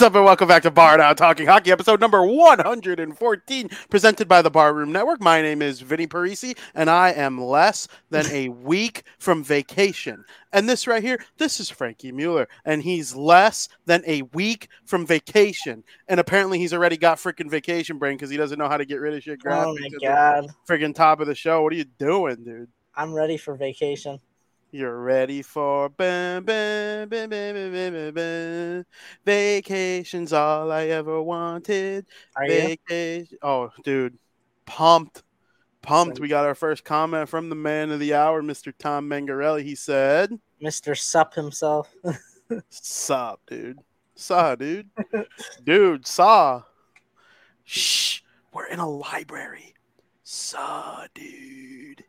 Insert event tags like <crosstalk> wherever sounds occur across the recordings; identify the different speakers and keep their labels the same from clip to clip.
Speaker 1: What's up, and welcome back to Bardown Talking Hockey, episode number 114, presented by the Barroom Network. My name is Vinny Parisi, and I am less than a <laughs> week from vacation. And this right here, this is Frankie Mueller, and he's less than a week from vacation. And apparently, he's already got freaking vacation brain because he doesn't know how to get rid of shit.
Speaker 2: Oh my god!
Speaker 1: Freaking top of the show. What are you doing, dude?
Speaker 2: I'm ready for vacation.
Speaker 1: You're ready for bam, bam, bam, bam, bam, bam, bam. vacations. All I ever wanted.
Speaker 2: Are
Speaker 1: Vacation. Oh, dude, pumped, pumped. We got our first comment from the man of the hour, Mr. Tom Mangarelli. He said,
Speaker 2: Mr. Sup himself? <laughs>
Speaker 1: "Sup, dude? Saw, dude, dude, saw. Shh, we're in a library. Saw, dude."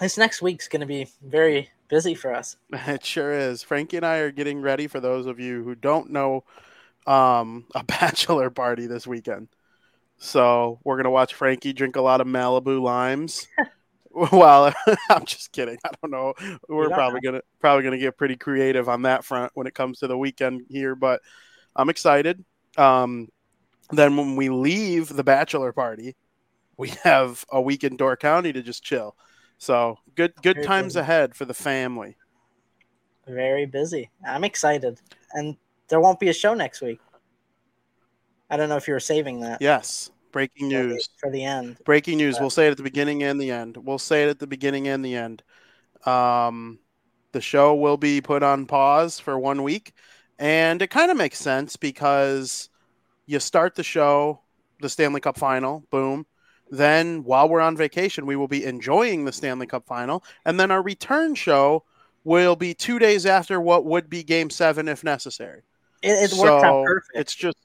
Speaker 2: This next week's gonna be very busy for us. <laughs>
Speaker 1: It sure is. Frankie and I are getting ready for those of you who don't know um, <laughs> a bachelor party this weekend. So we're gonna watch Frankie drink a lot of Malibu limes. <laughs> well, I'm just kidding. I don't know. We're probably gonna probably gonna get pretty creative on that front when it comes to the weekend here, but I'm excited. Um, then when we leave the bachelor party, we have a week in Door County to just chill. So good good Very times busy. ahead for the family.
Speaker 2: Very busy. I'm excited. And there won't be a show next week. I don't know if you were saving that.
Speaker 1: Yes. Breaking news.
Speaker 2: For the, end.
Speaker 1: Breaking news. But... We'll say it at the beginning and the end. We'll say it at the beginning and the end. Um, the show will be put on pause for one week. And it kind of makes sense because you start the show, the Stanley Cup final, boom. Then, while we're on vacation, we will be enjoying the Stanley Cup final. And then our return show will be two days after what would be game seven if necessary.
Speaker 2: It, it so works out perfect.
Speaker 1: It's just,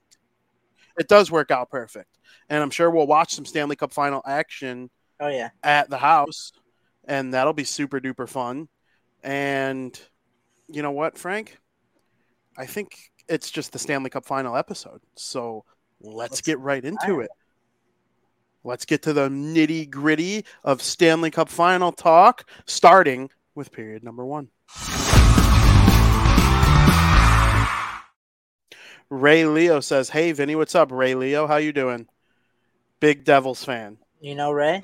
Speaker 1: it does work out perfect. And I'm sure we'll watch some Stanley Cup final action.
Speaker 2: Oh, yeah.
Speaker 1: At the house. And that'll be super duper fun. And you know what, Frank? I think it's just the Stanley Cup final episode. So let's, let's get right into it. Let's get to the nitty gritty of Stanley Cup final talk, starting with period number one. Ray Leo says, "Hey Vinny, what's up, Ray Leo? How you doing? Big Devils fan.
Speaker 2: You know Ray?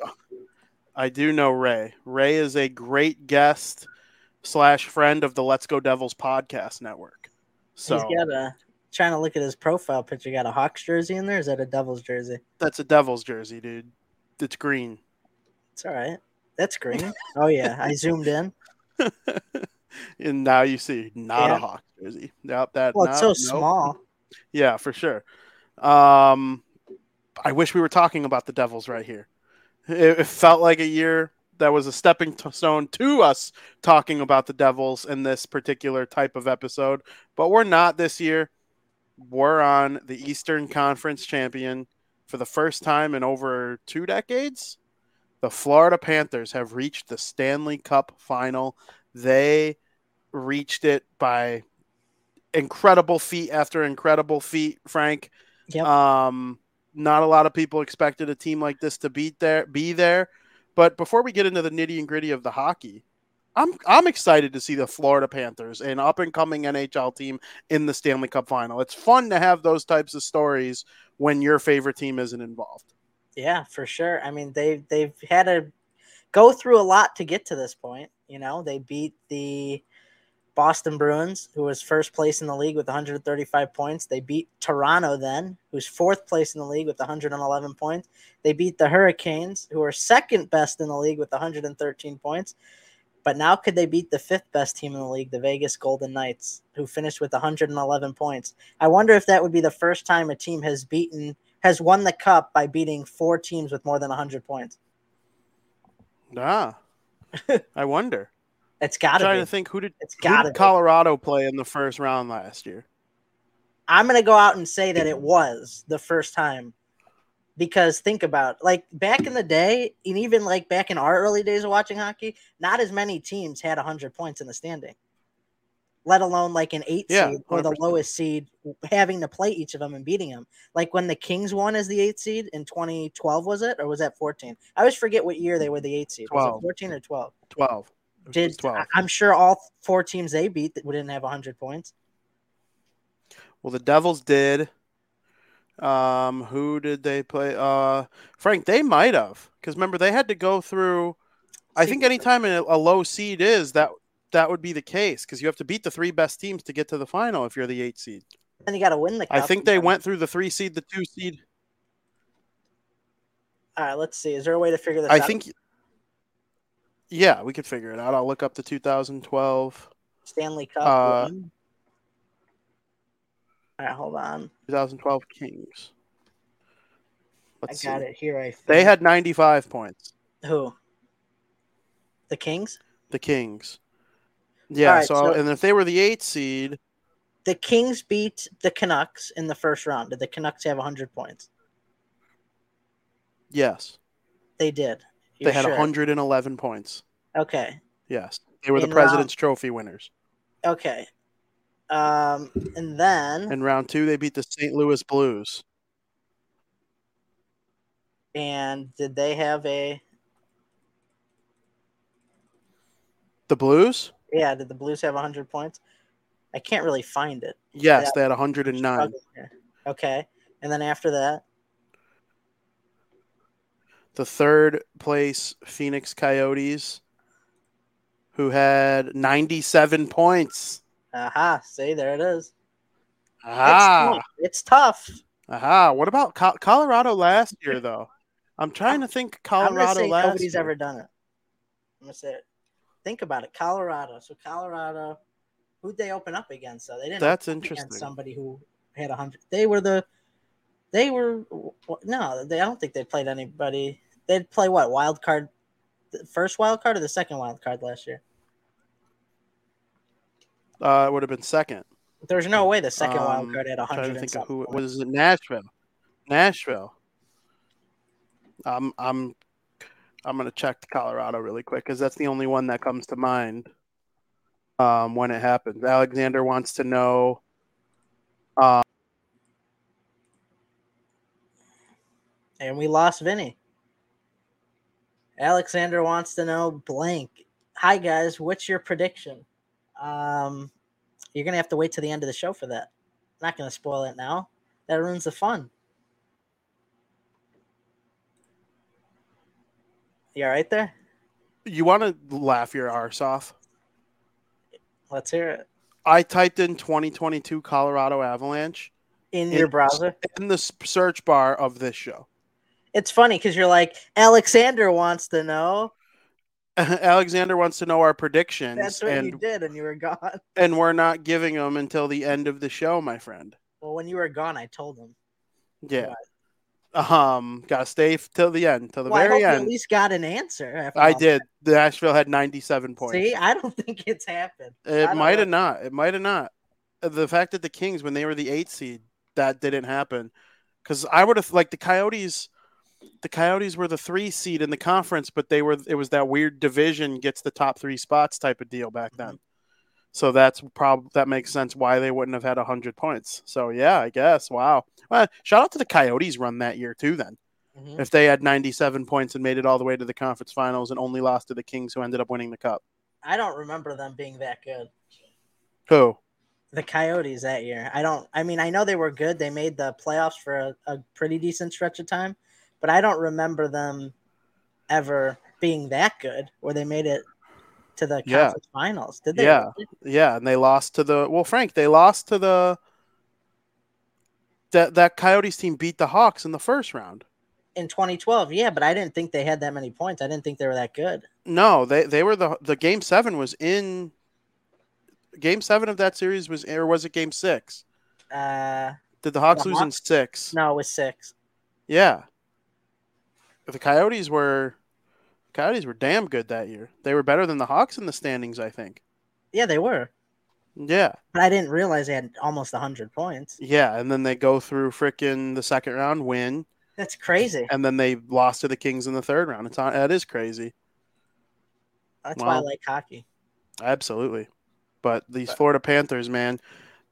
Speaker 1: I do know Ray. Ray is a great guest slash friend of the Let's Go Devils podcast network. So
Speaker 2: he's got a trying to look at his profile picture. Got a Hawks jersey in there? Is that a Devils jersey?
Speaker 1: That's a Devils jersey, dude. It's green.
Speaker 2: It's all right. That's green. oh yeah, I zoomed in. <laughs>
Speaker 1: and now you see not yeah. a Hawks jersey. Yep, that.
Speaker 2: Well, it's so nope. small.
Speaker 1: Yeah, for sure. Um, I wish we were talking about the Devils right here. It, it felt like a year that was a stepping stone to us talking about the Devils in this particular type of episode, but we're not this year we're on the Eastern Conference champion for the first time in over two decades. The Florida Panthers have reached the Stanley Cup final. They reached it by incredible feat after incredible feat, Frank.
Speaker 2: Yep.
Speaker 1: Um, not a lot of people expected a team like this to beat there, be there. But before we get into the nitty and gritty of the hockey, I'm I'm excited to see the Florida Panthers, an up and coming NHL team, in the Stanley Cup final. It's fun to have those types of stories when your favorite team isn't involved.
Speaker 2: Yeah, for sure. I mean, they they've had to go through a lot to get to this point. You know, they beat the Boston Bruins, who was first place in the league with 135 points. They beat Toronto then, who's fourth place in the league with 111 points. They beat the Hurricanes, who are second best in the league with 113 points. But now could they beat the fifth best team in the league, the Vegas Golden Knights, who finished with 111 points? I wonder if that would be the first time a team has beaten has won the cup by beating four teams with more than 100 points.
Speaker 1: Ah. <laughs> I wonder.
Speaker 2: It's got to
Speaker 1: trying to think who did, it's who did Colorado play in the first round last year?
Speaker 2: I'm going to go out and say that it was the first time because think about like back in the day and even like back in our early days of watching hockey not as many teams had 100 points in the standing. Let alone like an eight yeah, seed or the lowest seed having to play each of them and beating them like when the kings won as the eight seed in 2012 was it? Or was that 14 i always forget what year they were the eight seed. 12. 14 or 12
Speaker 1: 12
Speaker 2: did 12. i'm sure all four teams they beat that didn't have 100 points.
Speaker 1: Well, the Devils did. Um, who did they play? Uh, Frank, they might have because remember they had to go through. I think anytime a, a low seed is that that would be the case because you have to beat the three best teams to get to the final if you're the eight seed.
Speaker 2: And you got to win the.
Speaker 1: I think they went through the three seed, the two seed.
Speaker 2: All right, let's see. Is there a way to figure this
Speaker 1: I
Speaker 2: out?
Speaker 1: I think. Yeah, we could figure it out. I'll look up the 2012,
Speaker 2: Stanley Cup.
Speaker 1: Uh,
Speaker 2: win. All right, hold on.
Speaker 1: 2012 Kings. Let's
Speaker 2: I got
Speaker 1: see.
Speaker 2: it here. I think.
Speaker 1: They had 95 points.
Speaker 2: who? The Kings.
Speaker 1: The Kings. Yeah.
Speaker 2: right,
Speaker 1: so,
Speaker 2: so-
Speaker 1: and if they were the eight seed,
Speaker 2: The Kings beat the Canucks in the first round. Did the Canucks have 100 points?
Speaker 1: yes,
Speaker 2: They did.
Speaker 1: they
Speaker 2: You're
Speaker 1: had
Speaker 2: sure?
Speaker 1: 111 points.
Speaker 2: Okay.
Speaker 1: Yes, they were the
Speaker 2: In round-
Speaker 1: President's Trophy winners.
Speaker 2: Okay. Um, and then
Speaker 1: In round two, they beat the St. Louis Blues.
Speaker 2: and did they have a?
Speaker 1: The Blues?
Speaker 2: Yeah, did the Blues have 100 points? I can't really find it.
Speaker 1: Yes, they had 109.
Speaker 2: Okay. And then after that,
Speaker 1: The third place Phoenix Coyotes, who had 97 points.
Speaker 2: Aha, see, there it is.
Speaker 1: Ah,
Speaker 2: It's tough. It's tough.
Speaker 1: aha. What about Co- Colorado last year, <laughs> though? I'm trying to think Colorado last
Speaker 2: nobody's
Speaker 1: year.
Speaker 2: ever done it. I'm gonna say it. Think about it. Colorado. So Colorado, who'd they open up against? So they didn't.
Speaker 1: That's interesting.
Speaker 2: Somebody who had a hundred. They were the. They were no. They. I don't think they played anybody. They'd play what wild card, the first wild card or the second wild card last year.
Speaker 1: Uh, it would have been second.
Speaker 2: There's no way the second wild
Speaker 1: Um,
Speaker 2: card had a
Speaker 1: I'm trying
Speaker 2: hundred
Speaker 1: to
Speaker 2: and
Speaker 1: think of who was it. Nashville. Nashville. I'm I'm I'm gonna check Colorado really quick because that's the only one that comes to mind. Um, when it happens, Alexander wants to know. Uh,
Speaker 2: and we lost Vinny. Alexander wants to know blank. Hi guys, what's your prediction? Um, you're gonna have to wait to the end of the show for that. not gonna spoil it now. That ruins the fun. You all right there?
Speaker 1: you want to laugh your arse off?
Speaker 2: Let's hear it
Speaker 1: I typed in 2022 Colorado Avalanche
Speaker 2: in
Speaker 1: In-
Speaker 2: your browser.
Speaker 1: in the search bar of this show.
Speaker 2: It's funny because you're like Alexander wants to know. <laughs>
Speaker 1: Alexander wants to know our predictions,
Speaker 2: That's what you
Speaker 1: and
Speaker 2: did, and you were gone. <laughs>
Speaker 1: and we're not giving them until the end of the show, my friend.
Speaker 2: Well, when you were gone, I told him.
Speaker 1: Yeah. Um, gotta stay till the end, till the
Speaker 2: Well,
Speaker 1: very
Speaker 2: you at least got an answer.
Speaker 1: I did. Nashville had 97 points.
Speaker 2: See, I don't <laughs> think it's happened.
Speaker 1: It might have not. It might have not. The fact that the Kings, when they were the eight seed, that didn't happen. Because I would have like the Coyotes. The Coyotes were the three seed in the conference, but they were. It was that weird division gets the top three spots type of deal back then. So that's prob that makes sense why they wouldn't have had hundred points. So yeah, I guess. Wow. Well, shout out to the Coyotes run that year too. Then
Speaker 2: Mhm.
Speaker 1: if they had ninety seven points and made it all the way to the conference finals and only lost to the Kings, who ended up winning the cup.
Speaker 2: I don't remember them being that good.
Speaker 1: Who?
Speaker 2: The Coyotes that year. I don't. I mean, I know they were good. They made the playoffs for a, a pretty decent stretch of time, but I don't remember them ever being that good where they made it to the
Speaker 1: Yeah.
Speaker 2: conference finals. Did they?
Speaker 1: Yeah. Yeah, and they lost to the well, Frank. They lost to the that that Coyotes team beat the Hawks in the first round.
Speaker 2: In 2012, yeah, but I didn't think they had that many points. I didn't think they were that good.
Speaker 1: No, they they were the the game seven was in game seven of that series was or was it game six?
Speaker 2: Uh,
Speaker 1: Did the Hawks
Speaker 2: The
Speaker 1: lose in six?
Speaker 2: no, it was six.
Speaker 1: Yeah. The Coyotes were Coyotes were damn good that year. They were better than the Hawks in the standings, I think.
Speaker 2: Yeah, they were,
Speaker 1: Yeah.
Speaker 2: but I didn't realize they had almost 100 points.
Speaker 1: Yeah, and then they go through frickin' the second round, win,
Speaker 2: That's crazy.
Speaker 1: and then they lost to the Kings in the third round. It's on that is crazy.
Speaker 2: That's why I like hockey.
Speaker 1: Absolutely. But these Florida Panthers, man,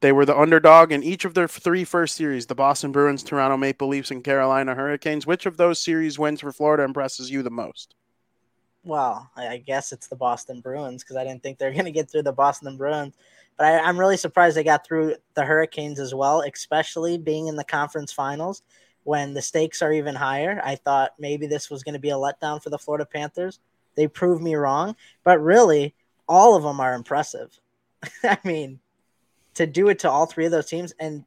Speaker 1: they were the underdog in each of their three first series the Boston Bruins, Toronto Maple Leafs, and Carolina Hurricanes. Which of those series wins for Florida impresses you the most?
Speaker 2: Well, I guess it's the Boston Bruins because I didn't think they're <laughs> going to get through the Boston Bruins. But I, I'm really surprised they got through the Hurricanes as well, especially being in the conference finals when the stakes are even higher. I thought maybe this was going to be a letdown for the Florida Panthers. They proved me wrong, but really, all of them are impressive. <laughs> I mean, to do it to all three of those teams, and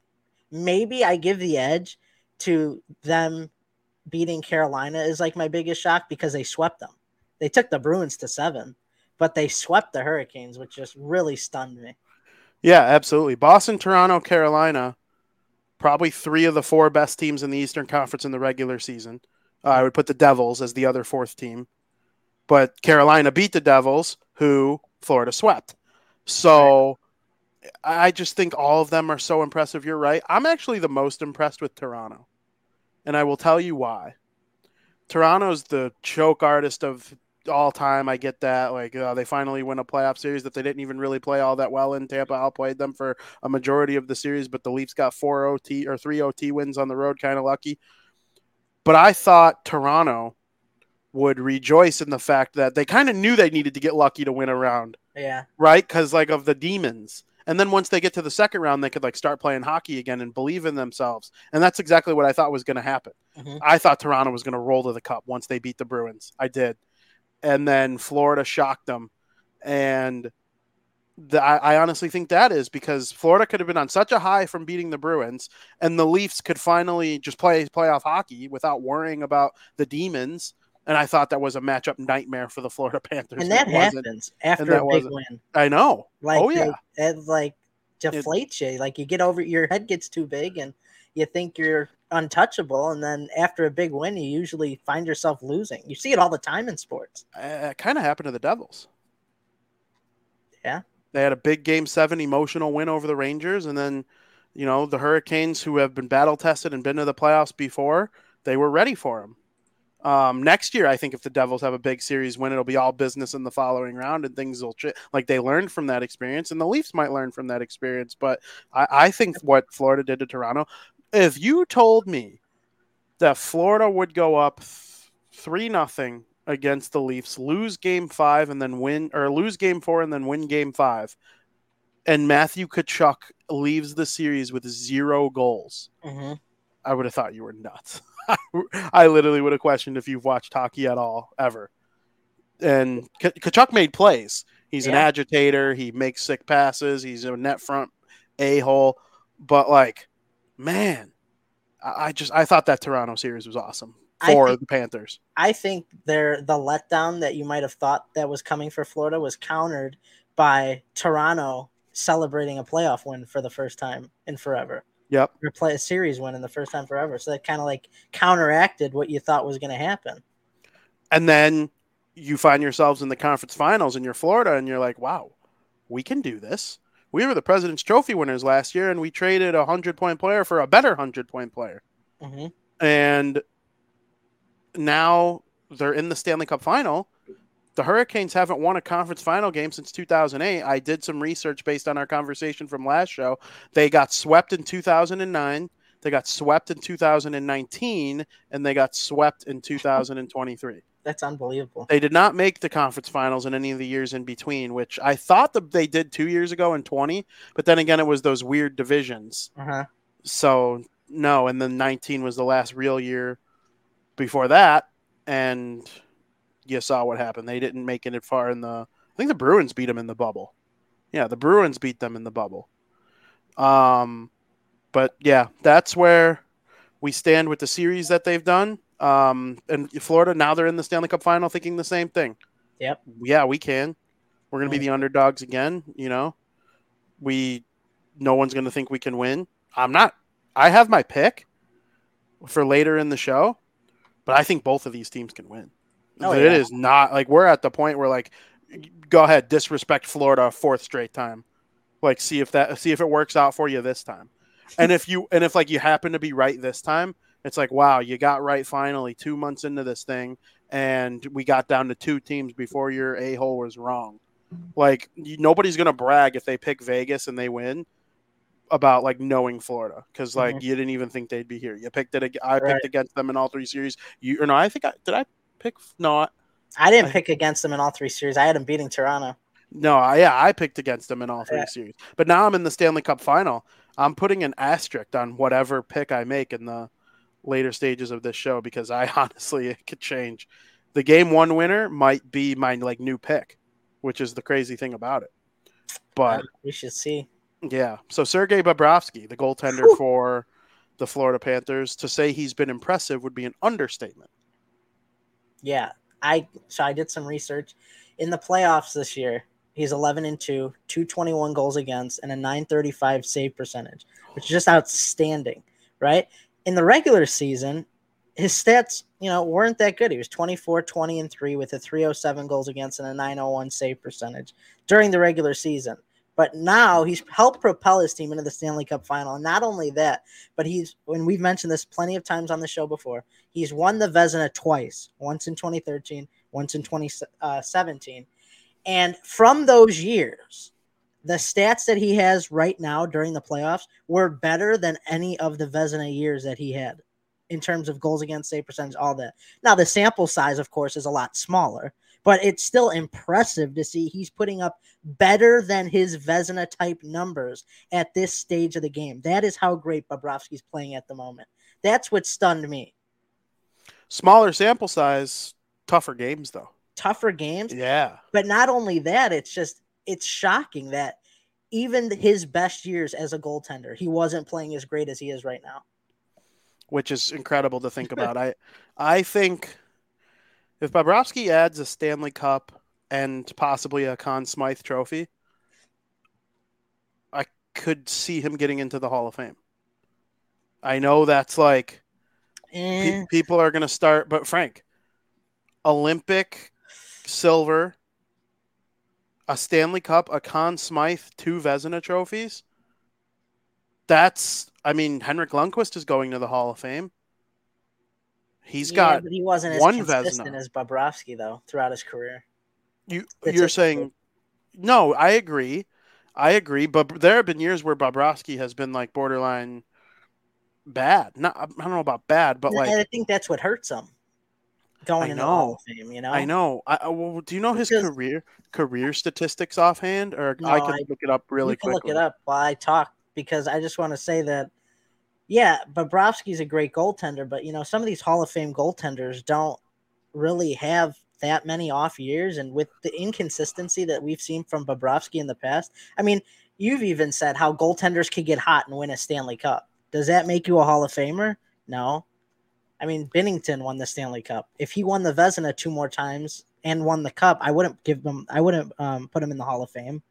Speaker 2: maybe I give the edge to them beating Carolina is like my biggest shock because they swept them. They took the Bruins to seven, but they swept the Hurricanes, which just really stunned me.
Speaker 1: Yeah, absolutely. Boston, Toronto, Carolina, probably three of the four best teams in the Eastern Conference in the regular season. Uh, I would put the Devils as the other fourth team, but Carolina beat the Devils, who Florida swept. So I just think all of them are so impressive. You're right. I'm actually the most impressed with Toronto, and I will tell you why. Toronto's the choke artist of all time. I get that. Like uh, they finally win a playoff series that they didn't even really play all that well in. Tampa outplayed them for a majority of the series, but the Leafs got four OT or three OT wins on the road, kind of lucky. But I thought Toronto would rejoice in the fact that they kind of knew they needed to get lucky to win a round.
Speaker 2: Yeah.
Speaker 1: Right? Because like of the demons. And then once they get to the second round, they could like start playing hockey again and believe in themselves. And that's exactly what I thought was going to happen. Mm-hmm. I thought Toronto was going to roll to the cup once they beat the Bruins. I did and then Florida shocked them. And the, I, I, honestly think that is because Florida could have been on such a high from beating the Bruins, and the Leafs could finally just play playoff hockey without worrying about the demons. And I thought that was a matchup nightmare for the Florida Panthers.
Speaker 2: And that happens after a big win.
Speaker 1: I know.
Speaker 2: Like, oh yeah, it, it like deflates it, you. Like you get over, your head gets too big, and you think you're untouchable, and then after a big win, you usually find yourself losing. You see it all the time in sports.
Speaker 1: Uh, it kind of happened to the Devils.
Speaker 2: Yeah,
Speaker 1: they had a big Game Seven emotional win over the Rangers, and then you know the Hurricanes, who have been battle tested and been to the playoffs before, they were ready for them. Um, next year, I think if the Devils have a big series win, it'll be all business in the following round, and things will ch- like they learned from that experience, and the Leafs might learn from that experience. But I, I think what Florida did to Toronto, if you told me that Florida would go up three nothing against the Leafs, lose game five and then win or lose game four and then win game five, and Matthew Tkachuk leaves the series with zero goals,
Speaker 2: mm-hmm.
Speaker 1: I would have thought you were nuts. <laughs> <laughs> I literally would have questioned if you've watched hockey at all ever. And Tkachuk made plays. He's yeah. an agitator. He makes sick passes. He's a net front a hole. But like man, I just I thought that Toronto series was awesome for think, the Panthers.
Speaker 2: I think their the letdown that you might have thought that was coming for Florida was countered by Toronto celebrating a playoff win for the first time in forever.
Speaker 1: Yep.
Speaker 2: Or play a series win in the first time forever. So that kind of like counteracted what you thought was going to happen.
Speaker 1: And then you find yourselves in the conference finals and you're Florida and you're like, wow, we can do this we were the President's Trophy winners last year, and we traded a hundred point player for a better hundred point player.
Speaker 2: Mm-hmm.
Speaker 1: And now they're in the Stanley Cup final. The Hurricanes haven't won a conference final game since 2008. I did some research based on our conversation from last show. They got swept in 2009. They got swept in 2019, and they got swept in 2023. <laughs>
Speaker 2: That's unbelievable.
Speaker 1: They did not make the conference finals in any of the years in between, which I thought that they did two years ago in 20, but then again, it was those weird divisions.
Speaker 2: Uh-huh.
Speaker 1: So, no, and then 19 was the last real year before that, and you saw what happened. They didn't make it far in the. I think the Bruins beat them in the bubble. Yeah, the Bruins beat them in the bubble. Um, but yeah, that's where we stand with the series that they've done. Um, and Florida now they're in the Stanley Cup final, thinking the same thing.
Speaker 2: Yep.
Speaker 1: Yeah, we can. We're going to be the underdogs again. You know, we no one's going to think we can win. I'm not. I have my pick for later in the show, but I think both of these teams can win. Oh, it yeah. is not like we're at the point where like, go ahead, disrespect Florida fourth straight time. Like, see if that see if it works out for you this time. and if you and if like you happen to be right this time, it's like, wow, you got right finally two months into this thing, and we got down to two teams before your a hole was wrong. Like you, nobody's gonna brag if they pick Vegas and they win about like knowing Florida because like mm-hmm. you didn't even think they'd be here. You picked it. I picked right. against them in all three series. You or no? I think I did. I pick no.
Speaker 2: I, didn't I, pick against them in all three series. I had them beating Toronto.
Speaker 1: No, I, yeah, I picked against them in all three
Speaker 2: Yeah.
Speaker 1: series. But now I'm in the Stanley Cup final. I'm putting an asterisk on whatever pick I make in the later stages of this show because I <laughs> honestly it could change. The game one winner might be my like new pick, which is the crazy thing about it. But
Speaker 2: Uh, we should see.
Speaker 1: yeah, so Sergei Bobrovsky, the goaltender
Speaker 2: Whew.
Speaker 1: for the Florida Panthers, to say he's been impressive would be an understatement.
Speaker 2: Yeah, I so I did some research in the playoffs this year. He's 11 and 2, 221 goals against, and a 935 save percentage, which is just outstanding, right? In the regular season, his stats, you know, weren't that good. He was 24, 20, and 3 with a 307 goals against and a 901 save percentage during the regular season. But now he's helped propel his team into the Stanley Cup final. And not only that, but he's, when we've mentioned this plenty of times on the show before, he's won the Vezina twice, once in 2013, once in 2017. Uh, and from those years, the stats that he has right now during the playoffs were better than any of the Vezina years that he had in terms of goals against save percentage, all that. Now, the sample size, of course, is a lot smaller, but it's still impressive to see he's putting up better than his Vezina type numbers at this stage of the game. That is how great Bobrovsky's playing at the moment. That's what stunned me.
Speaker 1: Smaller sample size, tougher games though.
Speaker 2: Tougher games,
Speaker 1: Yeah.
Speaker 2: but not only that, it's just it's shocking that even his best years as a goaltender, he wasn't playing as great as he is right now.
Speaker 1: which is incredible to think <laughs> about. I I think if Bobrovsky adds a Stanley Cup and possibly a Conn Smythe trophy, I could see him getting into the Hall of Fame. I know that's like pe-
Speaker 2: Eh,
Speaker 1: people are going to start, but Frank, Olympic silver, a Stanley Cup, a Conn Smythe, two Vezina trophies. That's, I mean, Henrik Lundqvist is going to the Hall of Fame. He's
Speaker 2: yeah,
Speaker 1: got
Speaker 2: but he wasn't as
Speaker 1: one
Speaker 2: consistent
Speaker 1: Vezina.
Speaker 2: as Bobrovsky though throughout his career.
Speaker 1: you.
Speaker 2: It's
Speaker 1: You're saying, no, I agree, I agree, but there have been years where Bobrovsky has been like borderline bad. Not, I don't know about bad, but
Speaker 2: And
Speaker 1: like
Speaker 2: I think that's what hurts him going
Speaker 1: I
Speaker 2: into the Hall
Speaker 1: know.
Speaker 2: of Fame. You know,
Speaker 1: I know. I, well, do you know his
Speaker 2: Because-
Speaker 1: career career statistics offhand, or
Speaker 2: No,
Speaker 1: I can
Speaker 2: I-
Speaker 1: look it up really quickly?
Speaker 2: look it up while I talk because I just want to say that, yeah, Bobrovsky's a great goaltender, but you know some of these Hall of Fame goaltenders don't really have that many off years, and with the inconsistency that we've seen from Bobrovsky in the past, I mean, you've even said how goaltenders can get hot and win a Stanley Cup. Does that make you a Hall of Famer? No. I mean, Binnington won the Stanley Cup. If he won the Vezina two more times and won the cup, I wouldn't give him. I wouldn't um, put him in the Hall of Fame.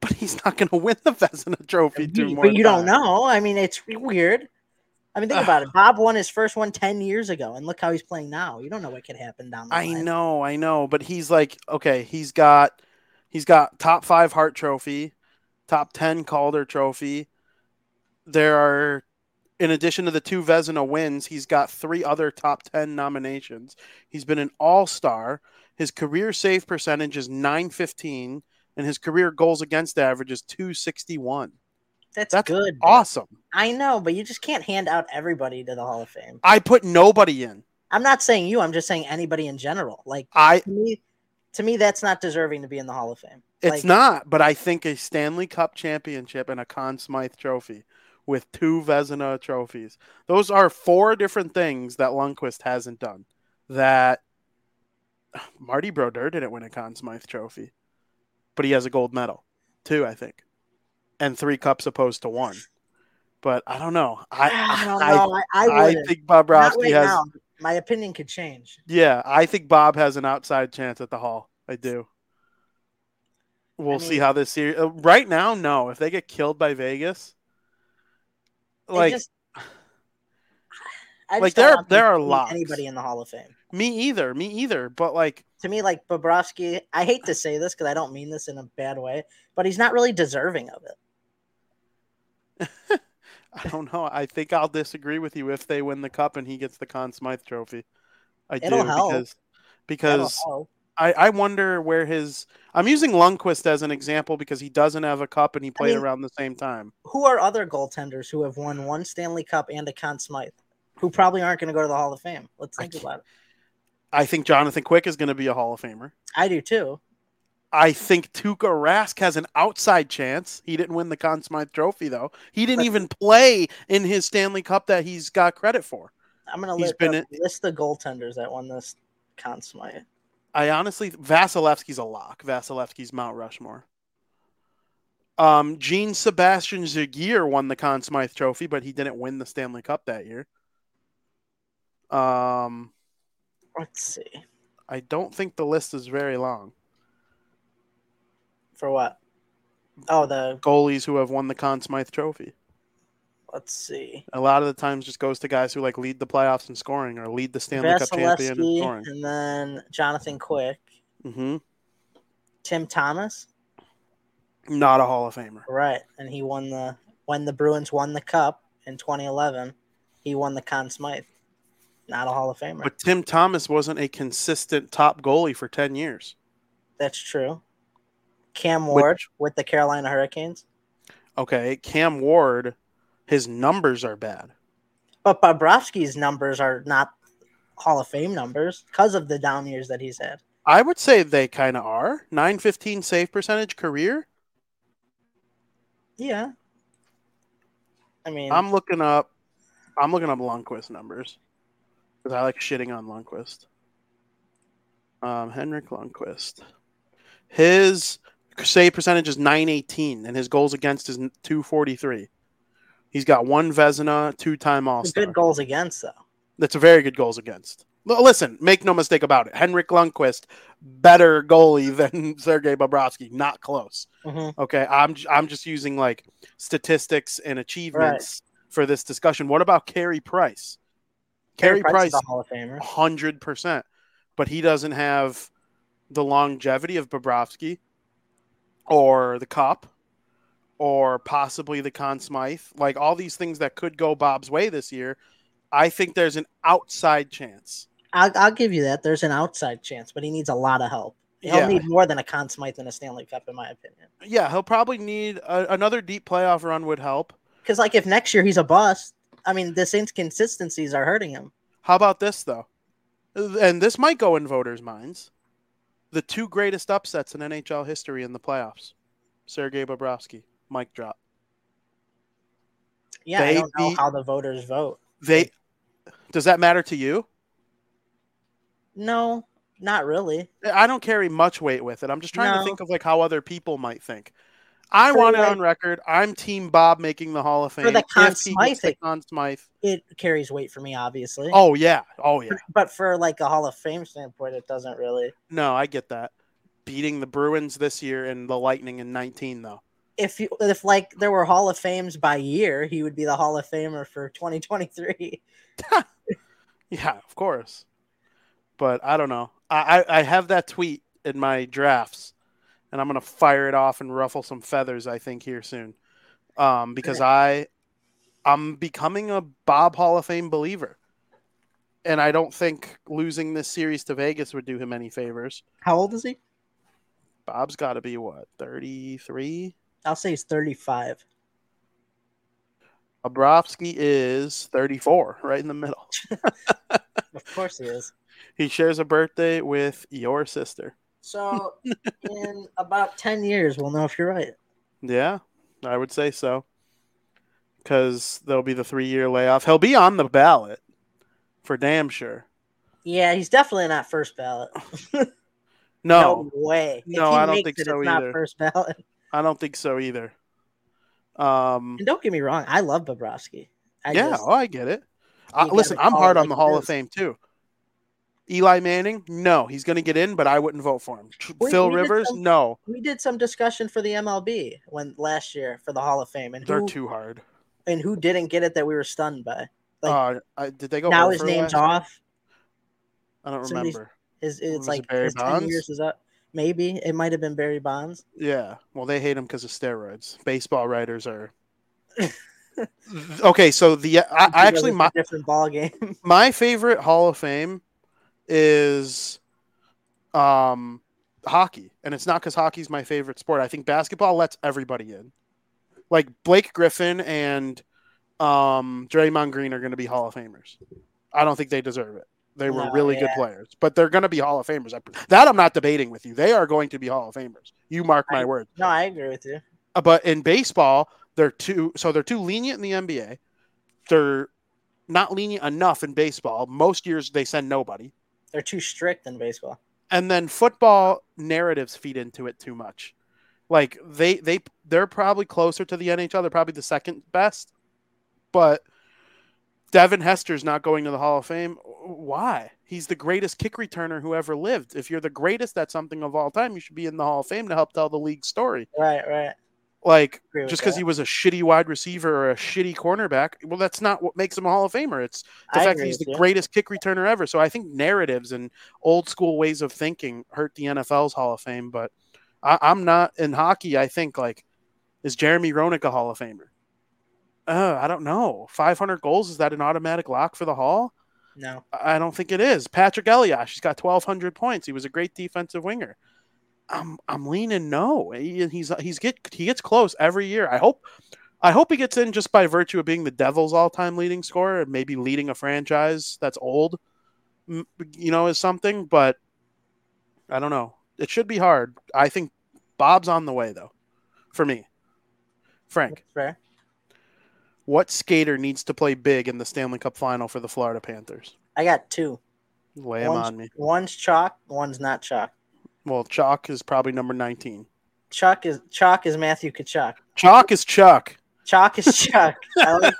Speaker 1: But he's not going to win the Vezina Trophy two
Speaker 2: You-
Speaker 1: more
Speaker 2: but you don't know. I mean, it's weird. I mean, think <sighs> about it. Bob won his first one 10 years ago, and look how he's playing now. You don't know what could happen down the
Speaker 1: I
Speaker 2: line.
Speaker 1: know, I know, but he's like, okay, he's got he's got top five Hart Trophy, top ten Calder Trophy. There are, in addition to the two Vezina wins, he's got three other top ten nominations. He's been an All Star. His career save percentage is nine fifteen, and his career goals against average is two sixty one.
Speaker 2: That's,
Speaker 1: That's
Speaker 2: good.
Speaker 1: Awesome.
Speaker 2: I know, but you just can't hand out everybody to the Hall of Fame.
Speaker 1: I put nobody in.
Speaker 2: I'm not saying you. I'm just saying anybody in general. Like
Speaker 1: I
Speaker 2: to me, to me, that's not deserving to be in the Hall of Fame.
Speaker 1: It's
Speaker 2: Like,
Speaker 1: not, but I think a Stanley Cup championship and a Conn Smythe trophy with two Vezina trophies. Those are four different things that Lundqvist hasn't done. That Marty Brodeur didn't win a Conn Smythe trophy, but he has a gold medal, two, I think, and three cups opposed to one. But I don't know. I <sighs>
Speaker 2: I don't
Speaker 1: I,
Speaker 2: know. I, I,
Speaker 1: I think Bob
Speaker 2: Not right
Speaker 1: has.
Speaker 2: now. My opinion could change.
Speaker 1: Yeah, I think Bob has an outside chance at the Hall. I do. We'll
Speaker 2: I
Speaker 1: see how this series. Uh, right now, no. If they get killed by Vegas, like <sighs>
Speaker 2: just-
Speaker 1: like, there- there are locks.
Speaker 2: anybody in the Hall of Fame.
Speaker 1: Me either, me either. But like,
Speaker 2: to me, like Bobrovsky, I hate to say this because I don't mean this in a bad way, but he's not really deserving of it. <laughs>
Speaker 1: I don't know. I think I'll disagree with you if they win the cup and he gets the Conn Smythe trophy. I
Speaker 2: It'll
Speaker 1: do
Speaker 2: help.
Speaker 1: because because. I, I wonder where his. I'm using Lundqvist as an example because he doesn't have a cup and he played
Speaker 2: mean-
Speaker 1: around the same time.
Speaker 2: Who are other goaltenders who have won one Stanley Cup and a Conn Smythe, who probably aren't going to go to the Hall of Fame? Let's think about it.
Speaker 1: I think Jonathan Quick is going to be a Hall of Famer.
Speaker 2: I do too.
Speaker 1: I think Tuukka Rask has an outside chance. He didn't win the Conn Smythe Trophy though. He didn't even play in his Stanley Cup that he's got credit for.
Speaker 2: I'm gonna list,
Speaker 1: been
Speaker 2: list the goaltenders that won this Conn Smythe.
Speaker 1: I honestly Vasilevskiy's a lock. Vasilevskiy's Mount Rushmore. Um, Jean-Sebastien Giguere won the Conn Smythe Trophy, but he didn't win the Stanley Cup that year. Um,
Speaker 2: Let's see
Speaker 1: I don't think the list is very long.
Speaker 2: for what. Oh, the
Speaker 1: Goalies who have won the Conn Smythe Trophy.
Speaker 2: let's see.
Speaker 1: A lot of the times just goes to guys who like lead the playoffs in scoring or lead the Stanley Cup champion in scoring.
Speaker 2: and then Jonathan Quick,
Speaker 1: hmm
Speaker 2: Tim Thomas,
Speaker 1: Not a Hall of Famer.
Speaker 2: right? And he won the when the Bruins won the Cup in 2011. He won the Conn Smythe. Not a Hall of Famer.
Speaker 1: But Tim Thomas wasn't a consistent top goalie for 10 years.
Speaker 2: That's true. Cam Ward with the Carolina Hurricanes,
Speaker 1: Okay, Cam Ward, his numbers are bad.
Speaker 2: but Bobrovsky's numbers are not Hall of Fame numbers because of the down years that he's had.
Speaker 1: I would say they kind of are. 915 save percentage career.
Speaker 2: Yeah. I mean,
Speaker 1: I'm looking up I'm looking up Lundqvist numbers cuz I like shitting on Lundqvist. Um Henrik Lundqvist. His save percentage is 918 and his goals against is 243. He's got one Vezina, two-time All-Star.
Speaker 2: good goals against though.
Speaker 1: That's a very good goals against. L- Listen, make no mistake about it. Henrik Lundqvist, better goalie <laughs> than Sergei Bobrovsky. Not close.
Speaker 2: Mhm.
Speaker 1: Okay, I'm j- I'm just using like statistics and achievements for this discussion. What about Carey Price? Carey
Speaker 2: Price
Speaker 1: Price,
Speaker 2: is a Hall of Famer.
Speaker 1: hundred percent, but he doesn't have the longevity of Bobrovsky, or the Cup, or possibly the Conn Smythe. Like all these things that could go Bob's way this year. I think there's an outside chance.
Speaker 2: I'll, I'll give you that. There's an outside chance, but he needs a lot of help. He'll
Speaker 1: Yeah.
Speaker 2: need more than a Conn Smythe and a Stanley Cup, in my opinion.
Speaker 1: Yeah, he'll probably need a, another deep playoff run would help.
Speaker 2: Because, like, if next year he's a bust, I mean, this inconsistencies are hurting him.
Speaker 1: How about this though? And this might go in voters' minds. The two greatest upsets in NHL history in the playoffs. Sergei Bobrovsky, Mike drop.
Speaker 2: Yeah, I
Speaker 1: They
Speaker 2: don't know
Speaker 1: beat-
Speaker 2: how the voters vote.
Speaker 1: They Does that matter to you?
Speaker 2: No, not really.
Speaker 1: I don't carry much weight with it. I'm just trying
Speaker 2: No.
Speaker 1: to think of like how other people might think. I
Speaker 2: For,
Speaker 1: want it on record. I'm Team Bob making the Hall of Fame.
Speaker 2: For the Conn Smythe
Speaker 1: the. Conn Smythe.
Speaker 2: It carries weight for me, obviously.
Speaker 1: Oh yeah. Oh yeah.
Speaker 2: But for like a Hall of Fame standpoint, it doesn't really.
Speaker 1: No, I get that. Beating the Bruins this year and the Lightning in 19 though.
Speaker 2: If you, if like there were Hall of Fames by year, he would be the Hall of Famer for 2023. <laughs>
Speaker 1: Yeah, of course. But I don't know. I, I, I have that tweet in my drafts, and I'm gonna fire it off and ruffle some feathers. I think here soon, um, because I I'm becoming a Bob Hall of Fame believer, and I don't think losing this series to Vegas would do him any favors.
Speaker 2: How old is he?
Speaker 1: Bob's got to be what 33.
Speaker 2: I'll say he's 35.
Speaker 1: Bobrovsky is 34, right in the middle. <laughs>
Speaker 2: Of course he is.
Speaker 1: He shares a birthday with your sister.
Speaker 2: So in about 10 years, we'll know if you're right.
Speaker 1: Yeah, I would say so. Because there'll be the three year layoff. He'll be on the ballot for damn sure.
Speaker 2: Yeah, he's definitely not first ballot. <laughs>
Speaker 1: No,
Speaker 2: way.
Speaker 1: No, I don't think
Speaker 2: it,
Speaker 1: so either.
Speaker 2: first ballot.
Speaker 1: I don't think so either. Um,
Speaker 2: And don't get me wrong, I love Bobrovsky. I
Speaker 1: yeah,
Speaker 2: just-
Speaker 1: oh, I get it. I, listen, I'm hard on the Hall of. Fame too. Eli Manning, no, he's going to get in, but I wouldn't vote for him.
Speaker 2: We-
Speaker 1: Phil
Speaker 2: we
Speaker 1: Rivers,
Speaker 2: some-
Speaker 1: no,
Speaker 2: we did some discussion for the MLB when last year for the Hall of Fame, and
Speaker 1: they're
Speaker 2: who
Speaker 1: too hard.
Speaker 2: and who didn't get it that we were stunned by. Like,
Speaker 1: uh, I, did they go?
Speaker 2: now his name's off.
Speaker 1: I don't
Speaker 2: somebody's-
Speaker 1: remember.
Speaker 2: His
Speaker 1: Was
Speaker 2: it's
Speaker 1: it
Speaker 2: like
Speaker 1: Barry
Speaker 2: his 10
Speaker 1: Bonds?
Speaker 2: years is up. Maybe it might have been Barry Bonds.
Speaker 1: Yeah, well, they hate him because of steroids. Baseball writers are. <laughs> okay, so the I, I actually my
Speaker 2: different ball game.
Speaker 1: my favorite Hall of Fame is um hockey, and it's not because hockey's my favorite sport. I think basketball lets everybody in. Like Blake Griffin and um Draymond Green are going to be Hall of Famers. I don't think they deserve it. They were
Speaker 2: No,
Speaker 1: really good players, but they're going to be Hall of Famers. I- That I'm not debating with you. They are going to be Hall of Famers. You mark my
Speaker 2: I-
Speaker 1: word.
Speaker 2: No, I agree with you.
Speaker 1: Uh, But in baseball, they're too so they're too lenient in the NBA. They're not lenient enough in baseball. Most years they send nobody.
Speaker 2: They're too strict in baseball.
Speaker 1: And then football narratives feed into it too much. Like they they they're probably closer to the NHL. They're probably the second best. But Devin Hester's not going to the Hall of Fame. Why? He's the greatest kick returner who ever lived. If you're the greatest at something of all time, you should be in the Hall of Fame to help tell the league story.
Speaker 2: Right, right.
Speaker 1: Like just because he was a shitty wide receiver or a shitty cornerback, well, that's not what makes him a Hall of Famer. It's the
Speaker 2: I
Speaker 1: fact that he's the
Speaker 2: you.
Speaker 1: greatest kick returner ever. So I think narratives and old school ways of thinking hurt the NFL's Hall of Fame. But I, I'm not in hockey. I think like is Jeremy Roenick a Hall of Famer? Uh, I don't know. 500 goals is that an automatic lock for the Hall?
Speaker 2: No.
Speaker 1: I don't think it is. Patrik Elias, he's got 1,200 points. He was a great defensive winger. I'm I'm leaning no. He, he's he's get he gets close every year. I hope I hope he gets in just by virtue of being the Devils' all-time leading scorer and maybe leading a franchise that's old, you know, is something. But I don't know. It should be hard. I think Bob's on the way though. For me, Frank,
Speaker 2: Fair.
Speaker 1: what skater needs to play big in the Stanley Cup Final for the Florida Panthers?
Speaker 2: I got two.
Speaker 1: Lay
Speaker 2: One's,
Speaker 1: on me.
Speaker 2: one's chalk, one's not chalk.
Speaker 1: Well, Chalk is probably number 19.
Speaker 2: Chuck is chalk is Matthew Tkachuk.
Speaker 1: Chalk is Chuck.
Speaker 2: Chalk is <laughs> Chuck. Like.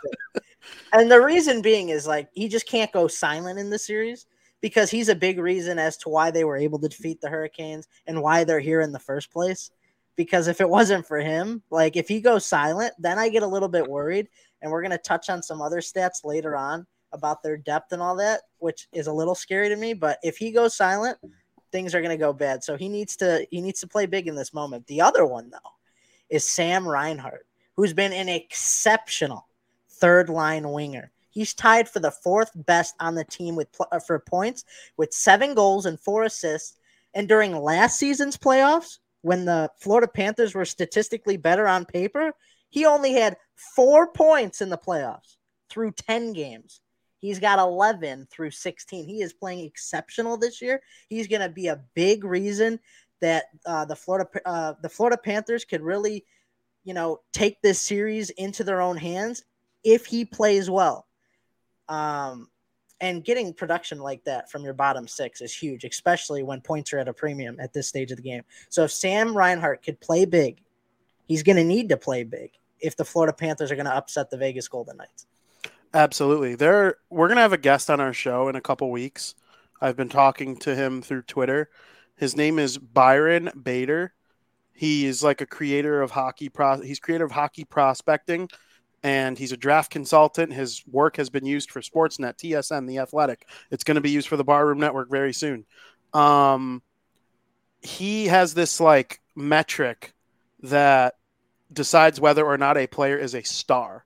Speaker 2: And the reason being is like he just can't go silent in the series because he's a big reason as to why they were able to defeat the Hurricanes and why they're here in the first place. Because if it wasn't for him, like if he goes silent, then I get a little bit worried. And we're gonna touch on some other stats later on about their depth and all that, which is a little scary to me. But if he goes silent, things are gonna go bad. So he needs to he needs to play big in this moment. The other one though is Sam Reinhart, who's been an exceptional third line winger. He's tied for the fourth best on the team with uh, for points with seven goals and four assists. And during last season's playoffs, when the Florida Panthers were statistically better on paper, he only had four points in the playoffs through 10 games. He's got 11 through 16. He is playing exceptional this year. He's going to be a big reason that uh, the Florida uh, the Florida Panthers could really, you know, take this series into their own hands if he plays well. Um, and getting production like that from your bottom six is huge, especially when points are at a premium at this stage of the game. So if Sam Reinhart could play big, he's going to need to play big if the Florida Panthers are going to upset the Vegas Golden Knights.
Speaker 1: Absolutely. There we're going to have a guest on our show in a couple weeks. I've been talking to him through Twitter. His name is Byron Bader. He is like a creator of hockey pro he's creator of hockey prospecting and he's a draft consultant. His work has been used for Sportsnet, TSN, The Athletic. It's going to be used for the Barroom Network very soon. Um he has this like metric that decides whether or not a player is a star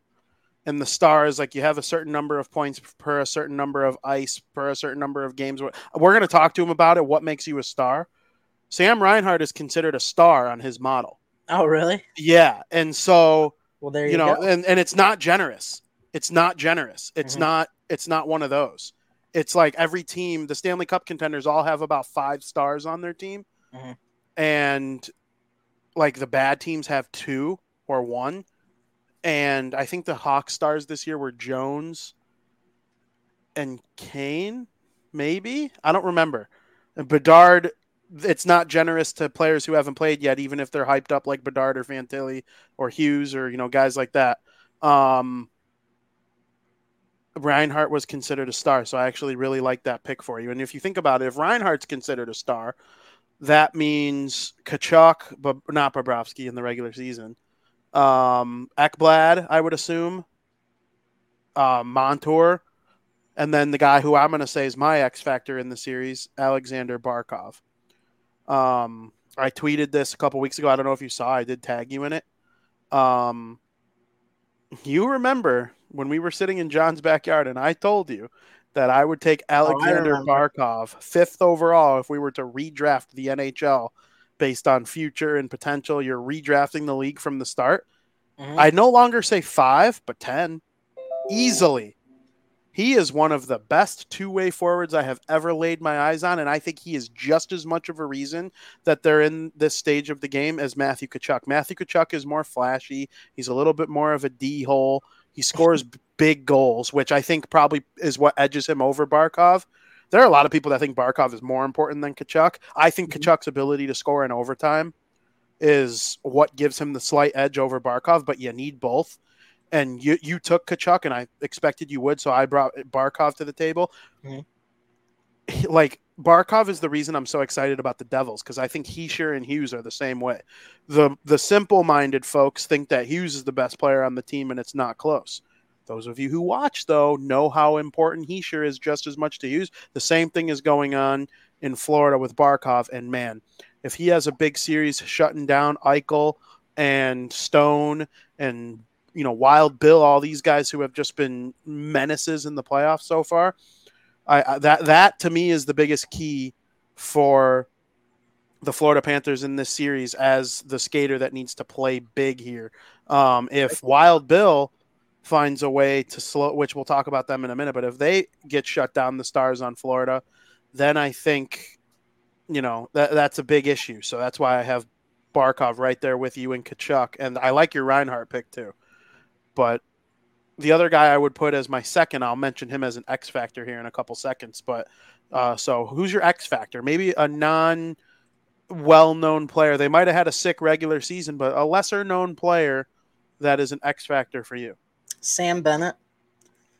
Speaker 1: and the stars like you have a certain number of points per a certain number of ice per a certain number of games. We're going to talk to him about it. What makes you a star? Sam Reinhart is considered a star on his model.
Speaker 2: Oh, really?
Speaker 1: Yeah, and so
Speaker 2: Well, there you,
Speaker 1: you know,
Speaker 2: go.
Speaker 1: and and it's not generous. It's not generous. It's
Speaker 2: Mhm.
Speaker 1: not. It's not one of those. It's like every team, the Stanley Cup contenders, all have about five stars on their team,
Speaker 2: Mhm.
Speaker 1: and like the bad teams have two or one. And I think the Hawk stars this year were Jones and Kane, maybe I don't remember. Bedard, it's not generous to players who haven't played yet, even if they're hyped up like Bedard or Fantilli or Hughes or you know guys like that. Um, Reinhart was considered a star, so I actually really like that pick for you. And if you think about it, if Reinhart's considered a star, that means Tkachuk, but not Bobrovsky in the regular season. Um, Ekblad, I would assume. Uh, Montour, and then the guy who I'm going to say is my X factor in the series, Alexander Barkov. Um, I tweeted this a couple weeks ago. I don't know if you saw. I did tag you in it. Um, you remember when we were sitting in John's backyard, and I told you that I would take Alexander
Speaker 2: remember.
Speaker 1: Barkov fifth overall if we were to redraft the NHL based on future and potential. You're redrafting the league from the start.
Speaker 2: Mhm.
Speaker 1: I no longer say five, but ten, easily, He is one of the best two way forwards I have ever laid my eyes on. And I think he is just as much of a reason that they're in this stage of the game as Matthew Tkachuk. Matthew Tkachuk is more flashy, he's a little bit more of a D hole. He scores <laughs> big goals, which I think probably is what edges him over Barkov. There are a lot of people that think Barkov is more important than Tkachuk. I think mm-hmm. Tkachuk's ability to score in overtime is what gives him the slight edge over Barkov, but you need both and you you took Tkachuk, and I expected you would, so I brought Barkov to the table. Mm-hmm. Like Barkov is the reason I'm so excited about the Devils because I think Hischier and Hughes are the same way. the The simple minded folks think that Hughes is the best player on the team, and it's not close. Those of you who watch, though, know how important Hischier is just as much to use. The same thing is going on in Florida with Barkov, and man, if he has a big series shutting down Eichel and Stone and you know Wild Bill, all these guys who have just been menaces in the playoffs so far. I, I that that to me is the biggest key for the Florida Panthers in this series as the skater that needs to play big here. Um, if Wild Bill finds a way to slow, which we'll talk about them in a minute, but if they get shut down, the Stars on Florida, then I think you know that that's a big issue. So that's why I have Barkov right there with you and Tkachuk, and I like your Reinhart pick too. But the other guy I would put as my second, I'll mention him as an X factor here in a couple seconds. But uh, so who's your X factor? Maybe a non well known player. They might have had a sick regular season, but a lesser known player that is an X factor for you.
Speaker 2: Sam Bennett.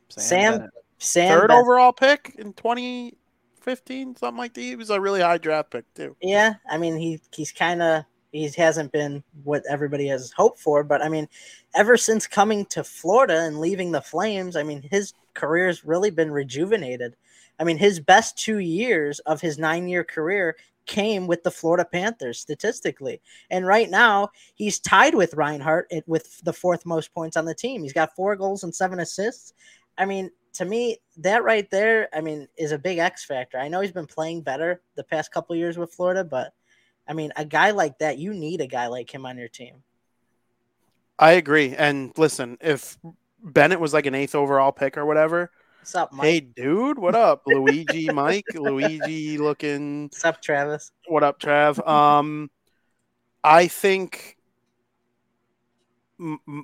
Speaker 1: Sam, Sam, Bennett. Sam third overall pick in 2015, something like that. He was a really high draft pick too.
Speaker 2: Yeah, I mean he he's kind of he hasn't been what everybody has hoped for. But I mean, ever since coming to Florida and leaving the Flames, I mean, his career's really been rejuvenated. I mean, his best two years of his nine year career came with the Florida Panthers statistically. And right now, he's tied with Reinhart with the fourth most points on the team. He's got four goals and seven assists. I mean, to me, that right there, I mean, is a big X factor. I know he's been playing better the past couple years with Florida, but I mean, a guy like that, you need a guy like him on your team.
Speaker 1: I agree. And listen, if Bennett was like an eighth overall pick or whatever,
Speaker 2: What's up, Mike?
Speaker 1: Hey, dude. What up, Luigi? Mike, Luigi, looking. <laughs>
Speaker 2: What's up, Travis?
Speaker 1: What up, Trav? Um, I think.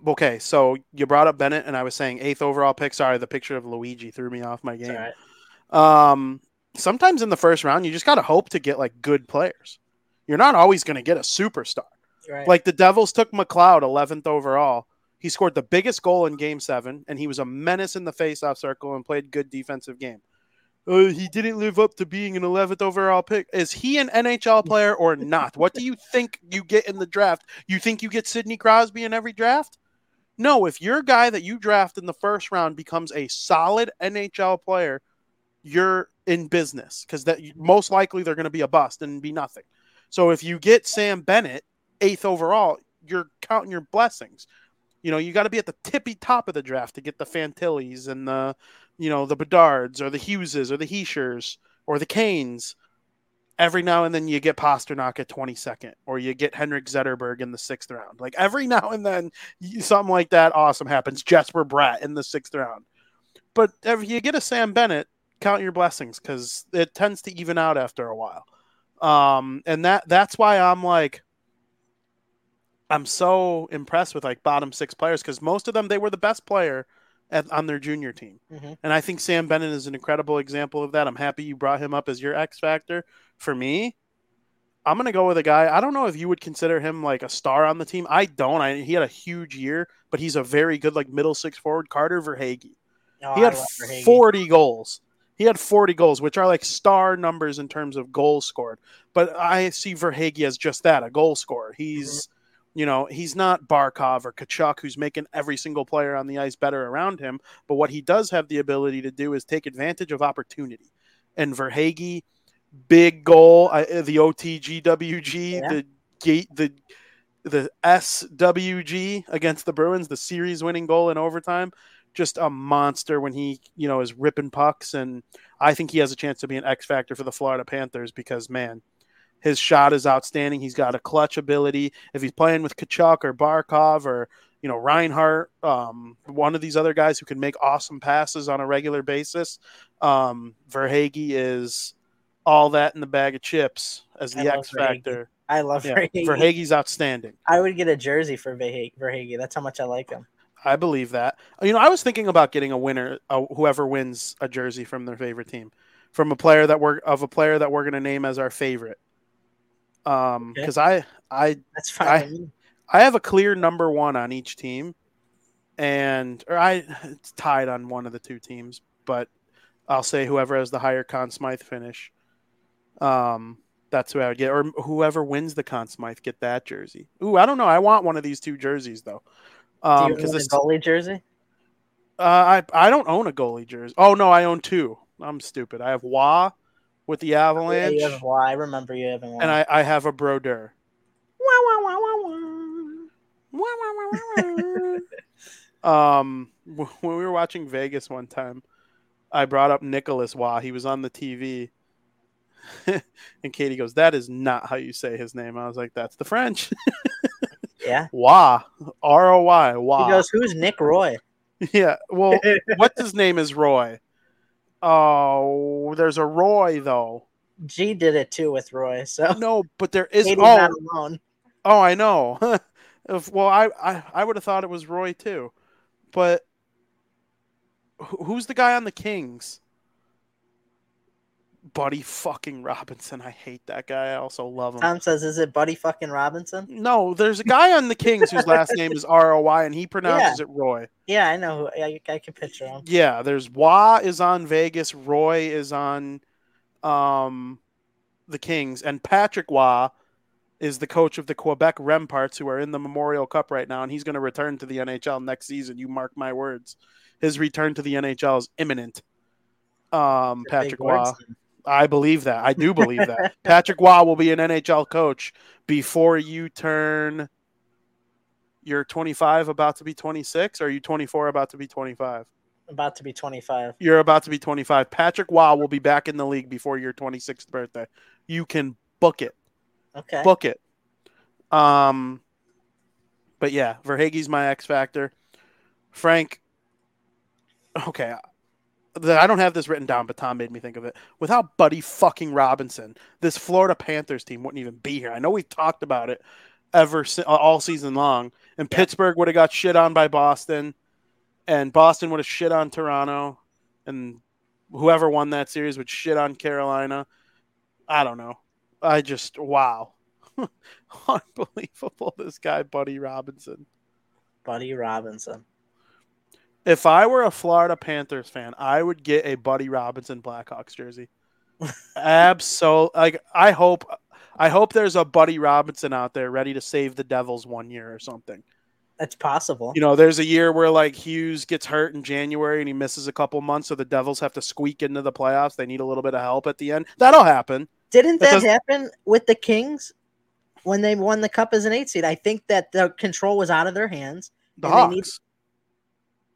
Speaker 1: Okay, so you brought up Bennett, and I was saying eighth overall pick. Sorry, the picture of Luigi threw me off my game. Um, sometimes in the first round, you just got to hope to get like good players you're not always going to get a superstar. Right. Like the Devils took McLeod 11th overall. He scored the biggest goal in game seven, and he was a menace in the faceoff circle and played good defensive game. Uh, he didn't live up to being an 11th overall pick. Is he an NHL player or not? what do you think you get in the draft? You think you get Sidney Crosby in every draft? No, if your guy that you draft in the first round becomes a solid NHL player, you're in business because that most likely they're going to be a bust and be nothing. So if you get Sam Bennett eighth overall, you're counting your blessings. You know, you got to be at the tippy top of the draft to get the Fantillis and the, you know, the Bedards or the Hugheses or the Hischiers or the Kanes. Every now and then you get Pastrnak at 22nd or you get Henrik Zetterberg in the sixth round. Like every <laughs> now and then something like that awesome happens. Jesper Bratt in the sixth round. But if you get a Sam Bennett, count your blessings because it tends to even out after a while. Um, and that that's why I'm like I'm so impressed with like bottom six players because most of them they were the best player at, on their junior team, mm-hmm. and I think Sam Bennett is an incredible example of that. I'm happy you brought him up as your X factor. For me, I'm gonna go with a guy. I don't know if you would consider him like a star on the team. I don't. I, he had a huge year, but he's a very good like middle six forward. Carter Verhaeghe. Oh, he had 40 goals. He had 40 goals, which are like star numbers in terms of goals scored. But I see Verhaeghe as just that, a goal scorer. He's, mm-hmm. You know, he's not Barkov or Tkachuk, who's making every single player on the ice better around him. But what he does have the ability to do is take advantage of opportunity. And Verhaeghe, big goal, uh, the OTGWG, yeah. the gate, the the SWG against the Bruins, the series winning goal in overtime just a monster when he, you know, is ripping pucks. And I think he has a chance to be an X factor for the Florida Panthers because, man, his shot is outstanding. He's got a clutch ability. If he's playing with Tkachuk or Barkov or you know Reinhart, um, one of these other guys who can make awesome passes on a regular basis. Um, Verhaeghe is all that in the bag of chips as the X factor.
Speaker 2: I love
Speaker 1: Yeah,
Speaker 2: Verhaeghe.
Speaker 1: Verhaeghe's outstanding.
Speaker 2: I would get a jersey for Verhaeghe. Verhaeghe. That's how much I like him.
Speaker 1: I believe that. You know, I was thinking about getting a winner, uh, whoever wins a jersey from their favorite team, from a player that we're of a player that we're going to name as our favorite. Um,
Speaker 2: Okay.
Speaker 1: because I I
Speaker 2: That's fine.
Speaker 1: I- I have a clear number one on each team, and or I it's tied on one of the two teams, but I'll say whoever has the higher Conn Smythe finish. Um, that's who I would get, or whoever wins the Conn Smythe get that jersey. Ooh, I don't know. I want one of these two jerseys though. Um, because this
Speaker 2: goalie jersey?
Speaker 1: uh, I I don't own a goalie jersey. Oh no, I own two. I'm stupid. I have Wah with the
Speaker 2: Yeah,
Speaker 1: Avalanche,
Speaker 2: you have, well, I remember you having one.
Speaker 1: and I, I have a Brodeur. um, when we were watching Vegas one time, I brought up Nicholas Wah. He was on the TV, <laughs> and Katie goes, "That is not how you say his name." I was like, "That's the French." <laughs>
Speaker 2: yeah.
Speaker 1: Wah, R O Y, Wah.
Speaker 2: He goes, "Who's Nick Roy?" <laughs>
Speaker 1: Yeah. Well, what's his name is Roy. Oh, there's a Roy though.
Speaker 2: G did it too with Roy. So
Speaker 1: No, but there is.
Speaker 2: Katie's
Speaker 1: Oh,
Speaker 2: not alone.
Speaker 1: oh, I know. <laughs> if, well, I, I, I would have thought it was Roy too, but who's the guy on the Kings? Buddy fucking Robinson. I hate that guy. I also love him.
Speaker 2: Tom says, "Is it Buddy fucking Robinson?"
Speaker 1: No, there's a guy on the Kings whose last name is R O Y, and he pronounces it Roy.
Speaker 2: Yeah, I know. Who, I, I can picture him.
Speaker 1: Yeah, there's Wah is on Vegas, Roy is on um the Kings, and Patrick Wah is the coach of the Quebec Remparts who are in the Memorial Cup right now, and he's going to return to the NHL next season. You mark my words. His return to the NHL is imminent. Um, Patrick
Speaker 2: words.
Speaker 1: I believe that. I do <laughs> believe that. Patrick Wah will be an NHL coach before you turn. You're 25, about to be 26, or are you 24, about to be 25?
Speaker 2: About to be 25.
Speaker 1: You're about to be 25. Patrick Wow will be back in the league before your 26th birthday. You can book it.
Speaker 2: Okay.
Speaker 1: Book it. Um, but yeah, Verhaeghe's my X factor. Frank. Okay, the- I don't have this written down, but Tom made me think of it. Without Buddy fucking Robinson, this Florida Panthers team wouldn't even be here. I know we've talked about it ever uh, all season long, and
Speaker 2: Yeah.
Speaker 1: Pittsburgh would have got shit on by Boston, and Boston would have shit on Toronto, and whoever won that series would shit on Carolina. I don't know. I just wow, <laughs> unbelievable. This guy, Buddy Robinson.
Speaker 2: Buddy Robinson.
Speaker 1: If I were a Florida Panthers fan, I would get a Buddy Robinson Blackhawks jersey. Absolutely. Like I hope I hope there's a Buddy Robinson out there ready to save the Devils one year or something.
Speaker 2: That's possible.
Speaker 1: You know, there's a year where like Hughes gets hurt in January and he misses a couple months, so the Devils have to squeak into the playoffs. They need a little bit of help at the end. That'll happen.
Speaker 2: Didn't
Speaker 1: That
Speaker 2: that happen with the Kings when they won the cup as an eight seed? I think that the control was out of their hands.
Speaker 1: The Hawks
Speaker 2: need-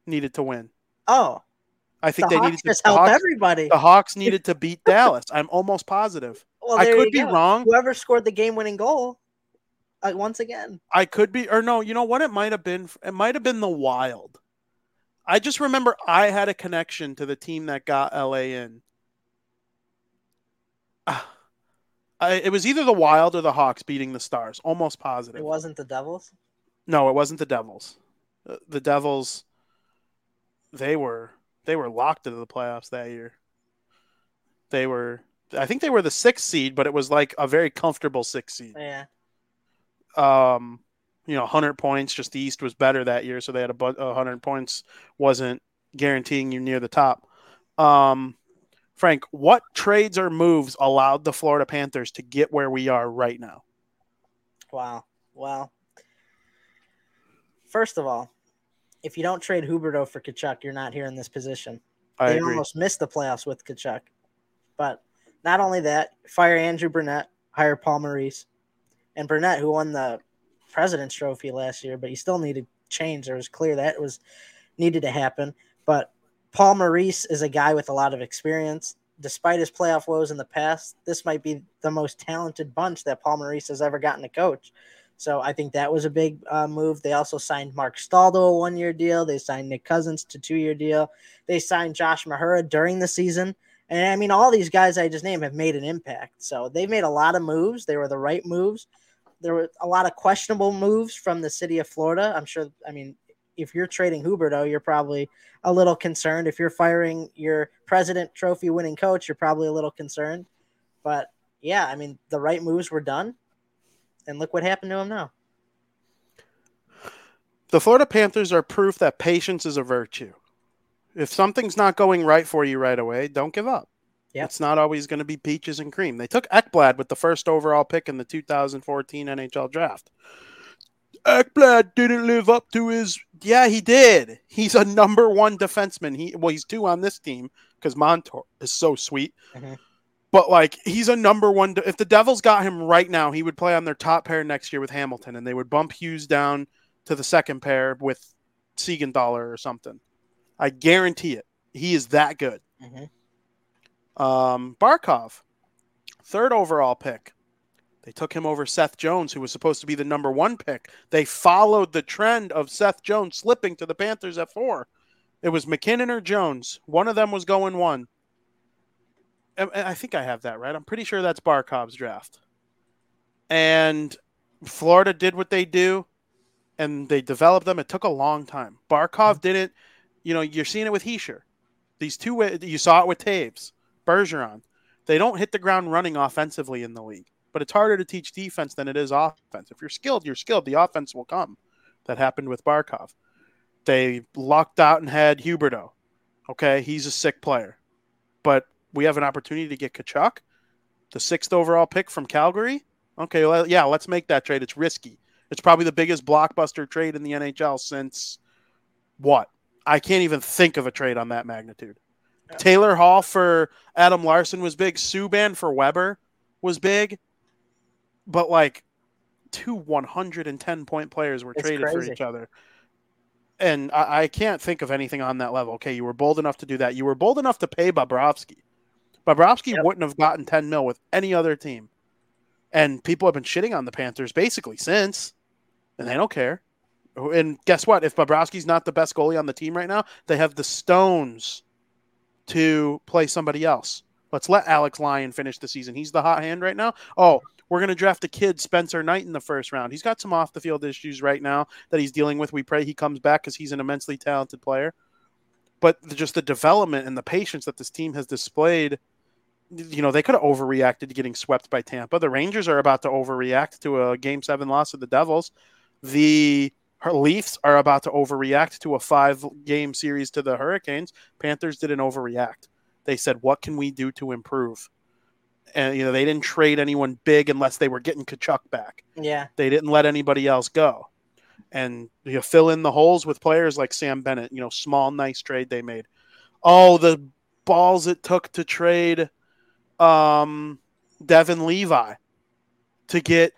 Speaker 1: needed to win.
Speaker 2: Oh,
Speaker 1: I think
Speaker 2: the
Speaker 1: they
Speaker 2: Hawks
Speaker 1: needed to,
Speaker 2: just help
Speaker 1: Hawks,
Speaker 2: everybody.
Speaker 1: the Hawks <laughs> needed to beat Dallas. I'm almost positive.
Speaker 2: Well,
Speaker 1: I could be
Speaker 2: go.
Speaker 1: wrong.
Speaker 2: Whoever scored the game-winning goal, uh, once again,
Speaker 1: I could be, or no, you know what? It might have been. It might have been the Wild. I just remember I had a connection to the team that got LA in. Ah, <sighs> I, it was either the Wild or the Hawks beating the Stars. Almost positive.
Speaker 2: it wasn't the Devils.
Speaker 1: No, it wasn't the Devils. Uh, The Devils. They were they were locked into the playoffs that year. They were. I think they were the sixth seed, but it was like a very comfortable sixth seed
Speaker 2: Yeah,
Speaker 1: um, you know, 100 points. Just the East was better that year, so they had a, bu- 100 points wasn't guaranteeing you near the top. Um, Frank, what trades or moves allowed the Florida Panthers to get where we are right now?
Speaker 2: wow. Well, first of all, if you don't trade Huberdeau for Tkachuk, you're not here in this position.
Speaker 1: I
Speaker 2: they
Speaker 1: agree.
Speaker 2: almost missed the playoffs with Tkachuk. But not only that, fire Andrew Brunette, hire Paul Maurice. And Brunette, who won the President's Trophy last year, but he still needed change. It was clear that it was needed to happen. But Paul Maurice is a guy with a lot of experience. Despite his playoff woes in the past, this might be the most talented bunch that Paul Maurice has ever gotten to coach. So I think that was a big uh, move. They also signed Mark Staal to a one year deal. They signed Nick Cousins to two year deal. They signed Josh Mahura during the season. And I mean, all these guys I just named have made an impact. So they've made a lot of moves. They were the right moves. There were a lot of questionable moves from the city of Florida. I'm sure, I mean, if you're trading Huberdeau, you're probably a little concerned. If you're firing your president trophy winning coach, you're probably a little concerned. But yeah, I mean, the right moves were done. And look what happened to him now.
Speaker 1: The Florida Panthers are proof that patience is a virtue. If something's not going right for you right away, don't give up. Yep. It's not always going to be peaches and cream. They took Ekblad with the first overall pick in the 2014 NHL draft. Ekblad didn't live up to his. Yeah, he did. He's a number one defenseman. He well, he's two on this team because Montour is so sweet. Mm-hmm. But like, he's a number one. If the Devils got him right now, he would play on their top pair next year with Hamilton, and they would bump Hughes down to the second pair with Siegenthaler or something. I guarantee it. He is that good. Mm-hmm. Um, Barkov, third overall pick. They took him over Seth Jones, who was supposed to be the number one pick. They followed the trend of Seth Jones slipping to the Panthers at four. It was MacKinnon or Jones. One of them was going one. I think I have that right. I'm pretty sure that's Barkov's draft. And Florida did what they do, and they developed them. It took a long time. Barkov didn't. You know, you're seeing it with Hischier. These two, uh, you saw it with Toews, Bergeron. They don't hit the ground running offensively in the league but it's harder to teach defense than it is offense. If you're skilled, you're skilled. The offense will come. That happened with Barkov. They locked out and had Huberdeau. Okay, he's a sick player, but we have an opportunity to get Tkachuk, the sixth overall pick from Calgary. Okay, well, yeah, let's make that trade. It's risky. It's probably the biggest blockbuster trade in the NHL since what? I can't even think of a trade on that magnitude. Taylor Hall for Adam Larsson was big. Subban for Weber was big but like two 110 point players were it's traded crazy. for each other. And I, I, can't think of anything on that level. Okay, you were bold enough to do that. You were bold enough to pay Bobrovsky. Bobrovsky yep. wouldn't have gotten 10 mil with any other team. And people have been shitting on the Panthers basically since, and they don't care. And guess what? If Bobrovsky's not the best goalie on the team right now, they have the stones to play somebody else. Let's let Alex Lyon finish the season. He's the hot hand right now. Oh, we're going to draft a kid, Spencer Knight, in the first round. He's got some off the field issues right now that he's dealing with. We pray he comes back because he's an immensely talented player. But just the development and the patience that this team has displayed, you know, they could have overreacted to getting swept by Tampa. The Rangers are about to overreact to a game seven loss of the Devils. The Leafs are about to overreact to a five game series to the Hurricanes. Panthers didn't overreact. They said, What can we do to improve? and you know they didn't trade anyone big unless they were getting Tkachuk back.
Speaker 2: Yeah,
Speaker 1: they didn't let anybody else go, and you know, fill in the holes with players like Sam Bennett. You know, small nice trade they made. Oh, the balls it took to trade um, Devon Levi to get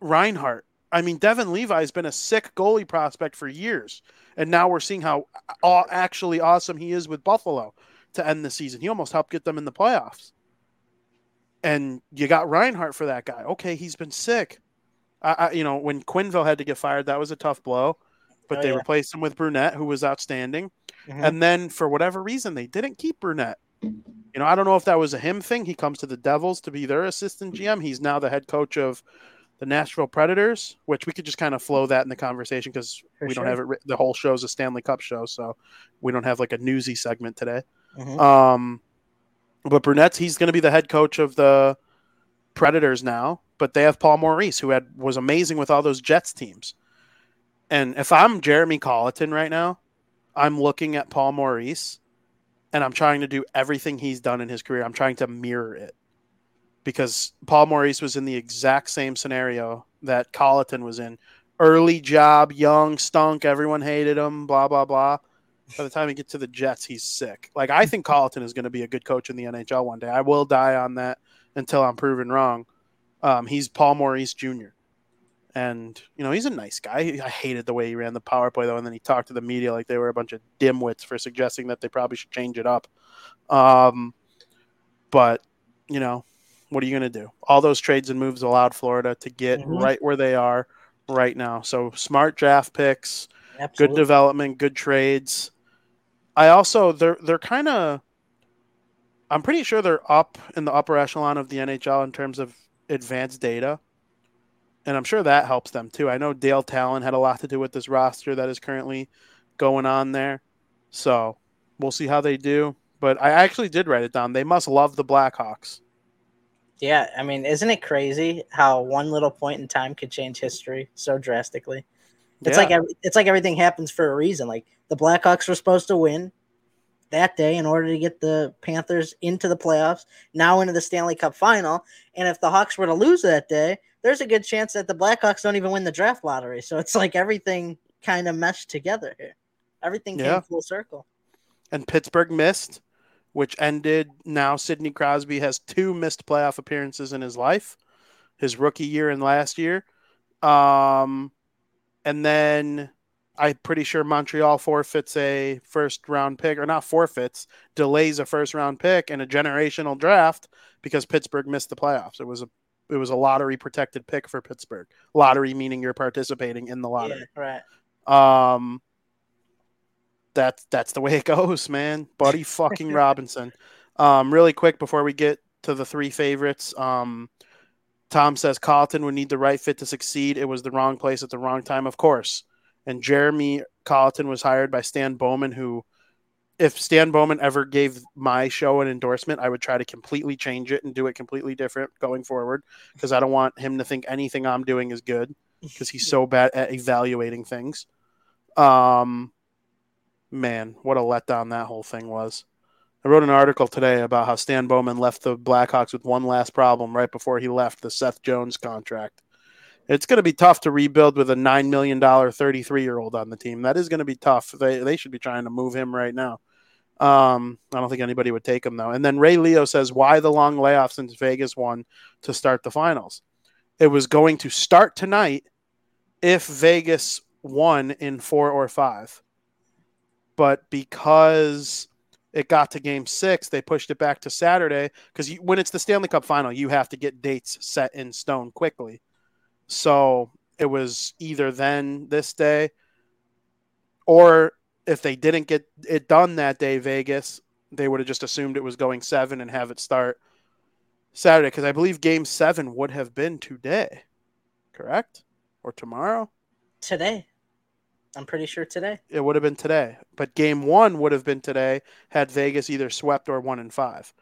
Speaker 1: Reinhart. I mean, Devon Levi has been a sick goalie prospect for years, and now we're seeing how actually awesome he is with Buffalo to end the season. He almost helped get them in the playoffs and you got Reinhart for that guy. Okay, he's been sick. I, I, you know, when Quenneville had to get fired, that was a tough blow. But oh, they yeah. replaced him with Brunette, who was outstanding. Mm-hmm. And then for whatever reason, they didn't keep Brunette. You know, I don't know if that was a him thing. He comes to the Devils to be their assistant GM. He's now the head coach of the Nashville Predators, which we could just kind of flow that in the conversation because we sure. don't have it. The whole show is a Stanley Cup show, so we don't have like a newsy segment today. Mm-hmm. Um, but Brunette's he's going to be the head coach of the Predators now, but they have Paul Maurice, who had was amazing with all those Jets teams. And if I'm Jeremy Colliton right now, I'm looking at Paul Maurice and I'm trying to do everything he's done in his career. I'm trying to mirror it. Because Paul Maurice was in the exact same scenario that Colliton was in. Early job, young, stunk, everyone hated him, blah, blah, blah by the time he gets to the Jets, he's sick. Like I think Colliton is going to be a good coach in the NHL one day. I will die on that until I'm proven wrong. Um, he's Paul Maurice Jr. And you know he's a nice guy. I hated the way he ran the power play though, and then he talked to the media like they were a bunch of dimwits for suggesting that they probably should change it up. Um, but you know, what are you going to do? All those trades and moves allowed Florida to get mm-hmm. right where they are, right now. So smart draft picks,
Speaker 2: Absolutely.
Speaker 1: good development, good trades. I also they're they're kind of I'm pretty sure they're up in the upper echelon of the NHL in terms of advanced data. And I'm sure that helps them too. I know Dale Tallon had a lot to do with this roster that is currently going on there. So we'll see how they do. But I actually did write it down. They must love the Blackhawks.
Speaker 2: Yeah, I mean, isn't it crazy how one little point in time could change history so drastically? It's
Speaker 1: Yeah.
Speaker 2: like it's like everything happens for a reason. Like the Blackhawks were supposed to win that day in order to get the Panthers into the playoffs, now into the Stanley Cup final. And if the Hawks were to lose that day, there's a good chance that the Blackhawks don't even win the draft lottery. So it's like everything kind of meshed together here. Everything came
Speaker 1: Yeah.
Speaker 2: full circle.
Speaker 1: and Pittsburgh missed, which ended now Sidney Crosby has two missed playoff appearances in his life, his rookie year and last year. Um, and then I'm pretty sure Montreal forfeits a first round pick, or not forfeits, delays a first round pick and a generational draft because Pittsburgh missed the playoffs. It was a it was a lottery protected pick for Pittsburgh. Lottery meaning you're participating in the lottery.
Speaker 2: Yeah, right.
Speaker 1: Um, that's that's the way it <laughs> goes, man. Buddy <laughs> fucking Robinson. Um, really quick before we get to the three favorites. Um, Tom says Colliton would need the right fit to succeed. It was the wrong place at the wrong time, of course. And Jeremy Colliton was hired by Stan Bowman, who, if Stan Bowman ever gave my show an endorsement, I would try to completely change it and do it completely different going forward because I don't want him to think anything I'm doing is good because he's so bad at evaluating things. Um, man, what a letdown that whole thing was. I wrote an article today about how Stan Bowman left the Blackhawks with one last problem right before he left the Seth Jones contract. It's going to be tough to rebuild with a $9 million 33 year old on the team. That is going to be tough. They, they should be trying to move him right now. Um, I don't think anybody would take him, though. And then Ray Leo says, Why the long layoff since Vegas won to start the finals? It was going to start tonight if Vegas won in four or five. But because it got to game six, they pushed it back to Saturday because when it's the Stanley Cup final, you have to get dates set in stone quickly. So it was either then this day, or if they didn't get it done that day, Vegas, they would have just assumed it was going seven and have it start Saturday because I believe game seven would have been today, correct? Or tomorrow?
Speaker 2: Today. I'm pretty sure today.
Speaker 1: It would have been today. But game one would have been today had Vegas either swept or one in five.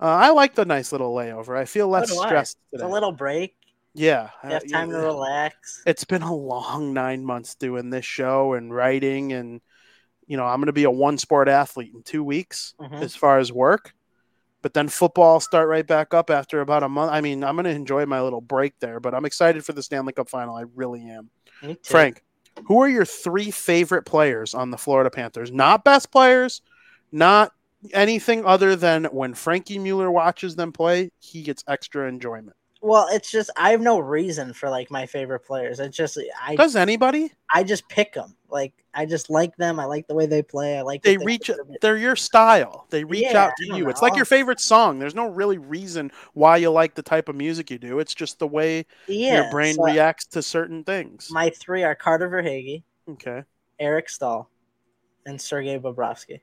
Speaker 1: Uh, I like the nice little layover. I feel less stressed
Speaker 2: It's a little break.
Speaker 1: Yeah.
Speaker 2: You have
Speaker 1: uh,
Speaker 2: time to relax.
Speaker 1: It's been a long nine months doing this show and writing. And, you know, I'm going to be a one sport athlete in two weeks
Speaker 2: Mhm.
Speaker 1: as far as work. But then football start right back up after about a month. I mean, I'm going to enjoy my little break there, but I'm excited for the Stanley Cup final. I really am.
Speaker 2: Me too.
Speaker 1: Frank, who are your three favorite players on the Florida Panthers? Not best players, not anything other than when Frankie Mueller watches them play, he gets extra enjoyment.
Speaker 2: Well, it's just I have no reason for like my favorite players. It's just I
Speaker 1: Does anybody?
Speaker 2: I just pick them. Like I just like them. I like the way they play. I like
Speaker 1: They reach they're your style. They reach
Speaker 2: Yeah,
Speaker 1: out to you. It's like your favorite song. There's no really reason why you like the type of music you do. It's just the way
Speaker 2: Yeah,
Speaker 1: your brain
Speaker 2: so
Speaker 1: reacts to certain things.
Speaker 2: My three are Carter Verhaeghe,
Speaker 1: okay.
Speaker 2: Eric Staal, and Sergei Bobrovsky.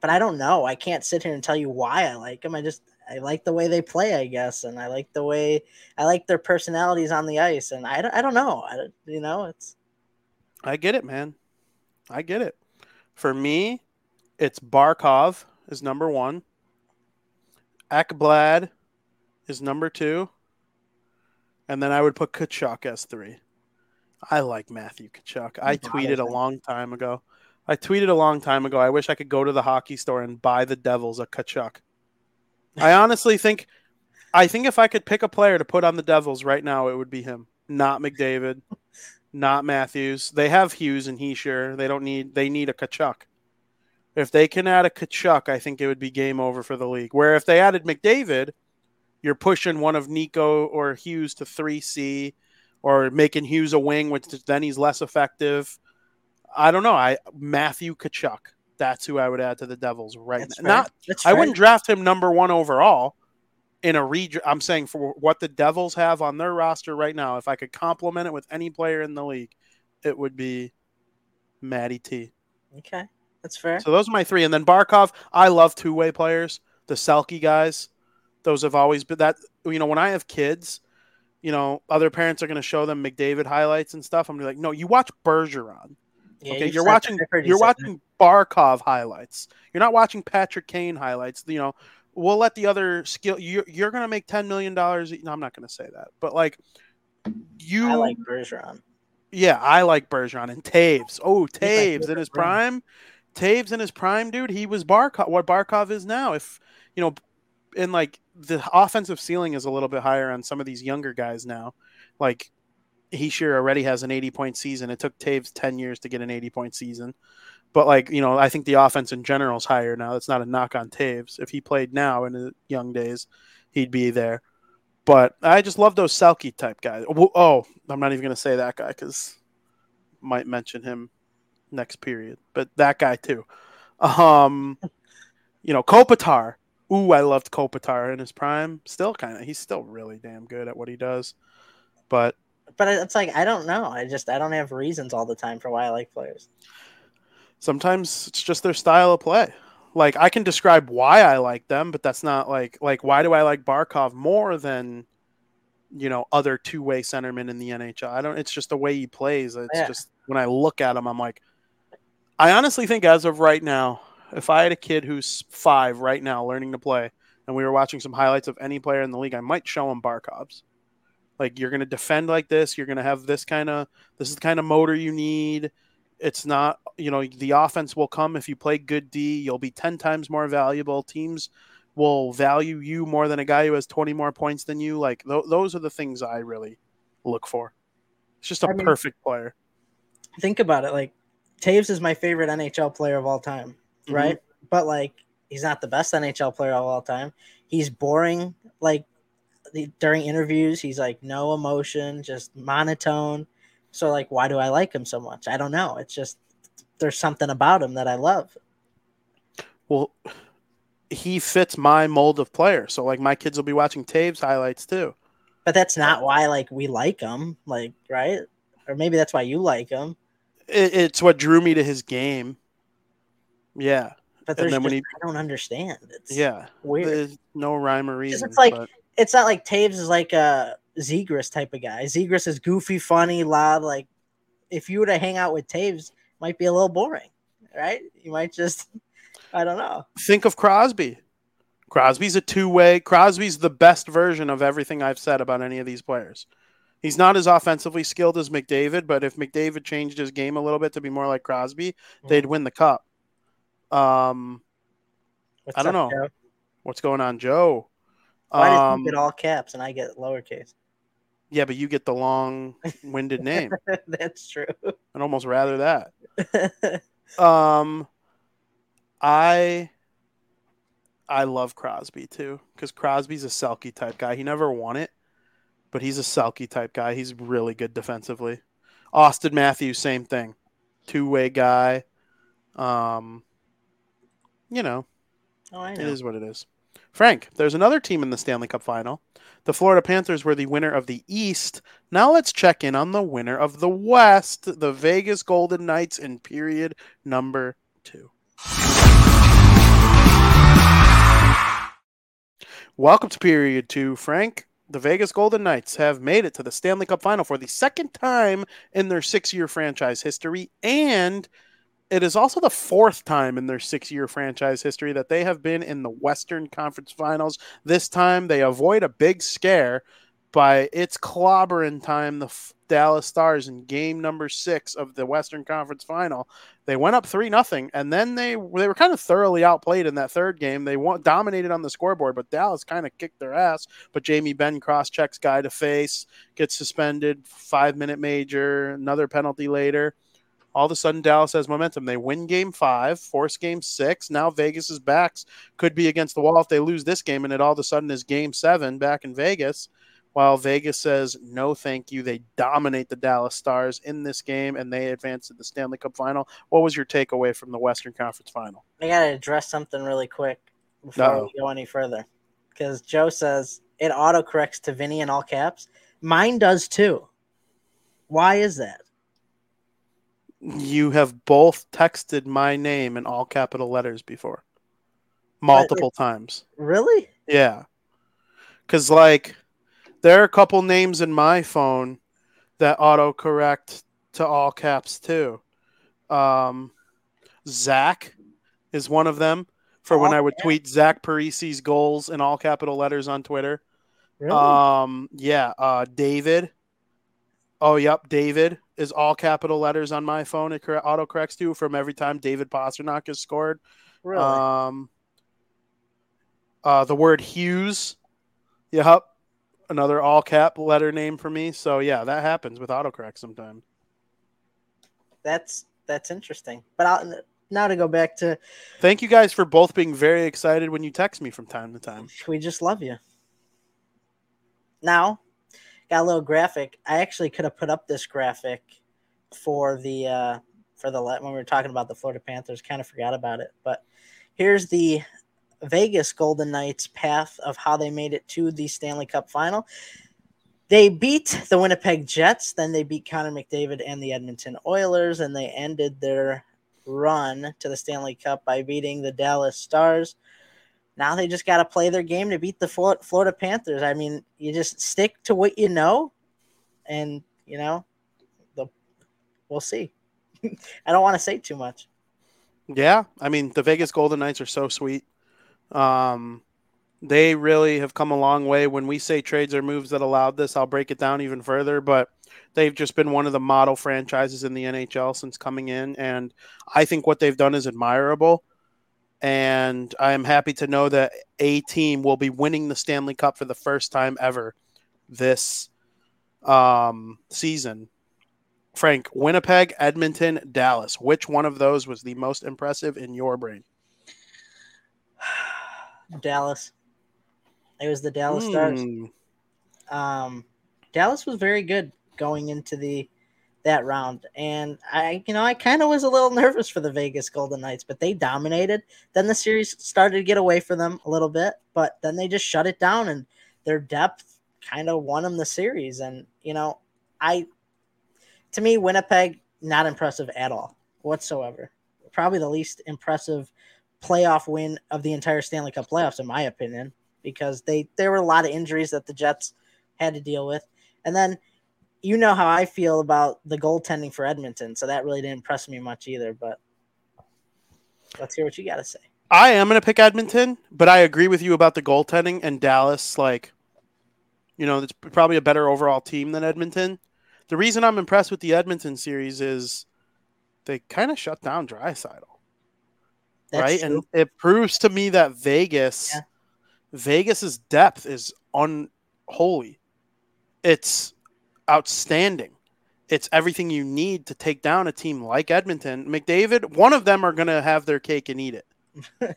Speaker 2: But I don't know. I can't sit here and tell you why I like them. I just I like the way they play, I guess, and I like the way I like their personalities on the ice. And I don't, I don't know. I you know, it's
Speaker 1: I get it, man. I get it. For me, it's Barkov is number one. Ekblad is number two. And then I would put Tkachuk as three. I like Matthew Tkachuk. I tweeted a long time ago. I tweeted a long time ago. I wish I could go to the hockey store and buy the Devils a Tkachuk. I honestly think, I think if I could pick a player to put on the Devils right now, it would be him, not McDavid, not Matthews. They have Hughes and Hischier. They don't need. They need a Tkachuk. If they can add a Tkachuk, I think it would be game over for the league. Where if they added McDavid, you're pushing one of Nico or Hughes to three C, or making Hughes a wing, which then he's less effective. I don't know. I Matthew Tkachuk. That's who I would add to the Devils right
Speaker 2: that's
Speaker 1: now.
Speaker 2: fair.
Speaker 1: Not
Speaker 2: That's
Speaker 1: I
Speaker 2: fair.
Speaker 1: wouldn't draft him number one overall, in a region. I'm saying for what the Devils have on their roster right now, if I could complement it with any player in the league, it would be Matty T.
Speaker 2: Okay, that's fair.
Speaker 1: So those are my three, and then Barkov. I love two way players, the Selke guys. Those have always been that. You know, when I have kids, you know, other parents are going to show them McDavid highlights and stuff. I'm gonna be like, no, you watch Bergeron.
Speaker 2: Yeah,
Speaker 1: Okay,
Speaker 2: you
Speaker 1: you're watching
Speaker 2: that. I heard you
Speaker 1: you're watching Barkov highlights. You're not watching Patrick Kane highlights. You know, we'll let the other skill. You're you're gonna make ten million dollars. No, I'm not gonna say that, but like you,
Speaker 2: I like Bergeron.
Speaker 1: yeah, I like Bergeron and Toews. Oh, Toews in his prime. Toews in his prime, dude. He was Barkov. What Barkov is now. If you know, and like the offensive ceiling is a little bit higher on some of these younger guys now. Like he sure already has an 80 point season. It took Toews 10 years to get an 80 point season. But like, you know, I think the offense in general is higher now. That's not a knock on Toews. If he played now in his young days, he'd be there. But I just love those Selke type guys. Oh, I'm not even going to say that guy because might mention him next period. But that guy too. Um, you know, Kopitar. Ooh, I loved Kopitar in his prime. Still kind of, he's still really damn good at what he does. But
Speaker 2: But it's like I don't know. I just I don't have reasons all the time for why I like players.
Speaker 1: sometimes it's just their style of play. Like I can describe why I like them, but that's not like like why do I like Barkov more than you know other two way centermen in the NHL? I don't. It's just the way he plays. It's
Speaker 2: Yeah.
Speaker 1: just when I look at him, I'm like, I honestly think as of right now, if I had a kid who's five right now learning to play, and we were watching some highlights of any player in the league, I might show him Barkov's. Like you're going to defend like this. You're going to have this kind of this is the kind of motor you need. It's not, you know, the offense will come if you play good D. You'll be 10 times more valuable. Teams will value you more than a guy who has 20 more points than you. Like, th- those are the things I really look for. It's just a
Speaker 2: I mean-
Speaker 1: perfect player.
Speaker 2: Think about it. Like Toews is my favorite NHL player of all time,
Speaker 1: Mhm.
Speaker 2: right? But like he's not the best NHL player of all time. He's boring. Like during interviews, he's like no emotion, just monotone. So like, why do I like him so much? I don't know. It's just there's something about him that I love.
Speaker 1: Well, he fits my mold of player. So, like, my kids will be watching Toews highlights too.
Speaker 2: But that's not why like we like him, like right? Or maybe that's why you like him.
Speaker 1: It, it's what drew me to his game. Yeah.
Speaker 2: But
Speaker 1: And
Speaker 2: there's
Speaker 1: then when
Speaker 2: just,
Speaker 1: he-
Speaker 2: I don't understand. It's
Speaker 1: Yeah.
Speaker 2: weird.
Speaker 1: There's no rhyme or reason.
Speaker 2: it's like-
Speaker 1: but-
Speaker 2: it's not like Toews is like a Zegras type of guy. Zegras is goofy, funny, loud. Like if you were to hang out with Toews, it might be a little boring, right? You might just, <laughs> I don't know.
Speaker 1: think of Crosby. Crosby's a two way. Crosby's the best version of everything I've said about any of these players. He's not as offensively skilled as McDavid, but if McDavid changed his game a little bit to be more like Crosby, they'd win the cup. Um,
Speaker 2: What's
Speaker 1: I don't
Speaker 2: up,
Speaker 1: know.
Speaker 2: Joe?
Speaker 1: what's going on, Joe?
Speaker 2: Why
Speaker 1: Um,
Speaker 2: he get all caps and I get lowercase?
Speaker 1: yeah, but you get the long-winded name. <laughs>
Speaker 2: That's true.
Speaker 1: I'd almost rather that. <laughs> Um, I I love Crosby too because Crosby's a Selke type guy. He never won it, but he's a Selke type guy. He's really good defensively. Auston Matthews, same thing, two way guy. Um, you know,
Speaker 2: oh, I know.
Speaker 1: is what it is. Frank, there's another team in the Stanley Cup final. The Florida Panthers were the winner of the East. Now let's check in on the winner of the West, the Vegas Golden Knights in period number two. Welcome to period two, Frank. The Vegas Golden Knights have made it to the Stanley Cup final for the second time in their six year franchise history, and it is also the fourth time in their six year franchise history that they have been in the Western Conference Finals. This time they avoid a big scare by its clobbering time, the Dallas Stars in game number six of the Western Conference Final. They went up three nothing, and then they they were kind of thoroughly outplayed in that third game. They won, dominated on the scoreboard, but Dallas kind of kicked their ass. But Jamie Benn cross checks guy to face, gets suspended, five minute major, another penalty later all of a sudden Dallas has momentum. They win game five, force game six. Now Vegas's backs could be against the wall if they lose this game, and it all of a sudden is game seven back in Vegas. While Vegas says no, thank you. They dominate the Dallas Stars in this game, and they advance to the Stanley Cup final. What was your takeaway from the Western Conference final?
Speaker 2: I gotta address something really quick before
Speaker 1: Uh-oh.
Speaker 2: we go any further. because Joe says it autocorrects to Vinny in all caps. Mine does too. Why is that?
Speaker 1: You have both texted my name in all capital letters before, multiple times.
Speaker 2: Really?
Speaker 1: Yeah. Because, like, there are a couple names in my phone that autocorrect to all caps too. Um, Zach is one of them for when I would
Speaker 2: yeah.
Speaker 1: tweet Zach Parise's goals in all capital letters on Twitter.
Speaker 2: Really?
Speaker 1: Um, yeah, uh, David. Oh, yep, David is all capital letters on my phone. It correct, autocorrects to from every time David Pastrnak has scored.
Speaker 2: really?
Speaker 1: Um, uh, the word Hughes. Yep, another all cap letter name for me. So yeah, that happens with autocorrect sometimes.
Speaker 2: that's that's interesting. But I'll, now to go back to
Speaker 1: Thank you guys for both being very excited when you text me from time to time.
Speaker 2: we just love you. Now, got a little graphic. I actually could have put up this graphic for the uh for the let when we were talking about the Florida Panthers. Kind of forgot about it, but here's the Vegas Golden Knights path of how they made it to the Stanley Cup final. They beat the Winnipeg Jets, then they beat Connor McDavid and the Edmonton Oilers, and they ended their run to the Stanley Cup by beating the Dallas Stars. Now they just got to play their game to beat the Florida Panthers. I mean, you just stick to what you know, and you know, the we'll see. <laughs> I don't want to say too much.
Speaker 1: Yeah, I mean the Vegas Golden Knights are so sweet. Um, they really have come a long way. When we say trades or moves that allowed this, I'll break it down even further. But they've just been one of the model franchises in the NHL since coming in, and I think what they've done is admirable. And I am happy to know that a team will be winning the Stanley Cup for the first time ever this um, season. Frank, Winnipeg, Edmonton, Dallas. Which one of those was the most impressive in your brain? <sighs>
Speaker 2: Dallas. It was the Dallas Stars.
Speaker 1: Hmm.
Speaker 2: Um, Dallas was very good going into the that round, and I, you know, I kind of was a little <laughs> nervous for the Vegas Golden Knights, but they dominated. Then the series started to get away from them a little bit, but then they just shut it down, and their depth kind of won them the series. And you know, I, to me, Winnipeg not impressive at all whatsoever. Probably the least impressive playoff win of the entire Stanley Cup playoffs, in my opinion, because they there were a lot of injuries that the Jets had to deal with, and then you know how I feel about the goaltending for Edmonton, so that really didn't impress me much either. But let's hear what you got to say.
Speaker 1: I am going to pick Edmonton, but I agree with you about the goaltending and Dallas. Like, you know, it's probably a better overall team than Edmonton. The reason I'm impressed with the Edmonton series is they kind of shut down
Speaker 2: Draisaitl,
Speaker 1: right?
Speaker 2: true.
Speaker 1: And it proves to me that Vegas,
Speaker 2: Yeah.
Speaker 1: Vegas's depth is unholy. It's outstanding. It's everything you need to take down a team like Edmonton. McDavid, one of them are going to have their cake and eat it. <laughs>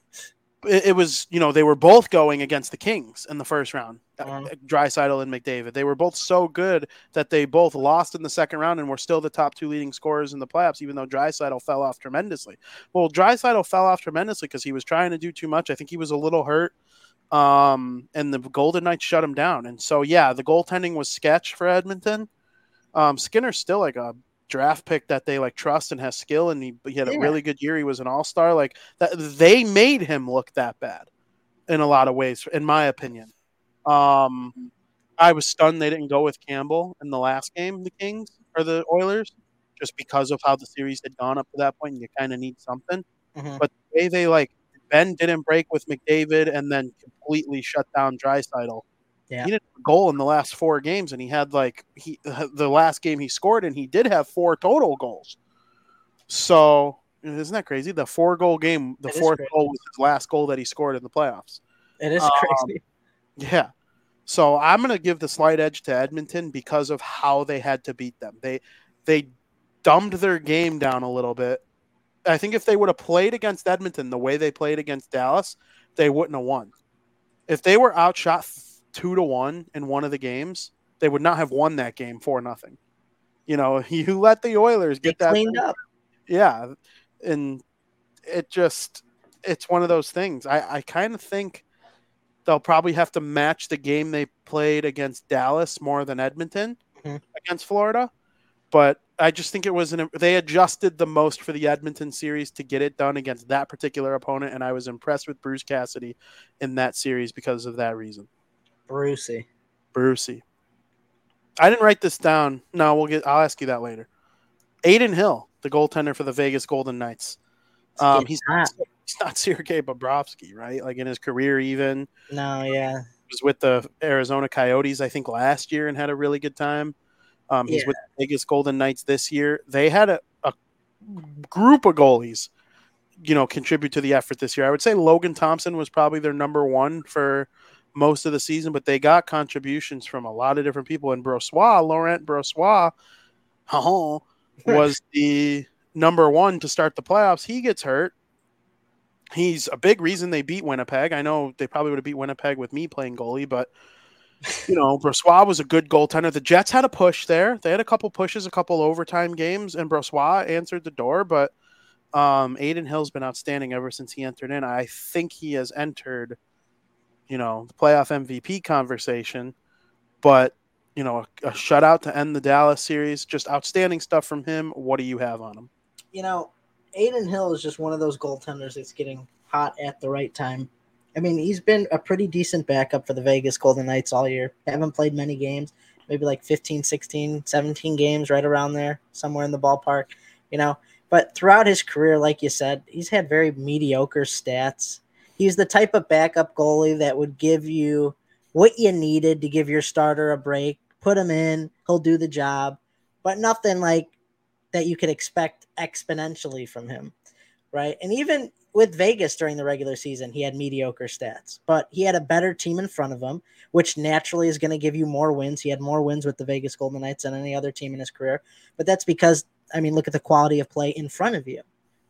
Speaker 1: it, it was, you know, they were both going against the Kings in the first round,
Speaker 2: Mhm.
Speaker 1: Draisaitl and McDavid. They were both so good that they both lost in the second round and were still the top two leading scorers in the playoffs, even though Draisaitl fell off tremendously. Well, Draisaitl fell off tremendously because he was trying to do too much. I think he was a little hurt. Um, and the Golden Knights shut him down. And so, yeah, the goaltending was sketch for Edmonton. Um, Skinner's still like a draft pick that they like trust and has skill, and he, he had a
Speaker 2: Yeah.
Speaker 1: really good year. He was an all star. Like that, they made him look that bad in a lot of ways, in my opinion. Um, I was stunned they didn't go with Campbell in the last game, the Kings or the Oilers, just because of how the series had gone up to that point. And you kind of need something.
Speaker 2: Mhm.
Speaker 1: But the way they like Ben didn't break with McDavid and then completely shut down Draisaitl.
Speaker 2: Yeah.
Speaker 1: He didn't have a goal in the last four games, and he had like he <laughs> the last game he scored, and he did have four total goals. So isn't that crazy? The four goal game, the fourth
Speaker 2: crazy.
Speaker 1: goal was his last goal that he scored in the playoffs.
Speaker 2: It is
Speaker 1: Um,
Speaker 2: crazy. <laughs>
Speaker 1: Yeah. So I'm gonna give the slight edge to Edmonton because of how they had to beat them. They they dumbed their game down a little bit. I think if they would have played against Edmonton the way they played against Dallas, they wouldn't have won. If they were outshot two to one in one of the games, they would not have won that game for nothing. You know, <laughs> you let the Oilers
Speaker 2: They
Speaker 1: get that
Speaker 2: cleaned up.
Speaker 1: yeah and it just it's one of those things i i kind of think they'll probably have to match the game they played against Dallas more than Edmonton
Speaker 2: Mhm.
Speaker 1: against Florida. But I just think it was an they adjusted the most for the Edmonton series to get it done against that particular opponent, and I was impressed with Bruce Cassidy in that series because of that reason.
Speaker 2: Brucey.
Speaker 1: Brucey. I didn't write this down. No, we'll get. I'll ask you that later. Adin Hill, the goaltender for the Vegas Golden Knights. Um, he's not, he's not Sergei Bobrovsky, right? Like in his career, even
Speaker 2: No, yeah.
Speaker 1: He was with the Arizona Coyotes, I think, last year and had a really good time. Um, he's
Speaker 2: Yeah.
Speaker 1: with the Vegas Golden Knights this year. They had a, a group of goalies, you know, contribute to the effort this year. I would say Logan Thompson was probably their number one for most of the season, but they got contributions from a lot of different people. And Brossoit, Laurent Brossoit, oh, <laughs> was <laughs> the number one to start the playoffs. He gets hurt. He's a big reason they beat Winnipeg. I know they probably would have beat Winnipeg with me playing goalie, but you know, Brossoit was a good goaltender. The Jets had a push there. They had a couple pushes, a couple overtime games, and Brossoit answered the door. But um, Adin Hill's been outstanding ever since he entered in. I think he has entered, you know, the playoff MVP conversation. But you know, a, a shutout to end the Dallas series, just outstanding stuff from him. What do you have on him?
Speaker 2: You know, Adin Hill is just one of those goaltenders that's getting hot at the right time. I mean, he's been a pretty decent backup for the Vegas Golden Knights all year. Haven't played many games, maybe like 15, 16, 17 games, right around there, somewhere in the ballpark, you know. But throughout his career, like you said, he's had very mediocre stats. He's the type of backup goalie that would give you what you needed to give your starter a break, put him in, he'll do the job, but nothing like that you could expect exponentially from him, right? And even with Vegas during the regular season, he had mediocre stats, but he had a better team in front of him, which naturally is going to give you more wins. He had more wins with the Vegas Golden Knights than any other team in his career, but that's because, I mean, look at the quality of play in front of you,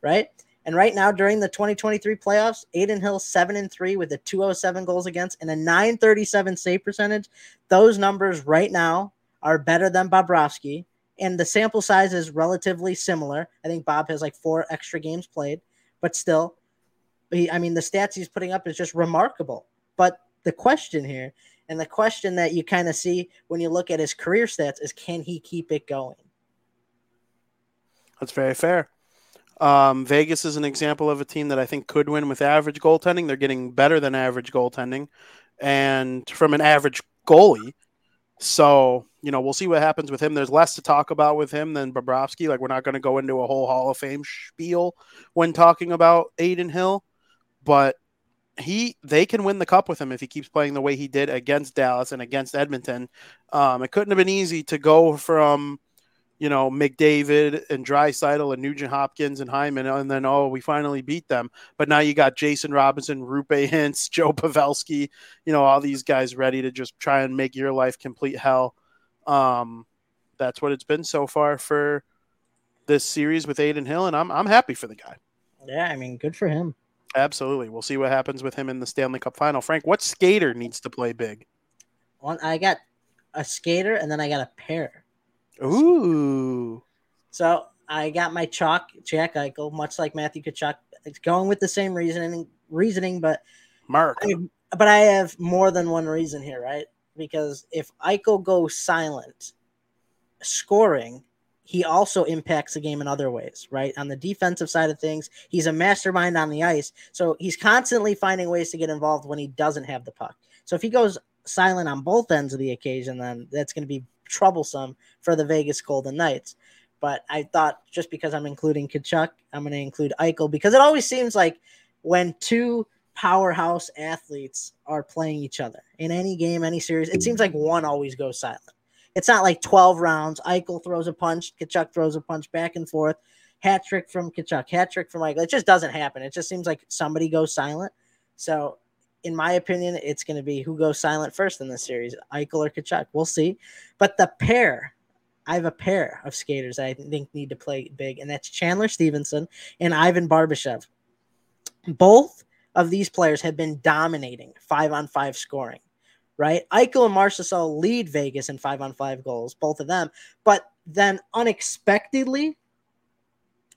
Speaker 2: right? And right now, during the 2023 playoffs, Adin Hill seven and three with a 207 goals against and a 937 save percentage. Those numbers right now are better than Bobrovsky, and the sample size is relatively similar. I think Bob has like four extra games played, but still, he, I mean, the stats he's putting up is just remarkable. But the question here, and the question that you kind of see when you look at his career stats, is can he keep it going?
Speaker 1: That's very fair. Um, Vegas is an example of a team that I think could win with average goaltending. They're getting better than average goaltending, and from an average goalie. So you know, we'll see what happens with him. There's less to talk about with him than Bobrovsky. Like we're not going to go into a whole Hall of Fame spiel when talking about Adin Hill, but he they can win the cup with him if he keeps playing the way he did against Dallas and against Edmonton. Um, it couldn't have been easy to go from you know, McDavid and Draisaitl and Nugent Hopkins and Hyman, and then oh, we finally beat them. But now you got Jason Robinson, Roope Hintz, <laughs> Joe Pavelski, you know, all these guys ready to just try and make your life complete hell. Um, that's what it's been so far for this series with Adin Hill, and I'm I'm happy for the guy.
Speaker 2: Yeah, I mean, good for him.
Speaker 1: Absolutely, we'll see what happens with him in the Stanley Cup final. Frank, what skater needs to play big?
Speaker 2: One, I got a skater, and then I got a pair.
Speaker 1: Ooh.
Speaker 2: So I got my chalk, Jack Eichel, much like Matthew Tkachuk. It's going with the same reasoning, reasoning, but
Speaker 1: Mark.
Speaker 2: I, but I have more than one reason here, right? Because if Eichel goes silent, scoring, he also impacts the game in other ways, right? On the defensive side of things, he's a mastermind on the ice, so he's constantly finding ways to get involved when he doesn't have the puck. So if he goes silent on both ends of the occasion, then that's going to be troublesome for the Vegas Golden Knights. But I thought just because I'm including Tkachuk, I'm going to include Eichel because it always seems like when two powerhouse athletes are playing each other in any game, any series, it seems like one always goes silent. It's not like 12 rounds. Eichel throws a punch, Tkachuk throws a punch back and forth. Hat trick from Tkachuk, hat trick from Eichel. It just doesn't happen. It just seems like somebody goes silent. So in my opinion, it's going to be who goes silent first in this series, Eichel or Tkachuk. We'll see. But the pair, I have a pair of skaters I think need to play big, and that's Chandler Stephenson and Ivan Barbashev. Both of these players have been dominating five on five scoring, right? Eichel and Marchessault lead Vegas in five on five goals, both of them. But then unexpectedly,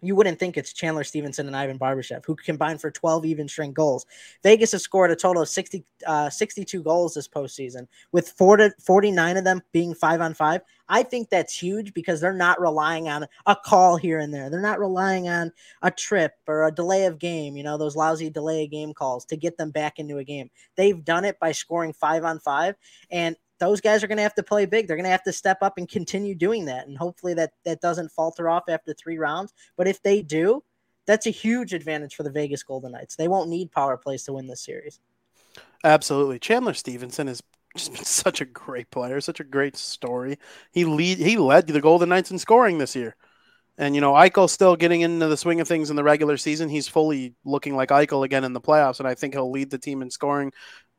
Speaker 2: you wouldn't think it's Chandler Stephenson and Ivan Barbashev, who combined for 12 even strength goals. Vegas has scored a total of 60, uh, 62 goals this postseason, with 40, 49 of them being five on five. I think that's huge because they're not relying on a call here and there. They're not relying on a trip or a delay of game, you know, those lousy delay of game calls to get them back into a game. They've done it by scoring five on five. And those guys are going to have to play big. They're going to have to step up and continue doing that. And hopefully that that doesn't falter off after three rounds. But if they do, that's a huge advantage for the Vegas Golden Knights. They won't need power plays to win this series.
Speaker 1: Absolutely. Chandler Stephenson has just been <laughs> such a great player, such a great story. He lead he led the Golden Knights in scoring this year. And you know, Eichel's still getting into the swing of things in the regular season. He's fully looking like Eichel again in the playoffs, and I think he'll lead the team in scoring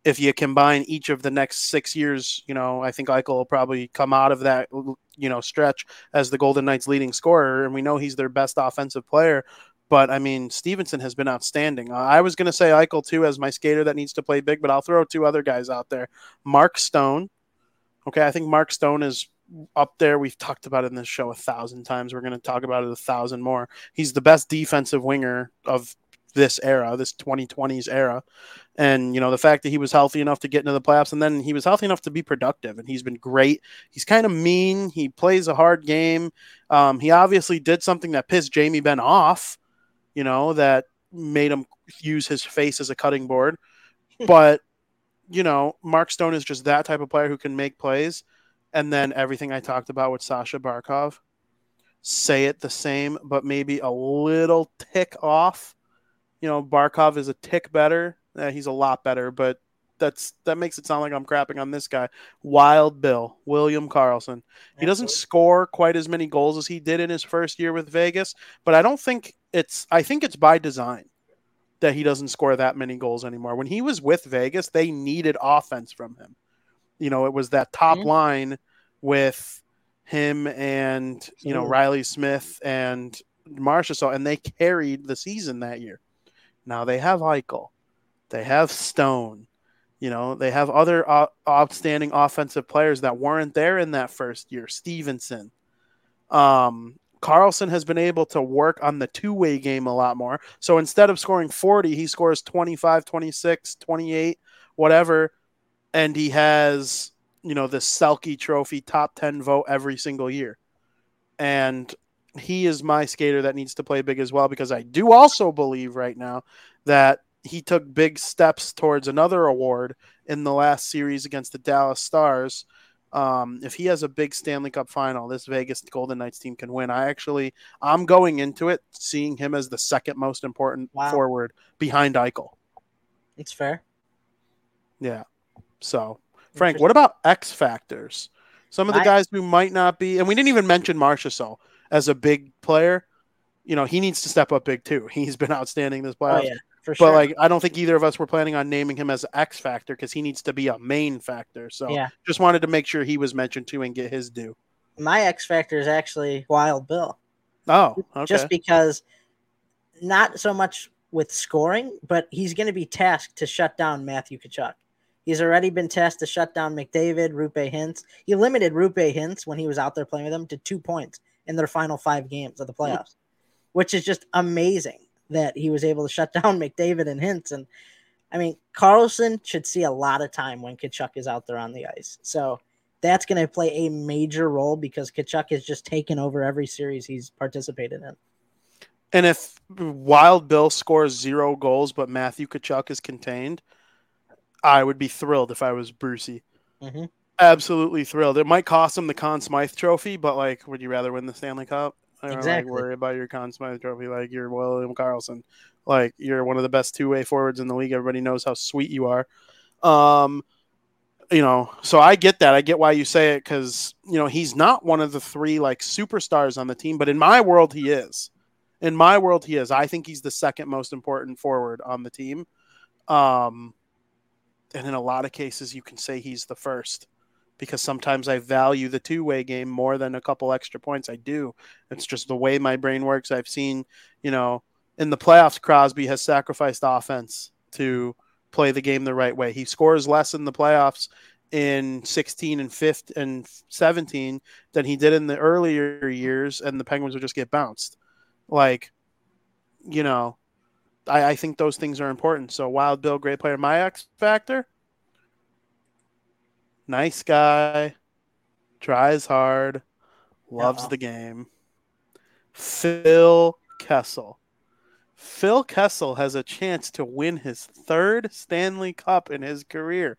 Speaker 1: if you combine each of the next six years, you know, I think Eichel will probably come out of that, you know, stretch as the Golden Knights' leading scorer, and we know he's their best offensive player. But I mean, Stephenson has been outstanding. I was going to say Eichel too as my skater that needs to play big, but I'll throw two other guys out there. Mark Stone. Okay, I think Mark Stone is up there. We've talked about it in this show a thousand times. We're going to talk about it a thousand more. He's the best defensive winger of this era, this 2020s era. And, you know, the fact that he was healthy enough to get into the playoffs and then he was healthy enough to be productive and he's been great. He's kind of mean. He plays a hard game. Um, he obviously did something that pissed Jamie Benn off, you know, that made him use his face as a cutting board. <laughs> but, you know, Mark Stone is just that type of player who can make plays. And then everything I talked about with Sasha Barkov, say it the same, but maybe a little tick off you know, Barkov is a tick better. Uh, he's a lot better, but that's that makes it sound like I'm crapping on this guy. Wild Bill, William Karlsson. He doesn't score quite as many goals as he did in his first year with Vegas, but I don't think it's I think it's by design that he doesn't score that many goals anymore. When he was with Vegas, they needed offense from him. You know, it was that top mm-hmm. line with him and, you know, Riley Smith and Marchessault, and they carried the season that year. Now they have Eichel, they have Stone, you know, they have other uh, outstanding offensive players that weren't there in that first year. Stephenson, um, Karlsson has been able to work on the two way game a lot more. So instead of scoring 40, he scores 25, 26, 28, whatever. And he has, you know, the Selke trophy top 10 vote every single year. And he is my skater that needs to play big as well because I do also believe right now that he took big steps towards another award in the last series against the Dallas Stars. Um, if he has a big Stanley Cup final, this Vegas Golden Knights team can win. I actually, I'm going into it seeing him as the second most important wow. forward behind Eichel.
Speaker 2: It's fair.
Speaker 1: Yeah. So, Frank, what about X factors? Some of the guys who might not be, and we didn't even mention Marchessault as a big player, you know, he needs to step up big too. <laughs> He's been outstanding this playoffs. Oh, yeah, for sure. But like, I don't think either of us were planning on naming him as X factor because he needs to be a main factor. So yeah. just wanted to make sure he was mentioned too and get his due.
Speaker 2: My X factor is actually Wild Bill.
Speaker 1: Oh, okay.
Speaker 2: Just because not so much with scoring, but he's going to be tasked to shut down Matthew Tkachuk. He's already been tasked to shut down McDavid, Roope Hintz. He limited Roope Hintz when he was out there playing with him to two points in their final five games of the playoffs, which is just amazing that he was able to shut <laughs> down McDavid and Hintz. And I mean, Karlsson should see a lot of time when Tkachuk is out there on the ice. So that's going to play a major role because Tkachuk has just taken over every series he's participated in.
Speaker 1: And if Wild Bill scores zero goals, but Matthew Tkachuk is contained, I would be thrilled if I was Brucey. Mm-hmm absolutely thrilled. It might cost him the Conn Smythe Trophy, but like, would you rather win the Stanley Cup? I don't exactly. like worry about your Conn Smythe Trophy. Like you're William Karlsson. like you're one of the best two way forwards in the league. Everybody knows how sweet you are. Um, you know, so I get that. I get why you say it because you know he's not one of the three like superstars on the team, but in my world he is. In my world he is. I think he's the second most important forward on the team. Um, and in a lot of cases, you can say he's the first because sometimes I value the two way game more than a couple extra points. I do. It's just the way my brain works. I've seen, you know, in the playoffs, Crosby has sacrificed offense to play the game the right way. He scores less in the playoffs in 16 and 15 and 17 than he did in the earlier years, and the Penguins would just get bounced. Like, you know, I, I think those things are important. So Wild Bill, great player. My X factor, nice guy, tries hard, loves
Speaker 2: Uh-oh.
Speaker 1: the game. Phil Kessel. Phil Kessel has a chance to win his third Stanley Cup in his career.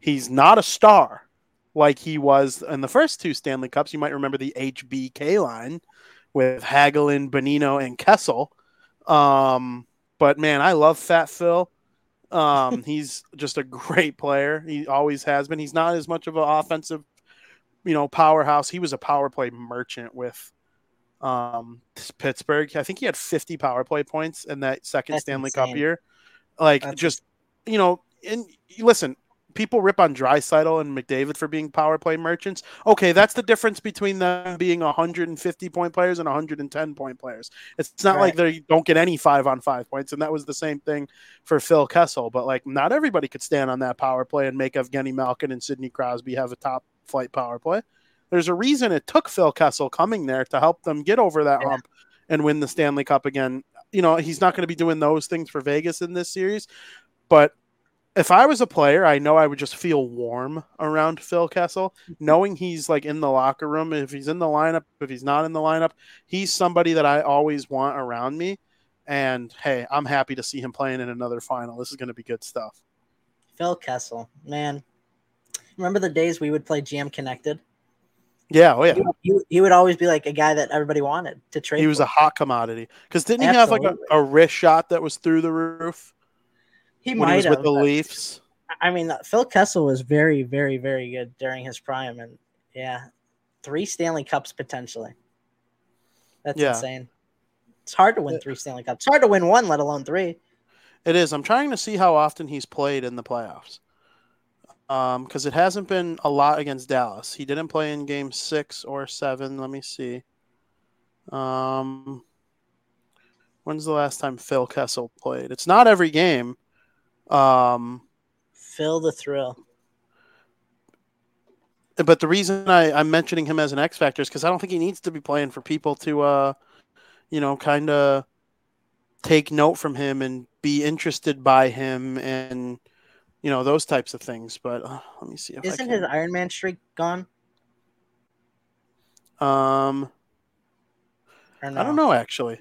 Speaker 1: He's not a star like he was in the first two Stanley Cups. You might remember the HBK line with Hagelin, Bonino, and Kessel. Um, but man, I love Fat Phil. Um, he's just a great player. He always has been. He's not as much of an offensive, you know, powerhouse. He was a power play merchant with um Pittsburgh. I think he had 50 power play points in that second
Speaker 2: That's
Speaker 1: Stanley Cup year. Like
Speaker 2: That's
Speaker 1: just you know, and listen, people rip on Draisaitl and McDavid for being power play merchants. Okay, that's the difference between them being 150 point players and 110 point players. It's not like they don't get any five on five points, and that was the same thing for Phil Kessel. But like, not everybody could stand on that power play and make Evgeny Malkin and Sidney Crosby have a top flight power play. There's a reason it took Phil Kessel coming there to help them get over that
Speaker 2: Yeah.
Speaker 1: hump and win the Stanley Cup again. You know, he's not going to be doing those things for Vegas in this series, but if I was a player, I know I would just feel warm around Phil Kessel, mm-hmm. knowing he's like in the locker room. If he's in the lineup, if he's not in the lineup, he's somebody that I always want around me. And hey, I'm happy to see him playing in another final. This is going to be good stuff.
Speaker 2: Phil Kessel, man. Remember the days we would play GM Connected?
Speaker 1: Yeah, oh yeah.
Speaker 2: He, he, he would always be like a guy that everybody wanted to trade.
Speaker 1: He was
Speaker 2: for.
Speaker 1: a hot commodity because didn't he have like a, a wrist shot that was through the roof
Speaker 2: he
Speaker 1: when he was
Speaker 2: might
Speaker 1: with
Speaker 2: have.
Speaker 1: the Leafs?
Speaker 2: I mean, Phil Kessel was very, very, very good during his prime, and yeah, three Stanley Cups potentially. That's
Speaker 1: Yeah.
Speaker 2: insane. It's hard to win three Stanley Cups. It's hard to win one, let alone three.
Speaker 1: It is. I'm trying to see how often he's played in the playoffs. Um, because it hasn't been a lot against Dallas. He didn't play in game six or seven. Let me see. Um, when's the last time Phil Kessel played? It's not every game. Um,
Speaker 2: Phil the thrill.
Speaker 1: but the reason I, I'm mentioning him as an X factor is because I don't think he needs to be playing for people to, uh, you know, kind of take note from him and be interested by him and you know those types of things. But uh, let me see if
Speaker 2: Isn't his. Iron Man streak gone?
Speaker 1: Um,
Speaker 2: no?
Speaker 1: I don't know actually.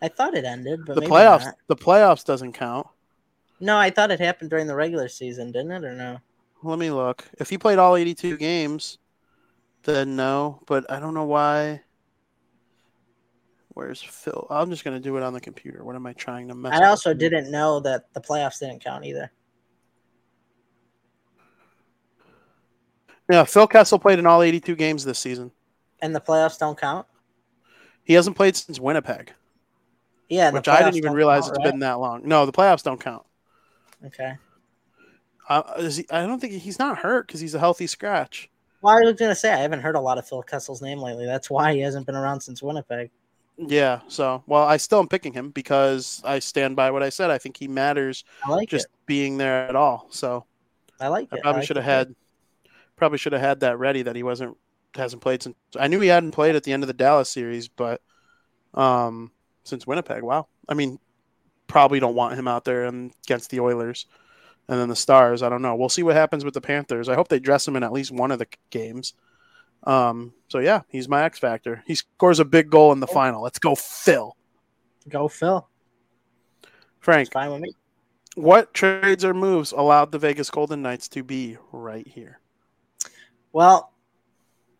Speaker 2: I thought it ended, but
Speaker 1: The playoffs,
Speaker 2: not.
Speaker 1: the playoffs doesn't count.
Speaker 2: No, I thought it happened during the regular season, didn't it? Or no?
Speaker 1: Let me look. If he played all 82 games, then no. But I don't know why. Where's Phil? I'm just gonna do it on the computer. What am I trying to mess?
Speaker 2: I also didn't know that the playoffs didn't count either.
Speaker 1: Yeah, Phil Kessel played in all 82 games this season.
Speaker 2: And the playoffs don't count.
Speaker 1: He hasn't played since Winnipeg,
Speaker 2: Yeah,
Speaker 1: which I didn't even realize
Speaker 2: count,
Speaker 1: it's
Speaker 2: right?
Speaker 1: been that long. No, the playoffs don't count.
Speaker 2: Okay.
Speaker 1: Uh, is he, I don't think he's not hurt because he's a healthy scratch.
Speaker 2: Well, I was gonna say I haven't heard a lot of Phil Kessel's name lately. That's why he hasn't been around since Winnipeg.
Speaker 1: Yeah. So, well, I still am picking him because I stand by what I said. I think he matters
Speaker 2: I like
Speaker 1: just
Speaker 2: it.
Speaker 1: being there at all. So
Speaker 2: I like
Speaker 1: I
Speaker 2: it.
Speaker 1: probably
Speaker 2: like
Speaker 1: should have had, probably should have had that ready that he wasn't hasn't played since. I knew he hadn't played at the end of the Dallas series, but um, since Winnipeg, wow. I mean, probably don't want him out there and against the Oilers. And then the Stars, I don't know. We'll see what happens with the Panthers. I hope they dress him in at least one of the games. Um, so yeah, he's my X factor. He scores a big goal in the final. Let's go, Phil.
Speaker 2: Go Phil.
Speaker 1: Frank,
Speaker 2: fine with me.
Speaker 1: what trades or moves allowed the Vegas Golden Knights to be right here?
Speaker 2: Well,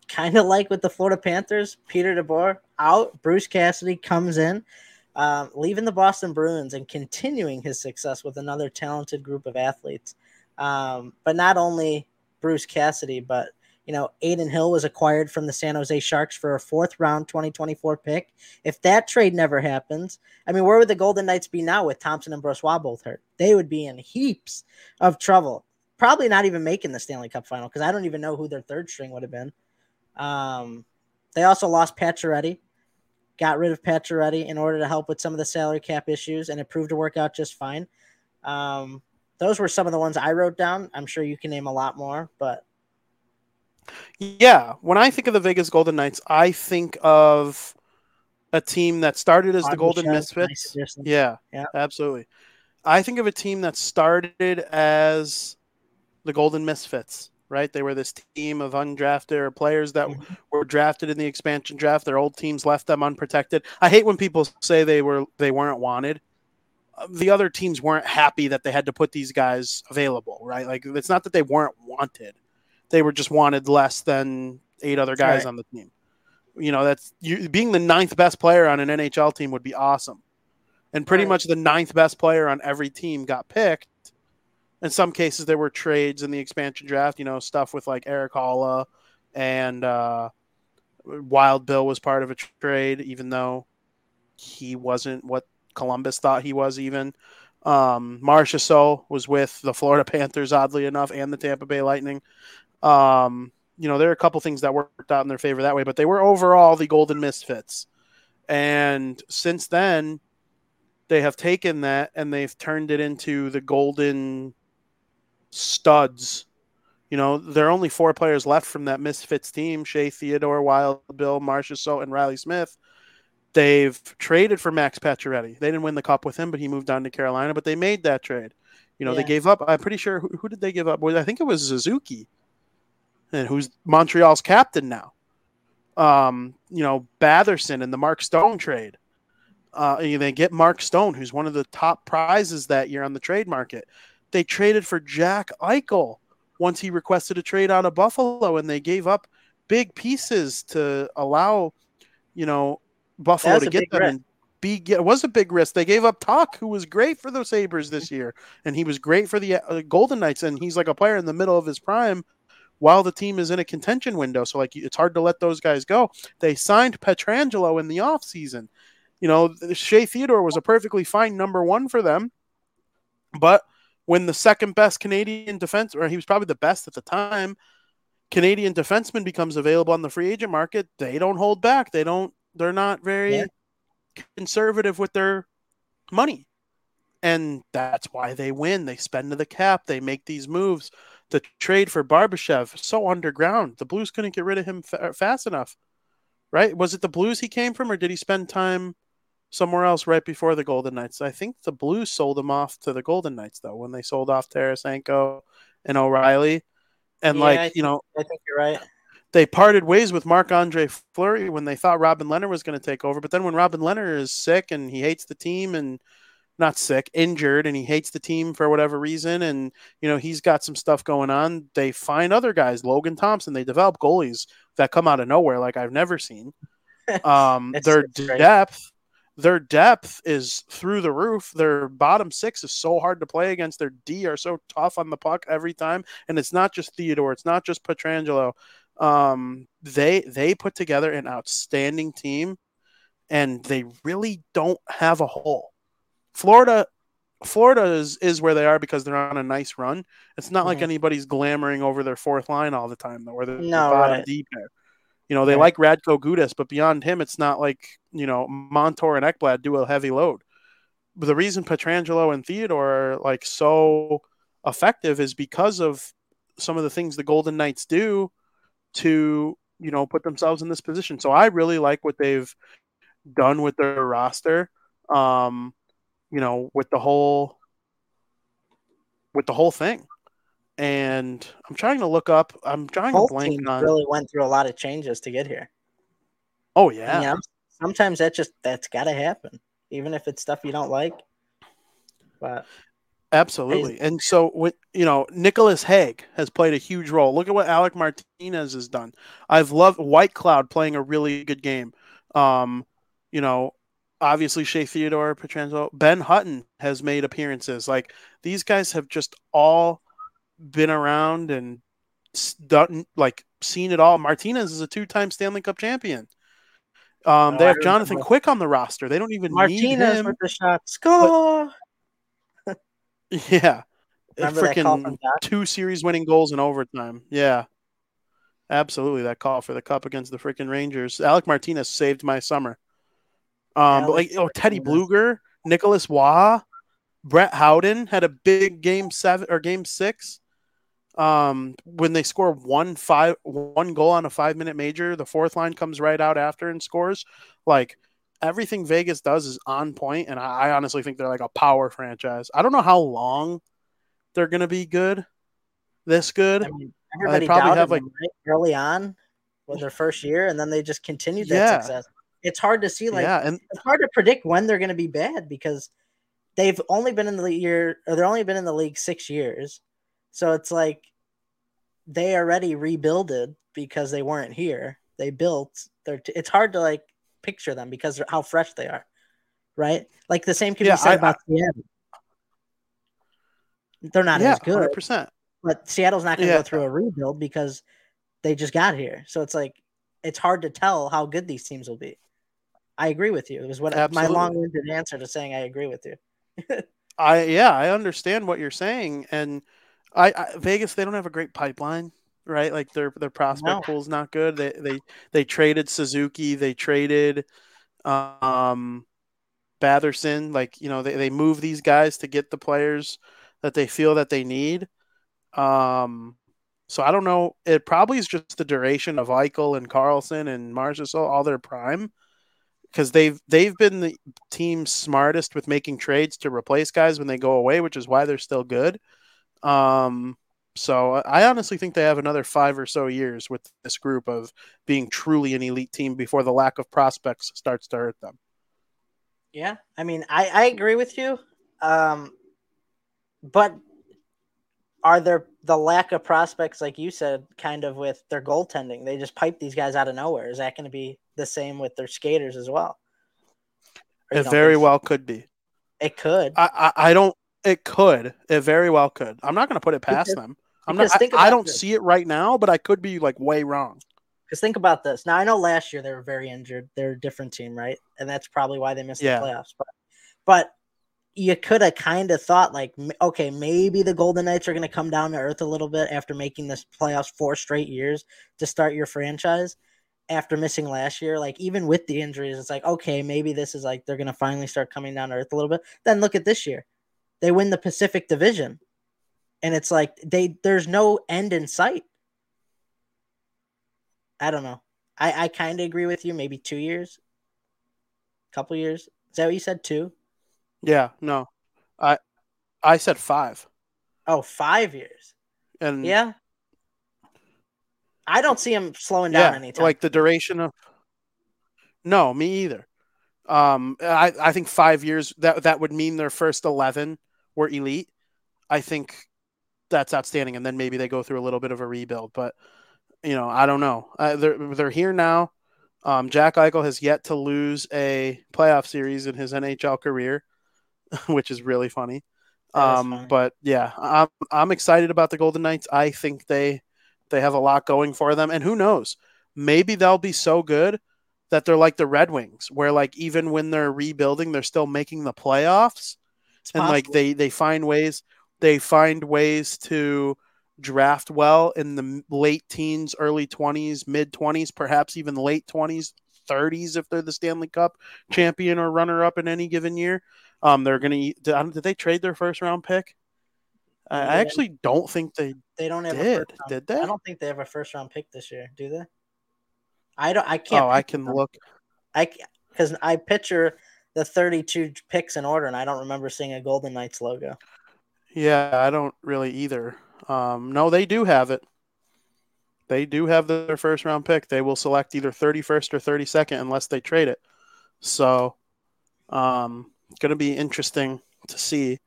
Speaker 2: kind of like with the Florida Panthers, Peter DeBoer out, Bruce Cassidy comes in, um, leaving the Boston Bruins and continuing his success with another talented group of athletes. Um, but not only Bruce Cassidy, but you know, Adin Hill was acquired from the San Jose Sharks for a fourth round 2024 pick. If that trade never happens, I mean, where would the Golden Knights be now with Thompson and Brossoit both hurt? They would be in heaps of trouble. Probably not even making the Stanley Cup final because I don't even know who their third string would have been. Um, they also lost Pacioretty, got rid of Pacioretty in order to help with some of the salary cap issues, and it proved to work out just fine. Um, those were some of the ones I wrote down. I'm sure you can name a lot more, but
Speaker 1: Yeah, when I think of the Vegas Golden Knights, I think of a team that started as the Golden Misfits.
Speaker 2: nice.
Speaker 1: Yeah,
Speaker 2: Yeah.
Speaker 1: absolutely. I think of a team that started as the Golden Misfits, right? They were this team of undrafted or players that
Speaker 2: Mhm.
Speaker 1: were drafted in the expansion draft. Their old teams left them unprotected. I hate when people say they were they weren't wanted. The other teams weren't happy that they had to put these guys available, right? Like it's not that they weren't wanted; they were just wanted less than eight other guys
Speaker 2: Right.
Speaker 1: on the team. You know, that's you being the ninth best player on an NHL team would be awesome and pretty
Speaker 2: Right.
Speaker 1: much the ninth best player on every team got picked. In some cases, there were trades in the expansion draft. You know, stuff with like Erik Haula and uh, Wild Bill was part of a trade, even though he wasn't what Columbus thought he was. Even um, Marchessault was with the Florida <laughs> Panthers, oddly enough, and the Tampa Bay Lightning. Um, you know, there are a couple things that worked out in their favor that way, but they were overall the Golden Misfits. And since then, they have taken that and they've turned it into the golden studs. You know, there are only four players left from that Misfits team Shea Theodore, Wild Bill, Marchessault, and Riley Smith. They've traded for Max Pacioretty. They didn't win the cup with him, but he moved on to Carolina. But they made that trade. You know, they gave up. I'm pretty sure who, who did they give up? Well, I think it was Suzuki, and who's Montreal's captain now. Um, you know, Batherson and the Mark Stone trade. Uh, they get Mark Stone, who's one of the top prizes that year on the trade market. They traded for Jack Eichel once he requested a trade out of Buffalo, and they gave up big pieces to allow, you know, Buffalo to get them
Speaker 2: risk.
Speaker 1: and be. It was a big risk. They gave up Tuch, who was great for the Sabres this year, and he was great for the uh, Golden Knights, and he's like a player in the middle of his prime. While the team is in a contention window, so like it's hard to let those guys go. They signed Pietrangelo in the offseason. You know, Shea Theodore was a perfectly fine number one for them. But when the second best Canadian defense, or he was probably the best at the time, Canadian defenseman becomes available on the free agent market, they don't hold back. They don't, they're not very
Speaker 2: Yeah.
Speaker 1: conservative with their money. And that's why they win. They spend to the cap. They make these moves. The trade for Barbashev, so underground. The Blues couldn't get rid of him fa- fast enough, right? Was it the Blues he came from, or did he spend time somewhere else right before the Golden Knights? I think the Blues sold him off to the Golden Knights, though, when they sold off Tarasenko and O'Reilly. And,
Speaker 2: Yeah,
Speaker 1: like,
Speaker 2: think-
Speaker 1: you know,
Speaker 2: I think you're right.
Speaker 1: they parted ways with Marc Andre Fleury when they thought Robin Lehner was going to take over. But then when Robin Lehner is sick and he hates the team and not sick, injured, and he hates the team for whatever reason, and you know he's got some stuff going on. They find other guys, Logan Thompson. They develop goalies that come out of nowhere like I've never seen. <laughs> Um, their depth, their depth is through the roof. Their bottom six is so hard to play against. Their D are so tough on the puck every time, and it's not just Theodore. It's not just Pietrangelo. Um, they they put together an outstanding team, and they really don't have a hole. Florida, Florida is is where they are because they're on a nice run. It's not like
Speaker 2: Mhm.
Speaker 1: anybody's glamoring over their fourth line all the time, though, or the, the
Speaker 2: No,
Speaker 1: bottom
Speaker 2: right.
Speaker 1: D pair. You know, they
Speaker 2: Right.
Speaker 1: like Radko Gudas, but beyond him, it's not like you know Montour and Ekblad do a heavy load. But the reason Pietrangelo and Theodore are like so effective is because of some of the things the Golden Knights do to you know put themselves in this position. So I really like what they've done with their roster. Um, you know, with the whole with the whole thing. And I'm trying to look up. I'm trying
Speaker 2: Both
Speaker 1: to blank on.
Speaker 2: really went through a lot of changes to get here.
Speaker 1: oh
Speaker 2: And,
Speaker 1: yeah,
Speaker 2: sometimes that just that's got to happen, even if it's stuff you don't like. But
Speaker 1: Absolutely. And so, with you know, Nicolas Hague has played a huge role. Look at what Alec Martinez has done. I've loved Whitecloud playing a really good game. Um, you know, obviously Shea Theodore, Pietrangelo, Ben Hutton has made appearances. Like these guys have just all been around and done like seen it all. Martinez is a two-time Stanley Cup champion. Um,
Speaker 2: Oh,
Speaker 1: they have Jonathan. Quick on the roster. They don't even need
Speaker 2: Martinez
Speaker 1: him.
Speaker 2: with the shot, score. <laughs>
Speaker 1: Yeah.
Speaker 2: Remember that call
Speaker 1: Freaking two series winning goals in overtime. Yeah. Absolutely. That call for the cup against the freaking Rangers. Alec Martinez saved my summer. Um, but like, oh, Teddy Blueger, Nicolas Roy, Brett Howden had a big game seven or game six. Um, when they score one five one goal on a five minute major, the fourth line comes right out after and scores. Like everything Vegas does is on point, and I, I honestly think they're like a power franchise. I don't know how long they're to be good, this good.
Speaker 2: I mean, everybody
Speaker 1: probably
Speaker 2: doubted
Speaker 1: have, like-
Speaker 2: them, right? early on with their first year, and then they just continued that
Speaker 1: Yeah.
Speaker 2: success. It's hard to see, like,
Speaker 1: yeah, and
Speaker 2: it's hard to predict when they're to be bad because they've only been in the year, or they're only been in the league six years. So it's like they already rebuilded because they weren't here. They built. They're. T- it's hard to like picture them because how fresh they are, right? Like the same can
Speaker 1: Yeah,
Speaker 2: be said
Speaker 1: I-
Speaker 2: about Seattle. They're not
Speaker 1: yeah,
Speaker 2: as good,
Speaker 1: hundred percent.
Speaker 2: but Seattle's not going to
Speaker 1: Yeah.
Speaker 2: go through a rebuild because they just got here. So it's like it's hard to tell how good these teams will be. I agree with you. It was what my long-winded answer to saying I agree with you. <laughs>
Speaker 1: I yeah, I understand what you're saying, and I, I Vegas they don't have a great pipeline, right? Like their their prospect
Speaker 2: No.
Speaker 1: pool's not good. They they they traded Suzuki, they traded um Batherson, like you know they they move these guys to get the players that they feel that they need. Um, so I don't know. It probably is just the duration of Eichel and Karlsson and Marchessault, all their prime, because they've they've been the team smartest with making trades to replace guys when they go away, which is why they're still good. Um, so I honestly think they have another five or so years with this group of being truly an elite team before the lack of prospects starts to hurt them.
Speaker 2: Yeah, I mean, I I agree with you. Um, but are there the lack of prospects, like you said, kind of with their goaltending? They just pipe these guys out of nowhere. Is that going to be the same with their skaters as well? Or
Speaker 1: It very well could be.
Speaker 2: It could.
Speaker 1: I, I I don't. It could. It very well could. I'm not going to put it past
Speaker 2: Because-
Speaker 1: them. I'm not. I, I don't
Speaker 2: this.
Speaker 1: see it right now, but I could be like way wrong.
Speaker 2: Because think about this. Now I know last year they were very injured. They're a different team, right? And that's probably why they missed
Speaker 1: Yeah.
Speaker 2: the playoffs. But but you could have kind of thought like, okay, maybe the Golden Knights are going to come down to earth a little bit after making this playoffs four straight years to start your franchise. After missing last year, like even with the injuries, it's like okay, maybe this is like they're going to finally start coming down to earth a little bit. Then look at this year, they win the Pacific Division, and it's like they there's no end in sight. I don't know. I, I kind of agree with you. Maybe two years, couple years. Is that what you said? Two?
Speaker 1: Yeah. No. I I said five.
Speaker 2: Oh, five years.
Speaker 1: And
Speaker 2: Yeah. I don't see him slowing down
Speaker 1: yeah,
Speaker 2: anytime.
Speaker 1: like the duration of. No, me either. Um, I I think five years that that would mean their first eleven were elite. I think that's outstanding, and then maybe they go through a little bit of a rebuild. But you know, I don't know. Uh, they're they're here now. Um, Jack Eichel has yet to lose a playoff series in his NHL career, <laughs> which is really funny.
Speaker 2: Is
Speaker 1: Um,
Speaker 2: funny.
Speaker 1: but yeah, I'm I'm excited about the Golden Knights. I think they they have a lot going for them, and who knows, maybe they'll be so good that they're like the Red Wings, where like even when they're rebuilding, they're still making the playoffs,
Speaker 2: It's
Speaker 1: and like they they find ways they find ways to draft well in the late teens, early twenties, mid twenties, perhaps even late twenties, thirties if they're the Stanley Cup champion or runner up in any given year. Um, they're gonna did, don't- did they trade their first round pick? I I actually don't think they
Speaker 2: they don't have
Speaker 1: did. Did they?
Speaker 2: I don't think they have a first round pick this year. Do they? I don't. I can't.
Speaker 1: Oh, I can
Speaker 2: them.
Speaker 1: look.
Speaker 2: I because I picture the 32 picks in order, and I don't remember seeing a Golden Knights logo.
Speaker 1: Yeah, I don't really either. Um, no, they do have it. They do have their first round pick. They will select either 31st or 32nd unless they trade it. So, um, going to be interesting to see.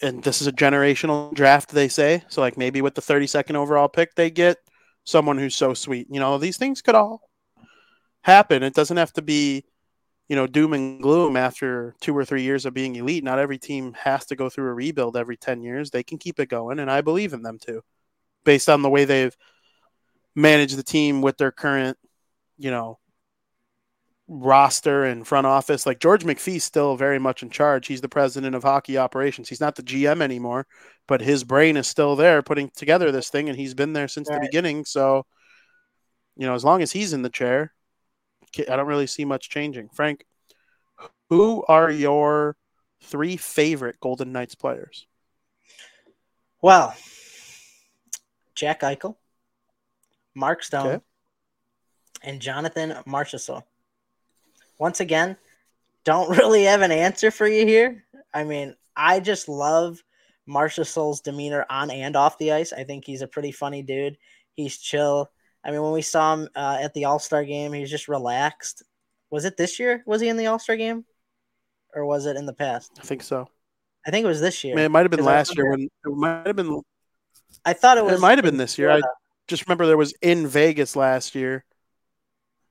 Speaker 1: And this is a generational draft, they say. So, like maybe with the 32nd overall pick, they get someone who's so sweet. You know, these things could all happen. It doesn't have to be, you know, doom and gloom after two or three years of being elite. Not every team has to go through a rebuild every 10 years. They can keep it going, and I believe in them too, based on the way they've managed the team with their current, you know, roster and front office. Like George McPhee's still very much in charge. He's the president of hockey operations. He's not the GM anymore, but his brain is still there putting together this thing, and he's been there since the beginning. So, you know, as long as he's in the chair, I don't really see much changing. Frank, who are your three favorite Golden Knights players?
Speaker 2: Well, Jack Eichel, Mark Stone,
Speaker 1: Okay.
Speaker 2: and Jonathan Marchessault. once again, don't <laughs> really have an answer for you here. I mean, I just love Marchessault's demeanor on and off the ice. I think he's a pretty funny dude. He's chill. I mean, when we saw him uh, at the All Star game, he was just relaxed. Was it this year? Was he in the All Star game, or was it in the past?
Speaker 1: I think so.
Speaker 2: I think it was this year.
Speaker 1: Man, it might have been last year when it might have been.
Speaker 2: I thought it was.
Speaker 1: It might have been this year. I just remember there was in Vegas last year.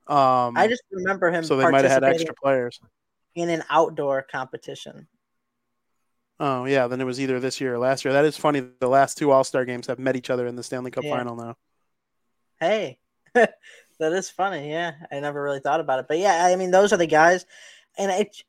Speaker 1: Um,
Speaker 2: I just remember him.
Speaker 1: so they might have had extra players.
Speaker 2: in an outdoor competition.
Speaker 1: Oh yeah, then it was either this year or last year. That is funny. The last two All Star games have met each other in the Stanley Cup
Speaker 2: Yeah.
Speaker 1: final now.
Speaker 2: Hey, <laughs> that is funny. Yeah, I never really thought about it, but yeah, I mean, those are the guys, and it.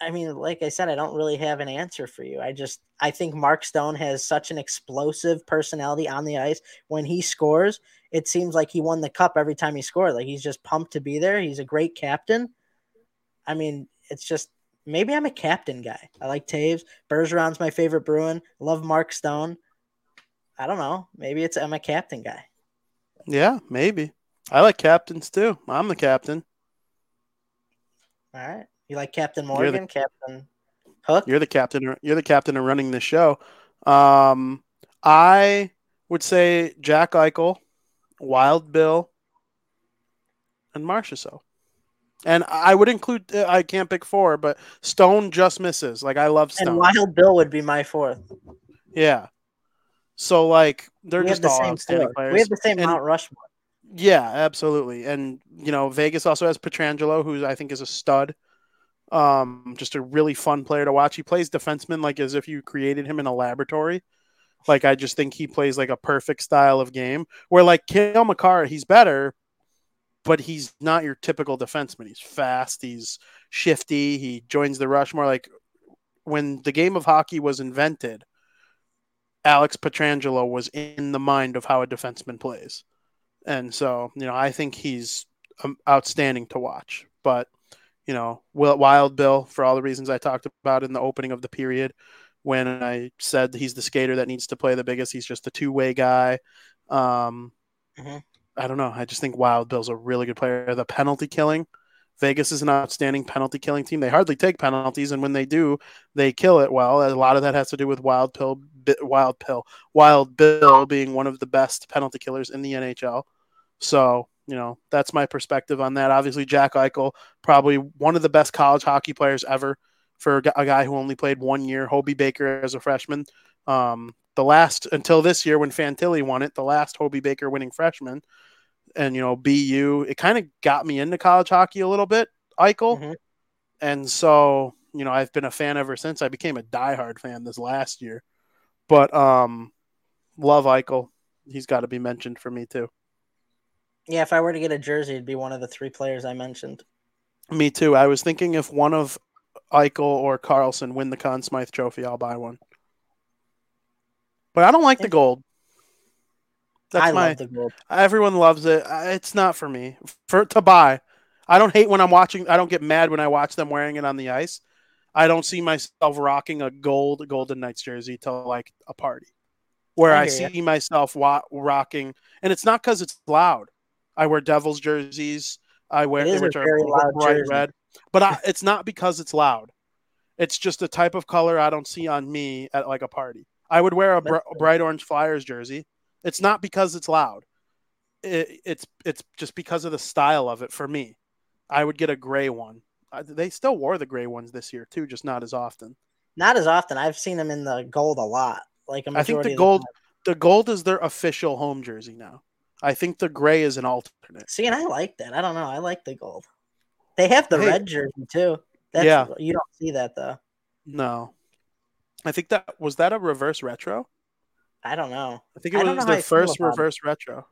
Speaker 2: I mean, like I said, I don't really have an answer for you. I just I think Mark Stone has such an explosive personality on the ice. When he scores, it seems like he won the cup every time he scored. Like he's just pumped to be there. He's a great captain. I mean, it's just maybe I'm a captain guy. I like Toews. Bergeron's my favorite Bruin. Love Mark Stone. I don't know. Maybe it's I'm a captain guy.
Speaker 1: Yeah, maybe. I like captains too. I'm the captain.
Speaker 2: All right. You like Captain
Speaker 1: You're the-
Speaker 2: Morgan, Captain Hook?
Speaker 1: You're the captain. You're the captain of running this show. Um, I would say Jack Eichel, Wild Bill, and Marchessault. And I would include. I can't pick four, but Stone just misses. Like I love Stone.
Speaker 2: and Wild Bill would be my fourth.
Speaker 1: yeah. So like they're
Speaker 2: we
Speaker 1: just
Speaker 2: the
Speaker 1: all
Speaker 2: same
Speaker 1: outstanding
Speaker 2: four.
Speaker 1: players.
Speaker 2: We have the same
Speaker 1: And-
Speaker 2: Mount Rushmore.
Speaker 1: Yeah, absolutely. And you know, Vegas also has Pietrangelo, who I think is a stud. Um, just a really fun player to watch. He plays defenseman like as if you created him in a laboratory. Like I just think he plays like a perfect style of game. Where like Cale Makar, he's better, but he's not your typical defenseman. He's fast, he's shifty, he joins the rush more like when the game of hockey was invented, Alex Pietrangelo was in the mind of how a defenseman plays. And so, you know, I think he's um, outstanding to watch. But, you know, Wild Bill, for all the reasons I talked about in the opening of the period, when I said he's the skater that needs to play the biggest, he's just a two way guy. Um,
Speaker 2: Mhm.
Speaker 1: I don't know. I just think Wild Bill's a really good player. The penalty killing, Vegas is an outstanding penalty killing team. They hardly take penalties, and when they do, they kill it well. A lot of that has to do with Wild Pill, Wild Pill, Wild Bill being one of the best penalty killers in the NHL. So, you know, that's my perspective on that. Obviously, Jack Eichel, probably one of the best college hockey players ever for a guy who only played one year. Hobey Baker as a freshman. Um, the last until this year when Fantilli won it, the last Hobey Baker winning freshman, and you know BU, it kind of got me into college hockey a little bit. Eichel,
Speaker 2: Mhm.
Speaker 1: and so you know I've been a fan ever since. I became a diehard fan this last year, but um, love Eichel. He's got to be mentioned for me too.
Speaker 2: Yeah, if I were to get a jersey, it'd be one of the three players I mentioned.
Speaker 1: Me too. I was thinking if one of Eichel or Karlsson win the Conn Smythe Trophy, I'll buy one. But I don't like the gold. That's
Speaker 2: I
Speaker 1: my.
Speaker 2: love the gold.
Speaker 1: Everyone loves it. It's not for me. For to buy, I don't hate when I'm watching. I don't get mad when I watch them wearing it on the ice. I don't see myself rocking a gold Golden Knights jersey to like a party, where
Speaker 2: I
Speaker 1: I, see myself wa- rocking, and it's not because it's loud. I wear Devils jerseys. I wear
Speaker 2: It a
Speaker 1: which are bright
Speaker 2: jersey.
Speaker 1: red, but I, it's not because it's loud. It's just a type of color I don't see on me at like a party. I would wear a br-
Speaker 2: fair.
Speaker 1: bright orange Flyers jersey. It's not because it's loud. It, it's it's just because of the style of it for me. I would get a gray one. I, they still wore the gray ones this year too, just not as often.
Speaker 2: Not as often. I've seen them in the gold a lot. Like a
Speaker 1: I think the gold,
Speaker 2: time.
Speaker 1: the gold is their official home jersey now. I think the gray is an alternate.
Speaker 2: See, and I like that. I don't know. I like the gold. They have the
Speaker 1: Hey.
Speaker 2: red jersey too. That's,
Speaker 1: Yeah.
Speaker 2: you don't see that though.
Speaker 1: No, I think that was that a reverse retro.
Speaker 2: I don't know.
Speaker 1: I think it
Speaker 2: I
Speaker 1: was
Speaker 2: know how
Speaker 1: their
Speaker 2: I feel
Speaker 1: first
Speaker 2: about it.
Speaker 1: reverse retro.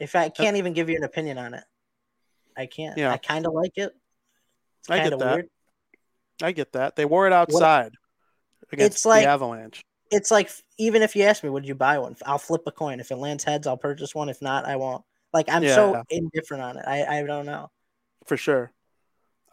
Speaker 2: If I can't even give you an opinion on it, I can't.
Speaker 1: Yeah.
Speaker 2: I kind of like it. It's
Speaker 1: I get that.
Speaker 2: weird.
Speaker 1: I get that. They wore it outside against
Speaker 2: It's like-
Speaker 1: the Avalanche.
Speaker 2: It's like even if you ask me, would you buy one? I'll flip a coin. If it lands heads, I'll purchase one. If not, I won't. Like I'm
Speaker 1: Yeah.
Speaker 2: so indifferent on it. I I don't know.
Speaker 1: for sure.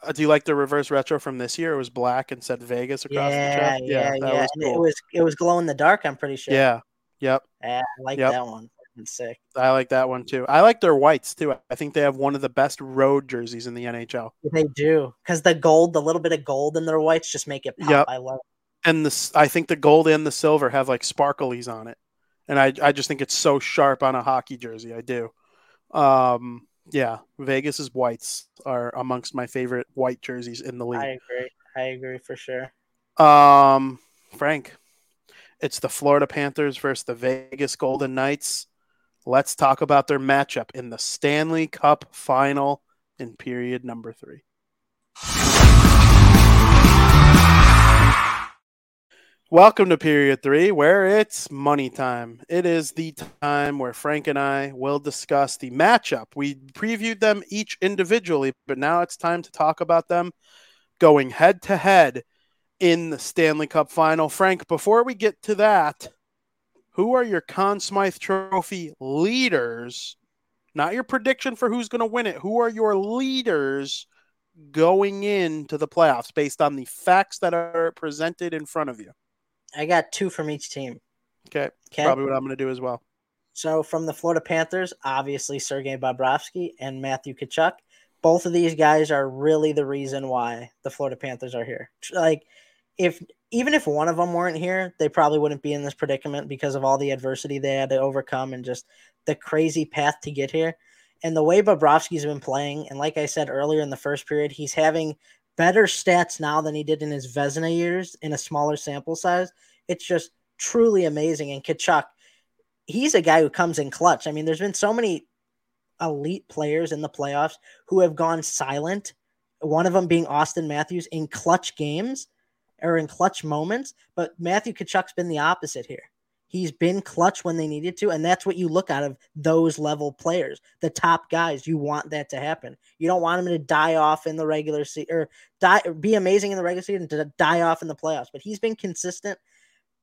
Speaker 1: Uh, do you like the reverse retro from this year? It was black and said Vegas across the
Speaker 2: Yeah,
Speaker 1: chest.
Speaker 2: yeah, yeah.
Speaker 1: was cool.
Speaker 2: it was it was glow in the dark. I'm pretty sure.
Speaker 1: yeah, yep.
Speaker 2: Yeah, I like
Speaker 1: Yep.
Speaker 2: that one. sick.
Speaker 1: I like that one too. I like their whites too. I think they have one of the best road jerseys in the NHL.
Speaker 2: They do because the gold, the little bit of gold in their whites, just make it pop.
Speaker 1: Yep.
Speaker 2: I love. It.
Speaker 1: And this, I think the gold and the silver have like sparklies on it, and I I just think it's so sharp on a hockey jersey. I do. Um, yeah, Vegas's whites are amongst my favorite white jerseys in the league.
Speaker 2: I agree. I agree for sure.
Speaker 1: Um, Frank, it's the Florida Panthers versus the Vegas Golden Knights. Let's talk about their matchup in the Stanley Cup final in period number three. Welcome to period three, where it's money time. It is the time where Frank and I will discuss the matchup. We previewed them each individually, but now it's time to talk about them going head to head in the Stanley Cup final. Frank, before we get to that, who are your Conn Smythe Trophy leaders? Not your prediction for who's going to win it. Who are your leaders going into the playoffs based on the facts that are presented in front of you?
Speaker 2: I got two from each team.
Speaker 1: Okay. okay. Probably what I'm going to do as well.
Speaker 2: So from the Florida Panthers, obviously Sergei Bobrovsky and Matthew Tkachuk. Both of these guys are really the reason why the Florida Panthers are here. Like, if even if one of them weren't here, they probably wouldn't be in this predicament because of all the adversity they had to overcome and just the crazy path to get here. And the way Bobrovsky's been playing, and like I said earlier in the first period, he's having better stats now than he did in his Vezina years in a smaller sample size. It's just truly amazing. And Tkachuk, he's a guy who comes in clutch. I mean, there's been so many elite players in the playoffs who have gone silent. One of them being Auston Matthews in clutch games or in clutch moments. But Matthew Tkachuk's been the opposite here. He's been clutch when they needed to, and that's what you look out of those level players, the top guys. You want that to happen. You don't want them to die off in the regular season or die be amazing in the regular season to die off in the playoffs. But he's been consistent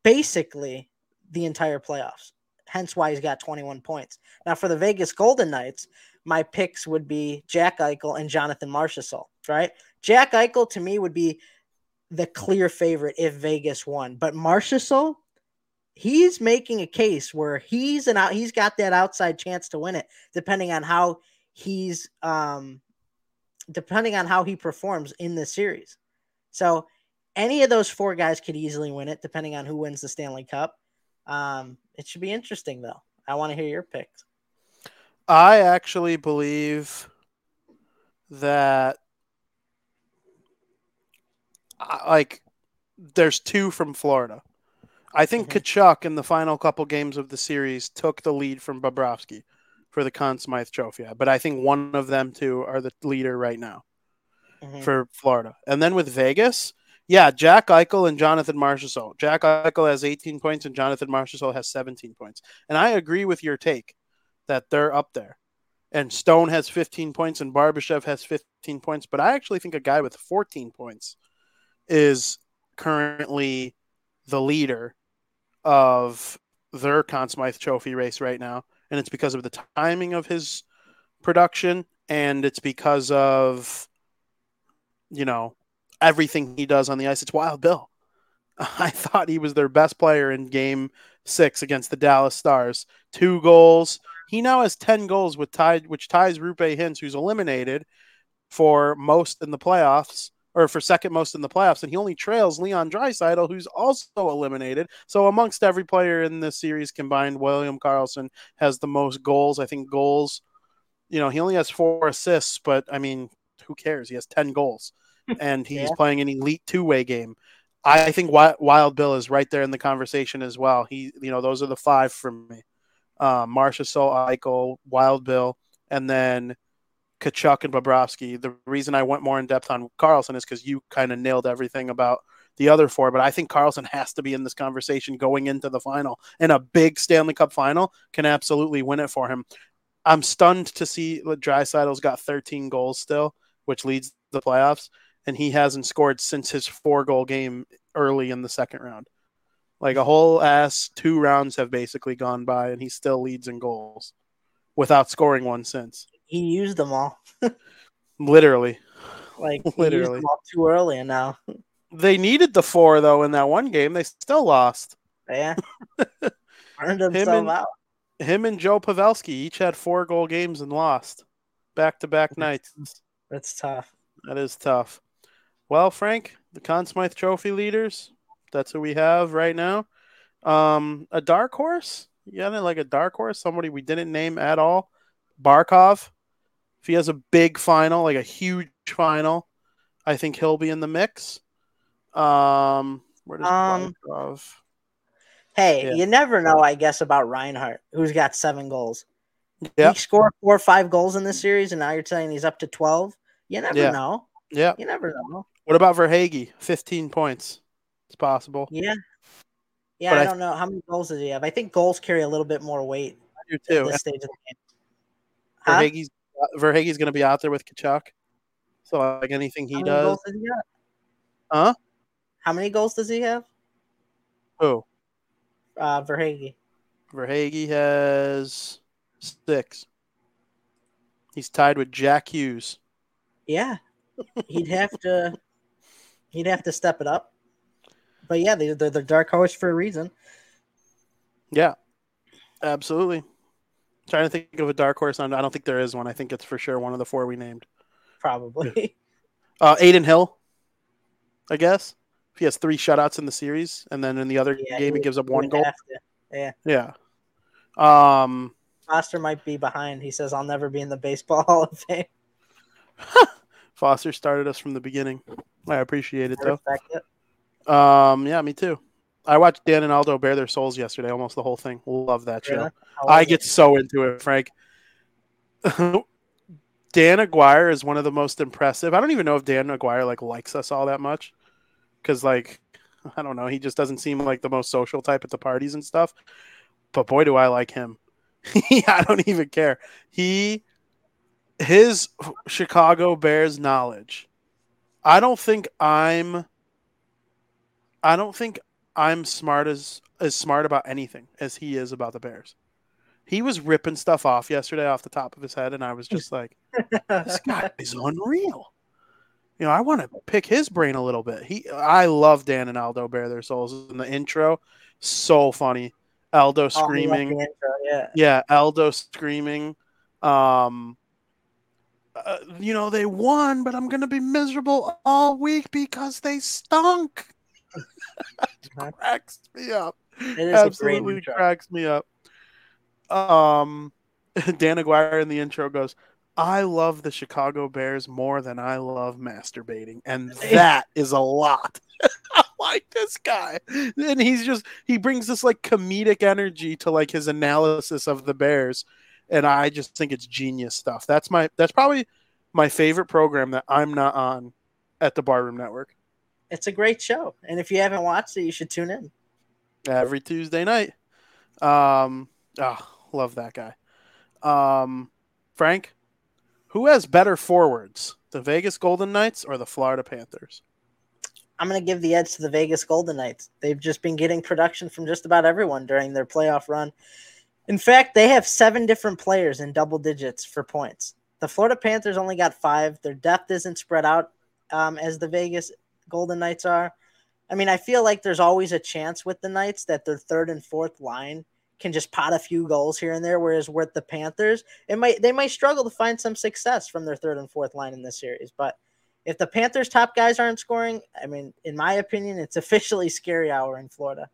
Speaker 2: basically the entire playoffs. Hence why he's got 21 points. Now for the Vegas Golden Knights, my picks would be Jack Eichel and Jonathan Marchessault, right? Jack Eichel to me would be the clear favorite if Vegas won, but Marchessault he's making a case where he's an out he's got that outside chance to win it depending on how he's um depending on how he performs in this series. So any of those four guys could easily win it depending on who wins the stanley cup. Um it should be interesting though. I want to hear your picks.
Speaker 1: I actually believe that like there's two from florida I think mm-hmm. Tkachuk in the final couple games of the series took the lead from Bobrovsky for the Conn Smythe Trophy. But I think one of them two are the leader right now mm-hmm. for Florida. And then with Vegas, yeah, Jack Eichel and Jonathan Marchessault. Jack Eichel has 18 points and Jonathan Marchessault has 17 points. And I agree with your take that they're up there. And Stone has 15 points and Barbashev has 15 points. But I actually think a guy with 14 points is currently the leader of their Conn Smythe Trophy race right now, and it's because of the timing of his production, and it's because of you know everything he does on the ice. It's Wild Bill. <laughs> I thought he was their best player in Game Six against the Dallas Stars. Two goals. He now has ten goals, with tied, which ties Roope Hintz, who's eliminated for most in the playoffs or for second most in the playoffs, and he only trails Leon Draisaitl, who's also eliminated. So amongst every player in this series combined, William Karlsson has the most goals. I think goals, you know, he only has four assists, but I mean, who cares? He has ten goals, <laughs> and he's yeah. playing an elite two way game. I think Wild Bill is right there in the conversation as well. He, you know, those are the five for me: uh, Marchessault, Eichel, Wild Bill, and then Tkachuk and Bobrovsky. The reason I went more in depth on Karlsson is because you kind of nailed everything about the other four, but I think Karlsson <laughs> has to be in this conversation going into the final. And a big Stanley Cup final can absolutely win it for him. I'm stunned to see that Draisaitl's got 13 goals still, which leads the playoffs, and he hasn't scored since his four goal game early in the second round. Like a whole ass two rounds have basically gone by, and he still leads in goals without scoring one since
Speaker 2: he used them all. <laughs>
Speaker 1: Literally.
Speaker 2: Like literally too early and now.
Speaker 1: They needed the four though in that one game. They still lost.
Speaker 2: Yeah. <laughs> Burned himself him and, out.
Speaker 1: him and Joe Pavelski each had four goal games and lost back to back nights.
Speaker 2: That's tough.
Speaker 1: That is tough. Well, Frank, the Conn Smythe Trophy leaders. That's who we have right now. Um, a dark horse. Yeah, like a dark horse. Somebody we didn't name at all. Barkov. If he has a big final, like a huge final, I think he'll be in the mix. Um, where does
Speaker 2: Um,
Speaker 1: Barkov?
Speaker 2: Hey,
Speaker 1: Yeah.
Speaker 2: you never know, I guess, about Reinhart, who's got seven goals.
Speaker 1: Yeah,
Speaker 2: He scored four or five goals in this series, and now you're saying he's up to 12. You never
Speaker 1: Yeah.
Speaker 2: know.
Speaker 1: yeah.
Speaker 2: You never know.
Speaker 1: What about Verhaeghe? Fifteen points. It's possible.
Speaker 2: Yeah. Yeah,
Speaker 1: But
Speaker 2: I
Speaker 1: I-
Speaker 2: don't know. How many goals does he have? I think goals carry a little bit more weight
Speaker 1: You
Speaker 2: at
Speaker 1: too.
Speaker 2: this stage of the game.
Speaker 1: Verhaeghe's Verhaeghe's going to be out there with Tkachuk. So like anything he
Speaker 2: How many
Speaker 1: does,
Speaker 2: goals does he
Speaker 1: huh?
Speaker 2: How many goals does he have?
Speaker 1: Who?
Speaker 2: Uh, Verhaeghe.
Speaker 1: Verhaeghe has six. He's tied with Jack Hughes.
Speaker 2: Yeah, <laughs> he'd have to. He'd have to step it up. But yeah, they, they're the dark horse for a reason.
Speaker 1: Yeah, absolutely. Trying to think of a dark horse. On I don't think there is one. I think it's for sure one of the four we named.
Speaker 2: Probably. <laughs>
Speaker 1: Uh, Adin Hill, I guess. He has three shutouts in the series, and then in the other
Speaker 2: Yeah,
Speaker 1: game he
Speaker 2: he
Speaker 1: gives up one goal.
Speaker 2: have to.
Speaker 1: Yeah. Um.
Speaker 2: Foster might be behind. He says, "I'll never be in the baseball <laughs> Hall of Fame." <laughs>
Speaker 1: Foster started us from the beginning. I appreciate it
Speaker 2: I
Speaker 1: though.
Speaker 2: it.
Speaker 1: Um, yeah, me too. I watched Dan and Aldo bare their souls yesterday, almost the whole thing. Love that show.
Speaker 2: Really? How
Speaker 1: I get
Speaker 2: it?
Speaker 1: so into it, Frank. <laughs> Dan Aguirre is one of the most impressive. I don't even know if Dan Aguirre like likes us all that much, because like <laughs> I don't know, he just doesn't seem like the most social type at the parties and stuff. But boy, do I like him. <laughs> I don't even care. He his Chicago Bears knowledge. I don't think I'm. I don't think I'm smart as as smart about anything as he is about the Bears. He was ripping stuff off yesterday off the top of his head, and I was just like, "This <laughs> guy is unreal." You know, I want to pick his brain a little bit. He, I love Dan and Aldo bare their souls in the intro. So funny, Aldo
Speaker 2: Oh,
Speaker 1: screaming.
Speaker 2: the intro, yeah.
Speaker 1: Yeah, Aldo screaming. Um, uh, you know they won, but I'm gonna be miserable all week because they stunk. <laughs> Cracks me up.
Speaker 2: It is a great
Speaker 1: Absolutely cracks me up. Um, <laughs> Dan Aguirre in the intro goes, "I love the Chicago Bears more than I love masturbating," and <laughs> that is a lot. <laughs> I like this guy, and he's just he brings this like comedic energy to like his analysis of the Bears, and I just think it's genius stuff. That's my that's probably my favorite program that I'm not on at the Barroom Network
Speaker 2: It's a great show, and if you haven't watched it, you should tune in.
Speaker 1: every Tuesday night. Um, oh, love that guy. Um, Frank, who has better forwards, the Vegas Golden Knights or the Florida Panthers?
Speaker 2: I'm going to give the edge to the Vegas Golden Knights. They've just been getting production from just about everyone during their playoff run. In fact, they have seven different players in double digits for points. The Florida Panthers only got five. Their depth isn't spread out um, as the Vegas Golden Knights are. I mean, I feel like there's always a chance with the Knights that their third and fourth line can just pot a few goals here and there. Whereas with the Panthers, it might they might struggle to find some success from their third and fourth line in this series. But if the Panthers' top guys aren't scoring, I mean, in my opinion, it's <laughs> officially scary hour in Florida.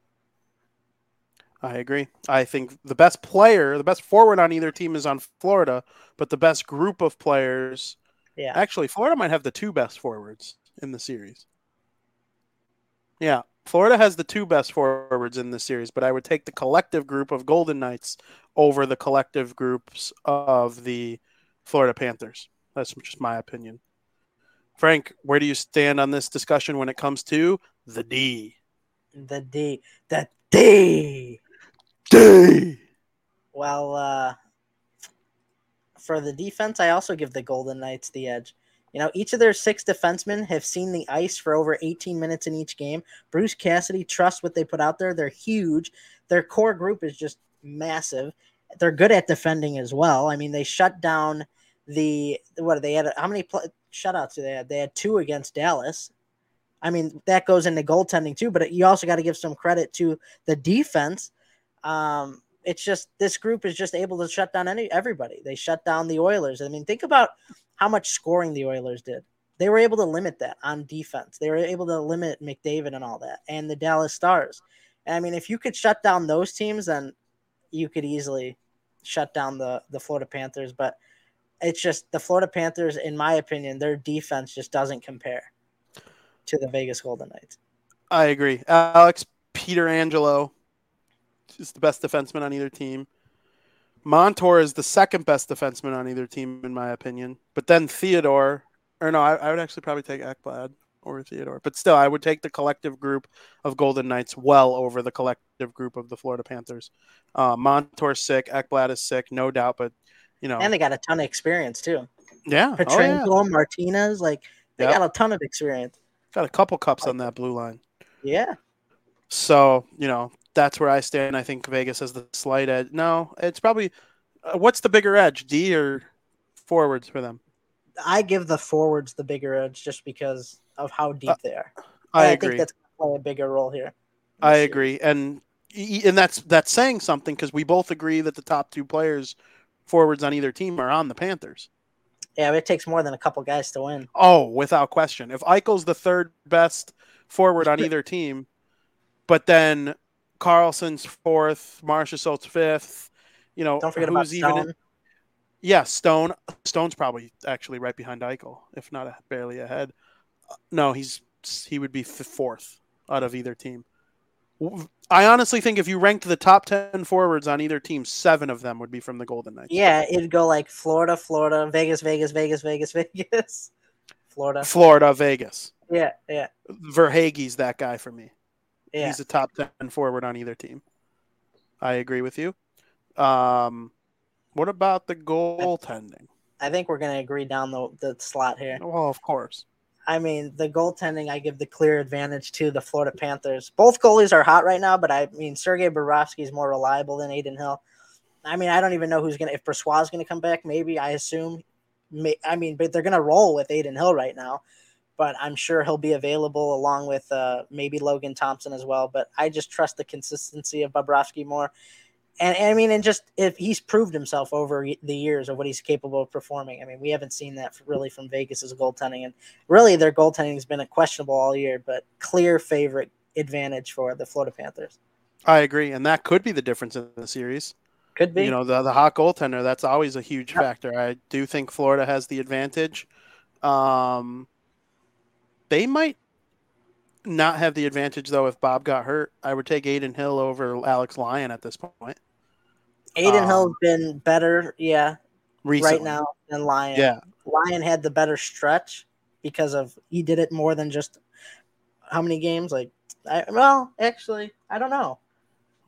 Speaker 1: I agree. I think the best player, the best forward on either team is on Florida, but the best group of players,
Speaker 2: Yeah,
Speaker 1: actually, Florida might have the two best forwards in the series. Yeah, Florida has the two best forwards in the series, but I would take the collective group of Golden Knights over the collective groups of the Florida Panthers. That's just my opinion. Frank, where do you stand on this discussion when it comes to the D?
Speaker 2: the D, the D.
Speaker 1: D.
Speaker 2: Well, uh, for the defense, I also give the Golden Knights the edge. You know, each of their six defensemen have seen the ice for over 18 minutes in each game. Bruce Cassidy trusts what they put out there. They're huge. Their core group is just massive. They're good at defending as well. I mean, they shut down the what they had. How many pl- shutouts do they have? They had two against Dallas. I mean, that goes into goaltending too, but you also got to give some credit to the defense. Um, it's just this group is just able to shut down any everybody. They shut down the Oilers. I mean, think about how much scoring the Oilers did. They were able to limit that on defense. They were able to limit McDavid and all that, and the Dallas Stars. I mean, if you could shut down those teams, then you could easily shut down the the Florida Panthers. But it's just the Florida Panthers, in my opinion, their defense just doesn't compare to the Vegas Golden Knights.
Speaker 1: I agree. Alex Pietrangelo is the best defenseman on either team. Montour is the second best defenseman on either team, in my opinion. But then Theodore, or no, I, I would actually probably take Ekblad over Theodore. But still, I would take the collective group of Golden Knights well over the collective group of the Florida Panthers. Uh, Montour's sick. Ekblad is sick, no doubt. But, you know.
Speaker 2: And they got a ton of experience, too.
Speaker 1: Yeah.
Speaker 2: Pietrangelo, oh, yeah. Martinez, like, they yep. got a ton of experience.
Speaker 1: Got a couple cups on that blue line.
Speaker 2: Yeah.
Speaker 1: So, you know, that's where I stand. I think Vegas has the slight edge. No, it's probably uh, what's the bigger edge, D or forwards for them?
Speaker 2: I give the forwards the bigger edge just because of how deep uh, they are.
Speaker 1: I, I
Speaker 2: agree.
Speaker 1: think
Speaker 2: that's going to play a bigger role here.
Speaker 1: I agree, and and that's that's saying something because we both agree that the top two players forwards on either team are on the Panthers.
Speaker 2: Yeah, it takes more than a couple guys to win.
Speaker 1: Oh, without question. If Eichel's the third best forward on either team, but then Karlsson's fourth, Marchessault's fifth. You know,
Speaker 2: don't forget about Stone. In,
Speaker 1: yeah, Stone. Stone's probably actually right behind Eichel, if not barely ahead. Uh, no, he's he would be fourth out of either team. I honestly think if you ranked the top ten forwards on either team, seven of them would be from the Golden Knights.
Speaker 2: Yeah, it'd go like Florida, Florida, Vegas, Vegas, Vegas, Vegas, <laughs> Vegas, Florida,
Speaker 1: Florida, Vegas.
Speaker 2: Yeah, yeah.
Speaker 1: Verhaeghe's that guy for me.
Speaker 2: Yeah.
Speaker 1: He's a top 10 forward on either team. I agree with you. Um, what about the goaltending?
Speaker 2: I think we're going to agree down the, the slot here.
Speaker 1: Well, of course.
Speaker 2: I mean, the goaltending, I give the clear advantage to the Florida Panthers. Both goalies are hot right now, but I mean, Sergei Bobrovsky is more reliable than Adin Hill. I mean, I don't even know who's going to, if Brossoit is going to come back, maybe, I assume. May, I mean, but they're going to roll with Adin Hill right now but I'm sure he'll be available along with uh, maybe Logan Thompson as well. But I just trust the consistency of Bobrovsky more. And, and, I mean, and just if he's proved himself over the years of what he's capable of performing. I mean, we haven't seen that really from Vegas's goaltending, and really their goaltending has been a questionable all year. But clear favorite advantage for the Florida Panthers.
Speaker 1: I agree, and that could be the difference in the series.
Speaker 2: Could be.
Speaker 1: You know, the the hot goaltender. That's always a huge yep. factor. I do think Florida has the advantage. Um, they might not have the advantage though if Bob got hurt. I would take Adin Hill over Alex Lyon at this point.
Speaker 2: Adin um, Hill's been better, yeah,
Speaker 1: recently.
Speaker 2: right now than Lyon.
Speaker 1: Yeah,
Speaker 2: Lyon had the better stretch because of he did it more than just how many games? Like, I, well, actually, I don't know.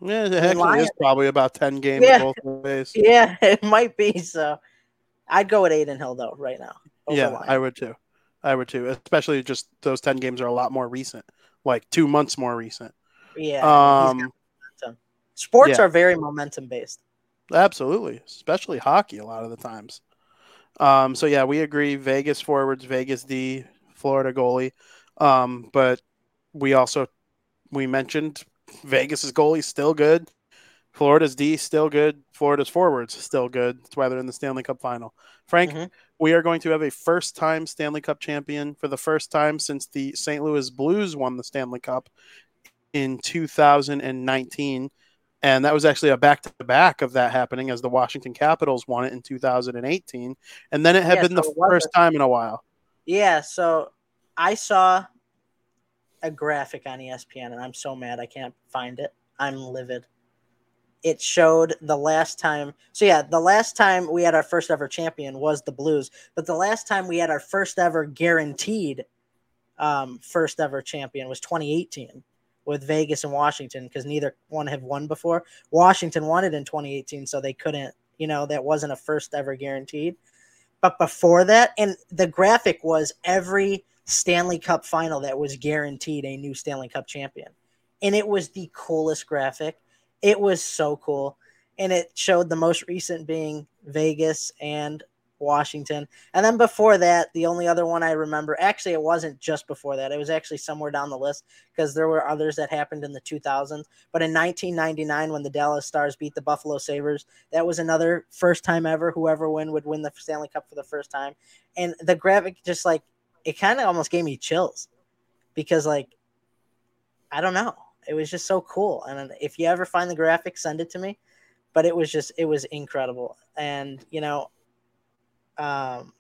Speaker 1: Yeah, it actually Lyon, is probably about ten games yeah, both ways. <laughs>
Speaker 2: Yeah, it might be. So, I'd go with Adin Hill though right now.
Speaker 1: Yeah, Lyon. I would too. I would too, especially just those ten games are a lot more recent, like two months more recent.
Speaker 2: Yeah. Um, Sports yeah. are very momentum based.
Speaker 1: Absolutely, especially hockey. A lot of the times. Um, so yeah, we agree. Vegas forwards, Vegas D, Florida goalie. Um, but we also we mentioned Vegas's goalie still good. Florida's D still good. Florida's forwards still good. That's why they're in the Stanley Cup final. Frank, mm-hmm we are going to have a first time Stanley Cup champion for the first time since the St. Louis Blues won the Stanley Cup in 2019. And that was actually a back to back of that happening as the Washington Capitals won it in 2018. And then it had yeah, been so the first time in a while.
Speaker 2: Yeah. So I saw a graphic on ESPN and I'm so mad I can't find it. I'm livid it showed the last time. So yeah, the last time we had our first ever champion was the Blues, but the last time we had our first ever guaranteed um, first ever champion was 2018 with Vegas and Washington because neither one have won before. Washington won it in 2018, so they couldn't. You know that wasn't a first ever guaranteed. But before that, and the graphic was every Stanley Cup final that was guaranteed a new Stanley Cup champion. And it was the coolest graphic it was so cool. And it showed the most recent being Vegas and Washington. And then before that, the only other one I remember, actually, it wasn't just before that. It was actually somewhere down the list because there were others that happened in the 2000s. But in 1999, when the Dallas Stars beat the Buffalo Sabres, that was another first time ever. Whoever win would win the Stanley Cup for the first time. And the graphic just like, it kind of almost gave me chills because, like, I don't know. It was just so cool. And if you ever find the graphic, send it to me. But it was just, it was incredible. And, you know, um,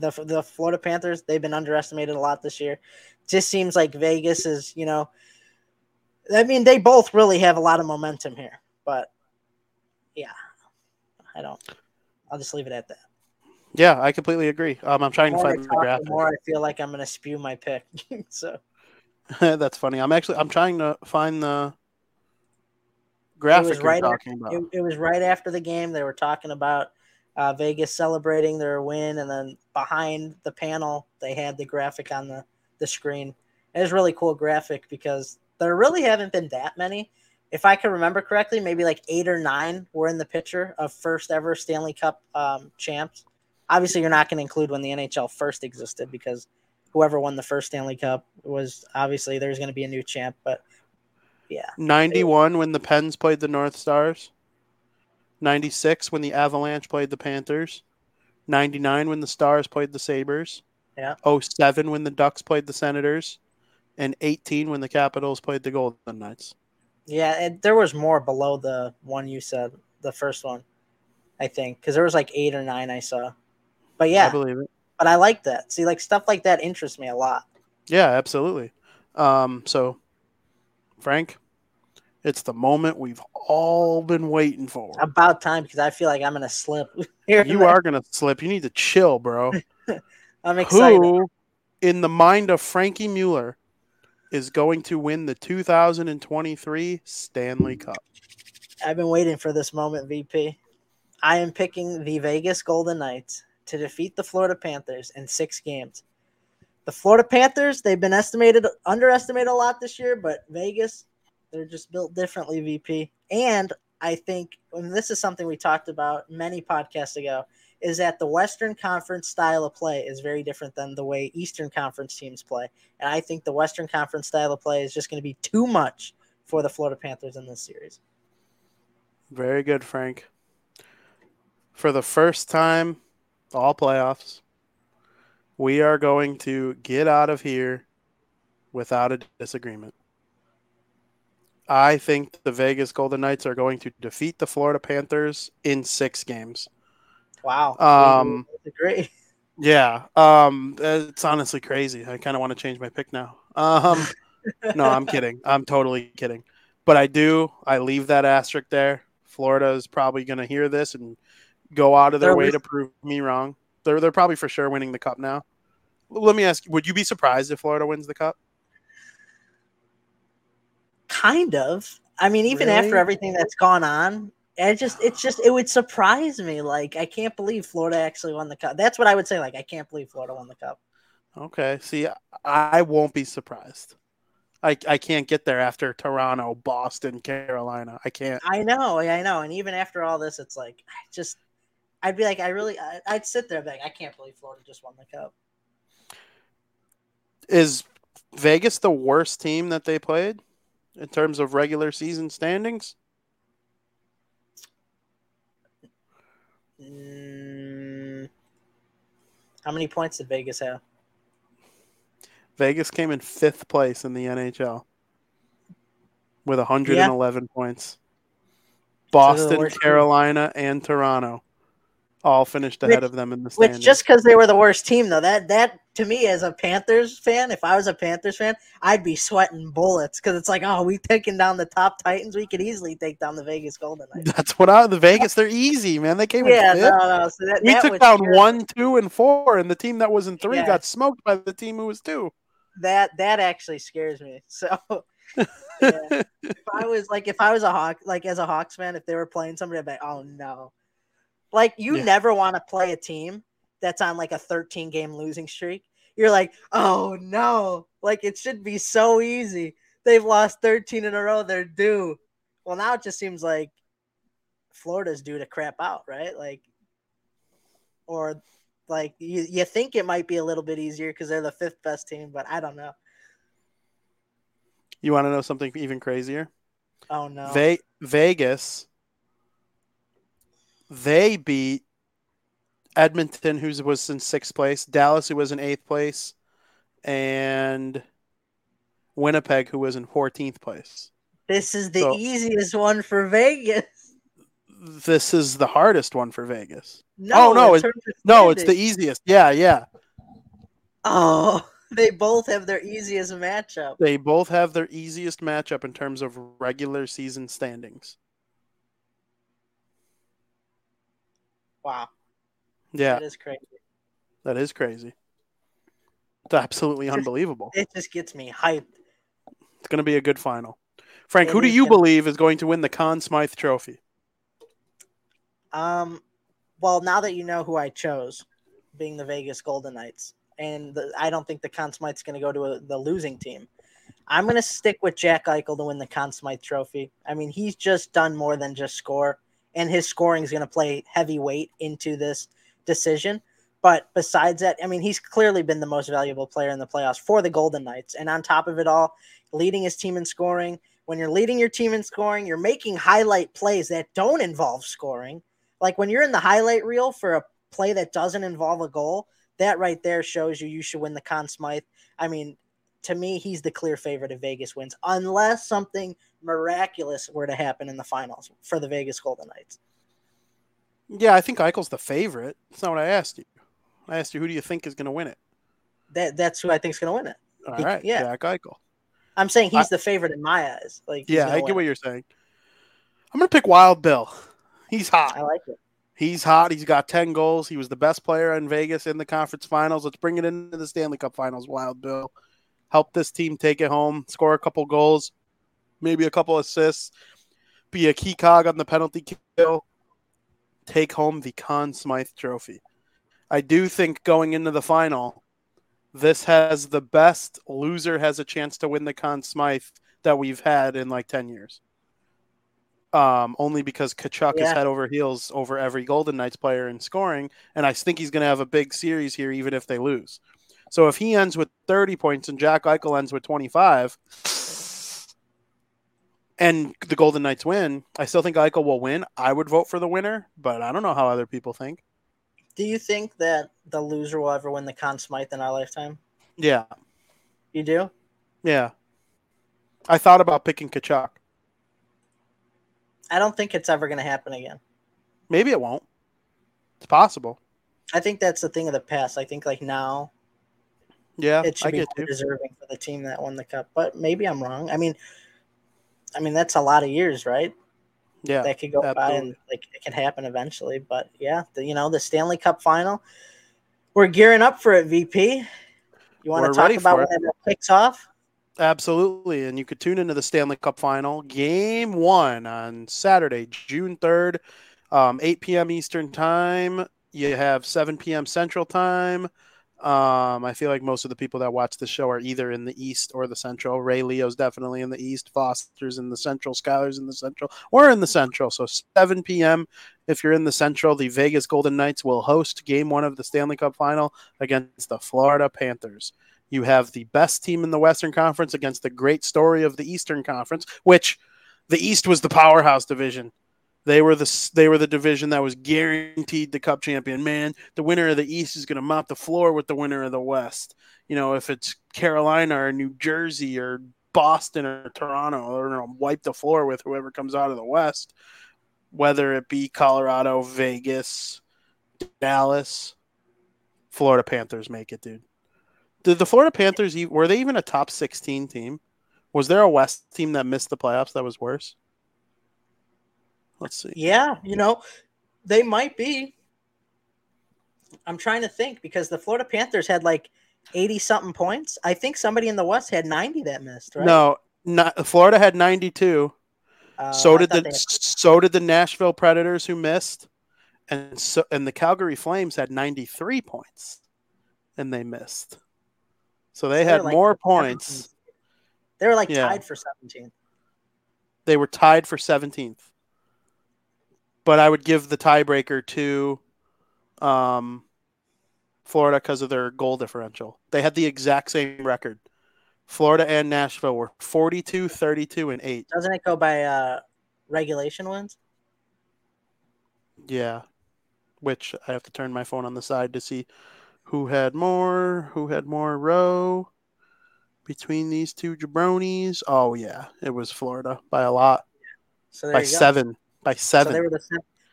Speaker 2: the the Florida Panthers they've been underestimated a lot this year. Just seems like Vegas is, you know, I mean they both really have a lot of momentum here, but yeah, I don't. I'll just leave it at that.
Speaker 1: Yeah, I completely agree. Um, I'm trying to find the graphic.
Speaker 2: the more I feel like I'm going to spew my pick. <laughs> so <laughs>
Speaker 1: That's funny. I'm actually I'm trying to find the graphic you're
Speaker 2: right
Speaker 1: talking about.
Speaker 2: it, it was right after the game. They were talking about uh, Vegas celebrating their win, and then behind the panel they had the graphic on the the screen. It was a really cool graphic because there really haven't been that many. If I can remember correctly, maybe like eight or nine were in the picture of first ever Stanley Cup um, champs. Obviously, you're not going to include when the NHL first existed because whoever won the first Stanley Cup was obviously there's going to be a new champ. But yeah,
Speaker 1: 91 when the Pens played the North Stars. 96 when the Avalanche played the Panthers. 99 when the Stars played the Sabres.
Speaker 2: Yeah.
Speaker 1: 07 when the Ducks played the Senators. And 18 when the Capitals played the Golden Knights.
Speaker 2: yeah, and there was more below the one you said, the first one, I think, because there was like eight or nine I saw. But
Speaker 1: I
Speaker 2: yeah,
Speaker 1: believe it.
Speaker 2: But I like that. See, like stuff like that interests me a lot.
Speaker 1: Yeah, absolutely. Um, so, Frank, it's the moment we've all been waiting for.
Speaker 2: About time because I feel like I'm gonna slip. <laughs> here
Speaker 1: You are going to slip. You need to chill, bro. <laughs>
Speaker 2: I'm excited.
Speaker 1: Who, in the mind of Frankie Mueller, is going to win the 2023 Stanley Cup?
Speaker 2: I've been waiting for this moment, VP. I am picking the Vegas Golden Knights to defeat the Florida Panthers in six games. The Florida Panthers, they've been estimated, underestimated a lot this year, but Vegas, they're just built differently, VP. And I think, and this is something we talked about many podcasts ago, is that the Western Conference style of play is very different than the way Eastern Conference teams play. And I think the Western Conference style of play is just going to be too much for the Florida Panthers in this series.
Speaker 1: Very good, Frank. For the first time, all playoffs, we are going to get out of here without a disagreement. I think the Vegas Golden Knights are going to defeat the Florida Panthers in six games.
Speaker 2: Wow.
Speaker 1: Um,
Speaker 2: great.
Speaker 1: Yeah, um, it's honestly crazy. I kind of want to change my pick now. Um, <laughs> no, I'm kidding. I'm totally kidding. But I do. I leave that asterisk there. Florida is probably going to hear this and go out of their
Speaker 2: They're
Speaker 1: way to prove me wrong. They're they're probably for sure winning the cup now. Let me ask: you, Would you be surprised if Florida wins the cup?
Speaker 2: Kind of. I mean, even after everything that's gone on, it just it's just it would surprise me. Like I can't believe Florida actually won the cup. That's what I would say. Like I can't believe Florida won the cup.
Speaker 1: Okay. See, I won't be surprised. I I can't get there after Toronto, Boston, Carolina. I can't.
Speaker 2: I know, I know. And even after all this, it's like I just I'd be like, I really I'd sit there and be like, I can't believe Florida just won the cup.
Speaker 1: Is Vegas the worst team that they played in terms of regular season standings?
Speaker 2: Mm, how many points did Vegas have?
Speaker 1: Vegas came in fifth place in the NHL with 111 points.
Speaker 2: they're the
Speaker 1: Boston,
Speaker 2: team.
Speaker 1: Carolina, and Toronto all finished ahead of them in the
Speaker 2: Which
Speaker 1: standings.
Speaker 2: just because they were the worst team, though, that that to me as a Panthers fan, if I was a Panthers fan, I'd be sweating bullets because it's like, oh, we taking down the top Titans, we could easily take down the Vegas Golden Knights.
Speaker 1: That's what I the Vegas. They're easy, man. They came
Speaker 2: yeah, no, no. So that,
Speaker 1: we
Speaker 2: that
Speaker 1: took down one, two, and four, and the team that was in three
Speaker 2: Yeah.
Speaker 1: got smoked by the team who was two.
Speaker 2: That that actually scares me. So. <laughs> yeah. if I was like, if I was a Hawk, like as a Hawks fan, if they were playing somebody, I'd be like, oh no. Like you
Speaker 1: Yeah.
Speaker 2: never want to play a team that's on like a 13 game losing streak. You're like, oh no. Like it should be so easy. They've lost 13 in a row. They're due. Well, now it just seems like Florida's due to crap out, right? Like, or like you, you think it might be a little bit easier because they're the fifth best team, but I don't know.
Speaker 1: You want to know something even crazier?
Speaker 2: Oh no.
Speaker 1: Ve- Vegas, they beat Edmonton, who was in sixth place, Dallas, who was in eighth place, and Winnipeg, who was in 14th place.
Speaker 2: This is the
Speaker 1: So-
Speaker 2: easiest one for Vegas.
Speaker 1: This is the hardest one for Vegas.
Speaker 2: No,
Speaker 1: Oh, no, it's- No, it's the easiest. Yeah, yeah.
Speaker 2: Oh, <laughs> they both have their easiest matchup.
Speaker 1: They both have their easiest matchup in terms of regular season standings.
Speaker 2: Wow,
Speaker 1: Yeah,
Speaker 2: that is crazy.
Speaker 1: that is crazy. It's absolutely
Speaker 2: Just-
Speaker 1: unbelievable.
Speaker 2: It just gets me hyped.
Speaker 1: It's going to be a good final. Frank,
Speaker 2: It
Speaker 1: who do you
Speaker 2: gonna-
Speaker 1: believe is going to win the Conn Smythe Trophy?
Speaker 2: Um, well, now that you know who I chose, being the Vegas Golden Knights, and the, I don't think the Conn Smythe's going to go to a, the losing team. I'm going to stick with Jack Eichel to win the Conn Smythe Trophy. I mean, he's just done more than just score, and his scoring is going to play heavy weight into this decision. But besides that, I mean, he's clearly been the most valuable player in the playoffs for the Golden Knights. And on top of it all, leading his team in scoring. When you're leading your team in scoring, you're making highlight plays that don't involve scoring. Like when you're in the highlight reel for a play that doesn't involve a goal, that right there shows you you should win the Conn Smythe. I mean, to me, he's the clear favorite if Vegas wins, unless something miraculous were to happen in the finals for the Vegas Golden Knights.
Speaker 1: Yeah, I think Eichel's the favorite. That's not what I asked you. I asked you who do you think is going to win it?
Speaker 2: That that's who I think is going to win it.
Speaker 1: All
Speaker 2: He-
Speaker 1: right,
Speaker 2: yeah.
Speaker 1: Jack Eichel.
Speaker 2: I'm saying he's
Speaker 1: I-
Speaker 2: the favorite in my eyes. Like,
Speaker 1: Yeah, I get
Speaker 2: win.
Speaker 1: what you're saying. I'm going to pick Wild Bill. He's hot.
Speaker 2: I like it.
Speaker 1: He's hot. He's got 10 goals. He was the best player in Vegas in the conference finals. Let's bring it into the Stanley Cup finals, Wild Bill. Help this team take it home, score a couple goals, maybe a couple assists, be a key cog on the penalty kill, take home the Conn Smythe trophy. I do think going into the final, this has the best loser has a chance to win the Conn Smythe that we've had in like 10 years. Um, only because Tkachuk is
Speaker 2: Yeah.
Speaker 1: head over heels over every Golden Knights player in scoring, and I think he's going to have a big series here, even if they lose. So if he ends with 30 points and Jack Eichel ends with 25, and the Golden Knights win, I still think Eichel will win. I would vote for the winner, but I don't know how other people think.
Speaker 2: Do you think that the loser will ever win the Conn Smythe in our lifetime?
Speaker 1: Yeah,
Speaker 2: You do?
Speaker 1: yeah. I thought about picking Tkachuk.
Speaker 2: I don't think it's ever going to happen again.
Speaker 1: Maybe it won't. It's possible.
Speaker 2: I think that's the thing of the past. I think like now
Speaker 1: Yeah,
Speaker 2: it should
Speaker 1: I
Speaker 2: be deserving for the team that won the cup. But maybe I'm wrong. I mean, I mean that's a lot of years, right?
Speaker 1: Yeah,
Speaker 2: that could go by and like it can happen eventually. But yeah, the, you know the Stanley Cup final, we're gearing up for it. VP, you want to talk about when it kicks off?
Speaker 1: Absolutely. And you could tune into the Stanley Cup final, game one on Saturday, June 3rd, um, 8 p.m. Eastern Time. You have 7 p.m. Central Time. Um, I feel like most of the people that watch the show are either in the East or the Central. Ray Leo's definitely in the East, Foster's in the Central, Skyler's in the Central, or in the Central. So 7 p.m. If you're in the Central, the Vegas Golden Knights will host game one of the Stanley Cup final against the Florida Panthers. You have the best team in the Western Conference against the great story of the Eastern Conference, which the East was the powerhouse division. They were the they were the division that was guaranteed the Cup champion. Man, the winner of the East is going to mop the floor with the winner of the West. You know, if it's Carolina or New Jersey or Boston or Toronto, they're going to wipe the floor with whoever comes out of the West, whether it be Colorado, Vegas, Dallas, Florida Panthers make it, dude. Did the Florida Panthers were they even a top 16 team? Was there a West team that missed the playoffs that was worse? Let's see.
Speaker 2: Yeah, you know they might be. I'm trying to think because the Florida Panthers had like 80 something points. I think somebody in the West had 90 that missed, right?
Speaker 1: No, not, Florida had 92.
Speaker 2: Uh,
Speaker 1: so
Speaker 2: I
Speaker 1: did the
Speaker 2: had-
Speaker 1: so did the Nashville Predators who missed. And so and the Calgary Flames had 93 points and they missed. So they
Speaker 2: They're
Speaker 1: had
Speaker 2: like
Speaker 1: more points.
Speaker 2: 17th. They were like
Speaker 1: Yeah.
Speaker 2: tied for 17th.
Speaker 1: They were tied for 17th. But I would give the tiebreaker to um, Florida because of their goal differential. They had the exact same record. Florida and Nashville were 42, 32, and 8.
Speaker 2: Doesn't it go by uh, regulation wins?
Speaker 1: Yeah. Which I have to turn my phone on the side to see who had more, who had more row between these two jabronis. Oh yeah, it was Florida by a lot.
Speaker 2: So
Speaker 1: by seven. By seven.
Speaker 2: So they were the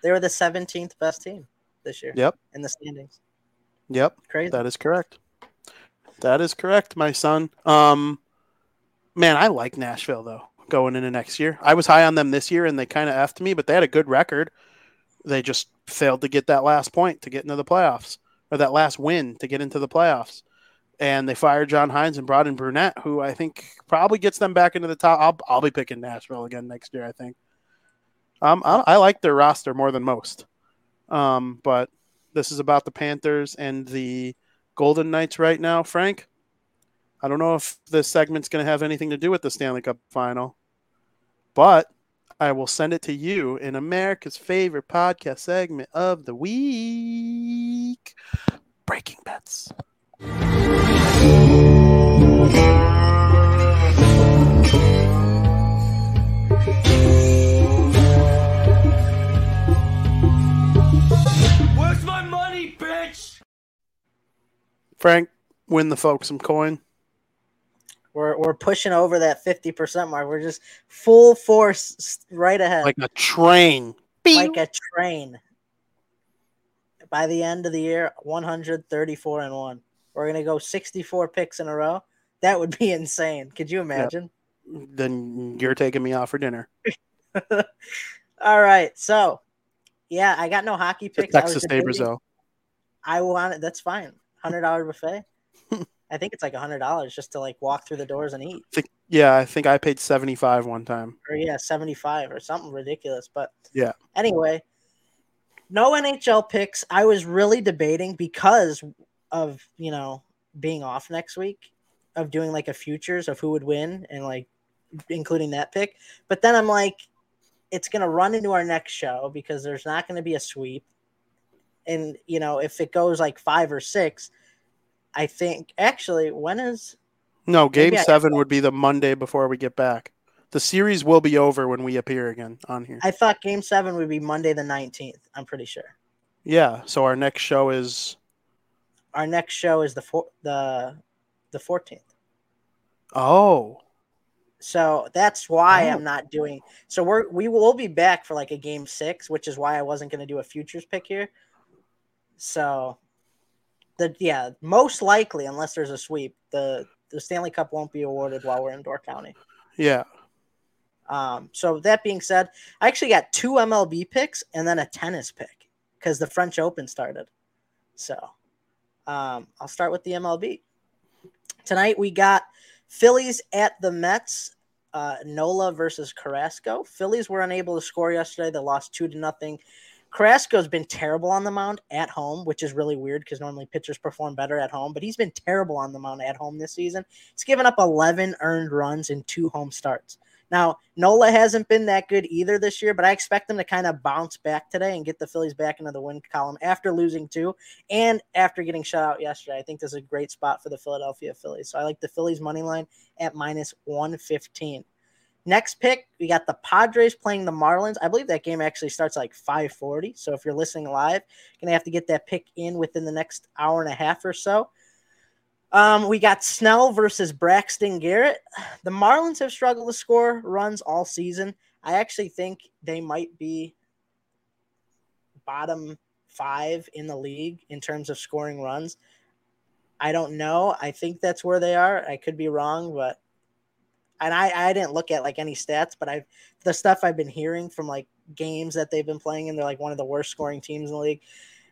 Speaker 2: they were the seventeenth best team this year.
Speaker 1: Yep.
Speaker 2: In the standings.
Speaker 1: Yep.
Speaker 2: Crazy.
Speaker 1: That is correct. That is correct, my son. Um, man, I like Nashville though going into next year. I was high on them this year, and they kind of effed me, but they had a good record. They just failed to get that last point to get into the playoffs, or that last win to get into the playoffs. And they fired John Hynes and brought in Brunette, who I think probably gets them back into the top. I'll, I'll be picking Nashville again next year. I think. Um, I, I like their roster more than most. Um, but this is about the Panthers and the Golden Knights right now, Frank. I don't know if this segment's going to have anything to do with the Stanley Cup final, but I will send it to you in America's favorite podcast segment of the week Breaking Bets. Frank, win the folks some coin.
Speaker 2: We're, we're pushing over that 50% mark. We're just full force right ahead.
Speaker 1: Like a train.
Speaker 2: Like a train. By the end of the year, 134 and 1. We're going to go 64 picks in a row. That would be <laughs> insane. Could you imagine?
Speaker 1: Then you're taking me out for dinner. <laughs>
Speaker 2: All right. So, yeah, I got no hockey picks.
Speaker 1: Texas State Brazil.
Speaker 2: I want it. That's fine. Hundred dollar buffet. I think it's like a hundred dollars just to like walk through the doors and eat.
Speaker 1: I think, yeah, I think I paid seventy five one time.
Speaker 2: Or yeah, seventy five or something ridiculous. But
Speaker 1: yeah.
Speaker 2: Anyway, no NHL picks. I was really debating because of you know being off next week of doing like a futures of who would win and like including that pick. But then I'm like, it's gonna run into our next show because there's not gonna be a sweep. And you know, if it goes like five or six, I think actually when is
Speaker 1: no game seven would be the Monday before we get back. The series will be over when we appear again on here.
Speaker 2: I thought game seven would be Monday the nineteenth. I'm pretty sure.
Speaker 1: Yeah. So our next show is.
Speaker 2: Our next show is the four, the the fourteenth.
Speaker 1: Oh.
Speaker 2: So that's why oh. I'm not doing. So we're we will be back for like a game six, which is why I wasn't going to do a futures pick here. So the yeah, most likely, unless there's a sweep, the the Stanley Cup won't be awarded while we're in Door County.
Speaker 1: Yeah.
Speaker 2: Um, so that being said, I actually got two MLB picks and then a tennis pick because the French Open started. So um, I'll start with the MLB. Tonight we got Phillies at the Mets. Uh, Nola versus Carrasco. Phillies were unable to score yesterday. They lost two to nothing. Carrasco's been terrible on the mound at home, which is really weird because normally pitchers perform better at home, but he's been terrible on the mound at home this season. He's given up 11 earned runs in two home starts. Now, Nola hasn't been that good either this year, but I expect them to kind of bounce back today and get the Phillies back into the win column after losing two and after getting shut out yesterday. I think this is a great spot for the Philadelphia Phillies. So I like the Phillies money line at minus 115. Next pick, we got the Padres playing the Marlins. I believe that game actually starts like 5:40. So if you're listening live, you're gonna have to get that pick in within the next hour and a half or so. Um, we got Snell versus Braxton Garrett. <sighs> The Marlins have struggled to score runs all season. I actually think they might be bottom five in the league in terms of scoring runs. I don't know. I think that's where they are. I could be wrong, but and I, I didn't look at like any stats, but I've the stuff I've been hearing from like games that they've been playing, and they're like one of the worst scoring teams in the league.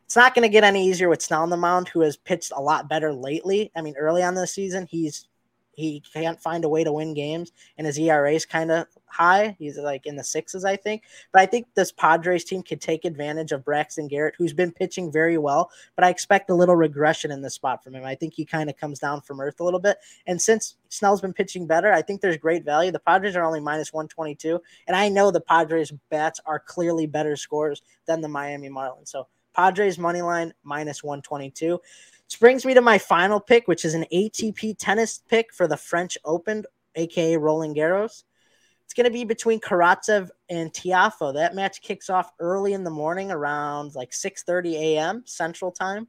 Speaker 2: It's not going to get any easier with Snell on the mound, who has pitched a lot better lately. I mean, early on this season, he's he can't find a way to win games, and his ERA is kind of high. He's like in the sixes, I think. But I think this Padres team could take advantage of Braxton Garrett, who's been pitching very well. But I expect a little regression in this spot from him. I think he kind of comes down from earth a little bit. And since Snell's been pitching better, I think there's great value. The Padres are only minus 122. And I know the Padres bats are clearly better scores than the Miami Marlins. So Padres money line minus 122. This brings me to my final pick, which is an ATP tennis pick for the French Open, aka Roland Garros. Going to be between Karatsev and Tiafoe. That match kicks off early in the morning around like 6:30 a.m. Central Time.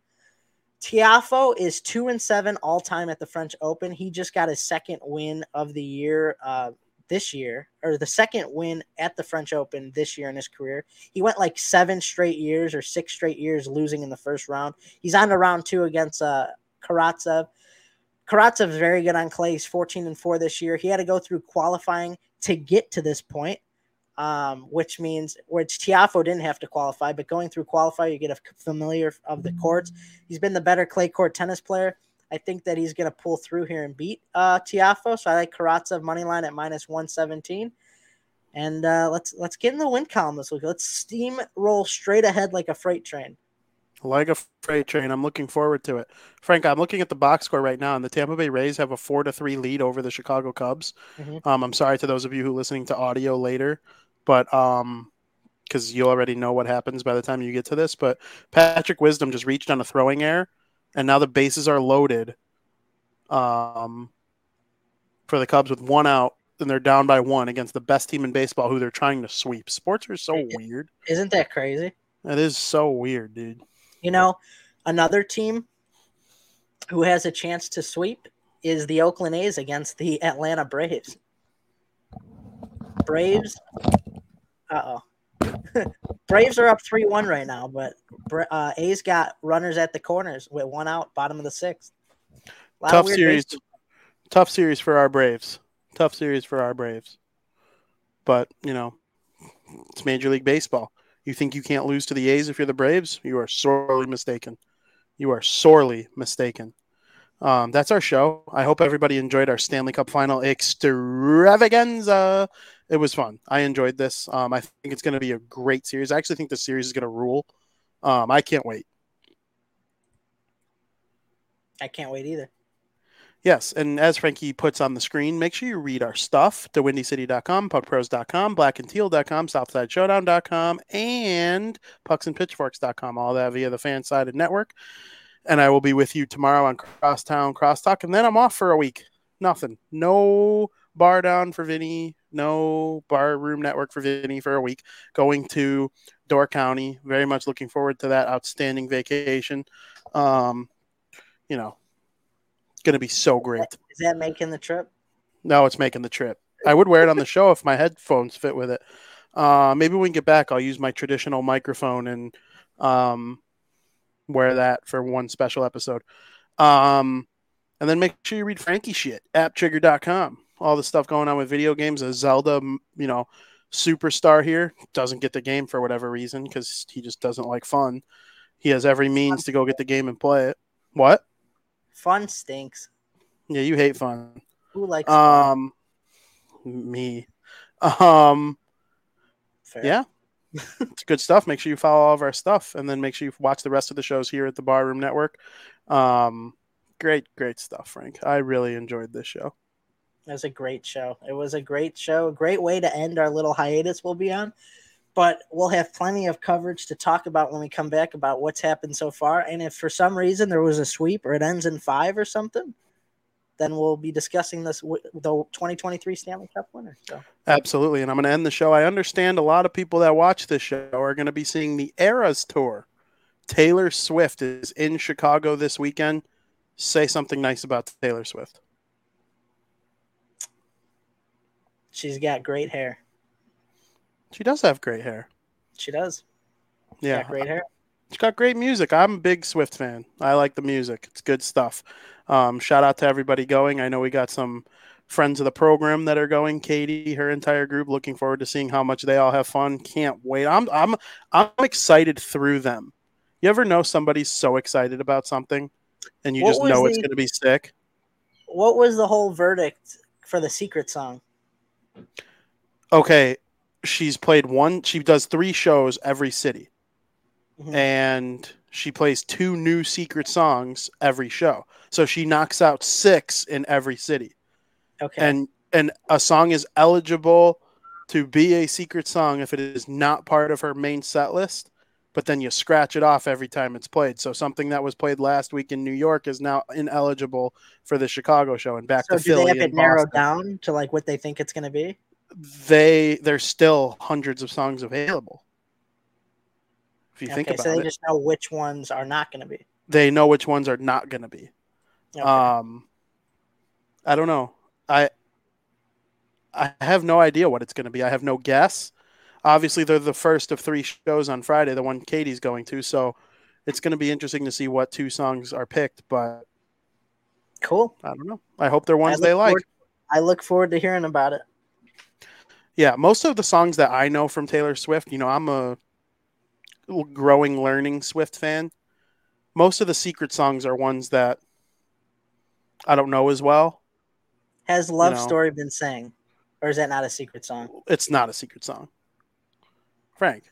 Speaker 2: Tiafoe is two and seven all time at the French Open. He just got his second win of the year uh, this year, or the second win at the French Open this year in his career. He went like seven straight years or six straight years losing in the first round. He's on to round two against uh, Karatsev. Karatsev is very good on clay. He's 14 and 4 this year. He had to go through qualifying to get to this point, um, which means which Tiafoe didn't have to qualify, but going through qualify, you get a familiar of the courts. He's been the better clay court tennis player. I think that he's going to pull through here and beat uh, Tiafoe. So I like Karatsev money line at minus 117. And uh, let's let's get in the win column this week. Let's steamroll straight ahead like a freight train.
Speaker 1: Like a freight train. I'm looking forward to it. Frank, I'm looking at the box score right now, and the Tampa Bay Rays have a four to three lead over the Chicago Cubs.
Speaker 2: Mhm.
Speaker 1: Um, I'm sorry to those of you who are listening to audio later, but um, because you already know what happens by the time you get to this. But Patrick Wisdom just reached on a throwing error, and now the bases are loaded. Um, for the Cubs with one out, and they're down by one against the best team in baseball, who they're trying to sweep. Sports are so weird.
Speaker 2: Isn't that crazy?
Speaker 1: That is so weird, dude.
Speaker 2: You know, another team who has a chance to sweep is the Oakland A's against the Atlanta Braves. Braves, uh oh. <laughs> Braves are up 3 1 right now, but uh, A's got runners at the corners with one out, bottom of the sixth.
Speaker 1: Tough series.
Speaker 2: baseball.
Speaker 1: Tough series for our Braves. Tough series for our Braves. But, you know, it's Major League Baseball. You think you can't lose to the A's if you're the Braves? You are sorely mistaken. You are sorely mistaken. Um, that's our show. I hope everybody enjoyed our Stanley Cup final extravaganza. It was fun. I enjoyed this. Um, I think it's going to be a great series. I actually think the series is going to rule. Um, I can't wait.
Speaker 2: I can't wait either.
Speaker 1: Yes, and as Frankie puts on the screen, make sure you read our stuff to windycity.com, puckpros.com, blackandteal.com, southsideshowdown.com, and pucksandpitchforks.com. All that via the fan-sided network. And I will be with you tomorrow on Crosstown Crosstalk, and then I'm off for a week. Nothing. No Bardown for Vinny. No Barroom Network for Vinny for a week. Going to Door County. Very much looking forward to that outstanding vacation. Um, you know, going to be so great.
Speaker 2: Is that making the trip?
Speaker 1: No, it's making the trip. I would wear it on the show if my headphones fit with it. Uh, maybe when we get back, I'll use my traditional microphone and um, wear that for one special episode. Um, and then make sure you read Frankie shit, apptrigger.com. All the stuff going on with video games. A Zelda, you know, superstar here doesn't get the game for whatever reason because he just doesn't like fun. He has every means to go get the game and play it. What?
Speaker 2: Fun stinks.
Speaker 1: Yeah, you hate fun.
Speaker 2: Who likes fun?
Speaker 1: Um, me. Um,
Speaker 2: Fair.
Speaker 1: yeah, it's good stuff. Make sure you follow all of our stuff, and then make sure you watch the rest of the shows here at the Barroom Network. Um, great, great stuff, Frank. I really enjoyed this show.
Speaker 2: It was a great show. It was a great show. A great way to end our little hiatus we'll be on. But we'll have plenty of coverage to talk about when we come back about what's happened so far. And if for some reason there was a sweep or it ends in five or something, then we'll be discussing this the 2023 Stanley Cup winner. So
Speaker 1: Absolutely, and I'm going to end the show. I understand a lot of people that watch this show are going to be seeing the Eras tour. Taylor Swift is in Chicago this weekend. Say something nice about Taylor Swift.
Speaker 2: she's got great hair.
Speaker 1: She does have great hair.
Speaker 2: She does.
Speaker 1: Yeah,
Speaker 2: Got great hair.
Speaker 1: She's got great music. I'm a big Swift fan. I like the music. It's good stuff. Um, shout out to everybody going. I know we got some friends of the program that are going. Katie, her entire group. Looking forward to seeing how much they all have fun. Can't wait. I'm I'm I'm excited through them. You ever know somebody's so excited about something, and you
Speaker 2: What
Speaker 1: just know it's going to be sick?
Speaker 2: What was the whole verdict for the secret song?
Speaker 1: Okay, she's played one. She does three shows every city.
Speaker 2: Mhm.
Speaker 1: and she plays two new secret songs every show. So she knocks out six in every city.
Speaker 2: Okay.
Speaker 1: And and a song is eligible to be a secret song if it is not part of her main set list but then you scratch it off every time it's played. So something that was played last week in New York is now ineligible for the Chicago show and back
Speaker 2: So
Speaker 1: to
Speaker 2: do
Speaker 1: Philly.
Speaker 2: they have it narrowed down to like what they think it's going to be?
Speaker 1: They there's still hundreds of songs available. If you think about
Speaker 2: so they
Speaker 1: it,
Speaker 2: just know which ones are not going to be.
Speaker 1: they know which ones are not going to be.
Speaker 2: Okay.
Speaker 1: Um, I don't know. I I have no idea what it's going to be. I have no guess. Obviously, they're the first of three shows on Friday, the one Katie's going to. So it's going to be interesting to see what two songs are picked. But
Speaker 2: cool.
Speaker 1: I don't know. I hope they're ones they
Speaker 2: look
Speaker 1: like.
Speaker 2: I look forward to hearing about it.
Speaker 1: Yeah, most of the songs that I know from Taylor Swift, you know, I'm a growing, learning Swift fan. Most of the secret songs are ones that I don't know as well.
Speaker 2: Has Love
Speaker 1: know.
Speaker 2: Story been sang? Or is that not a secret song?
Speaker 1: It's not a secret song. Frank.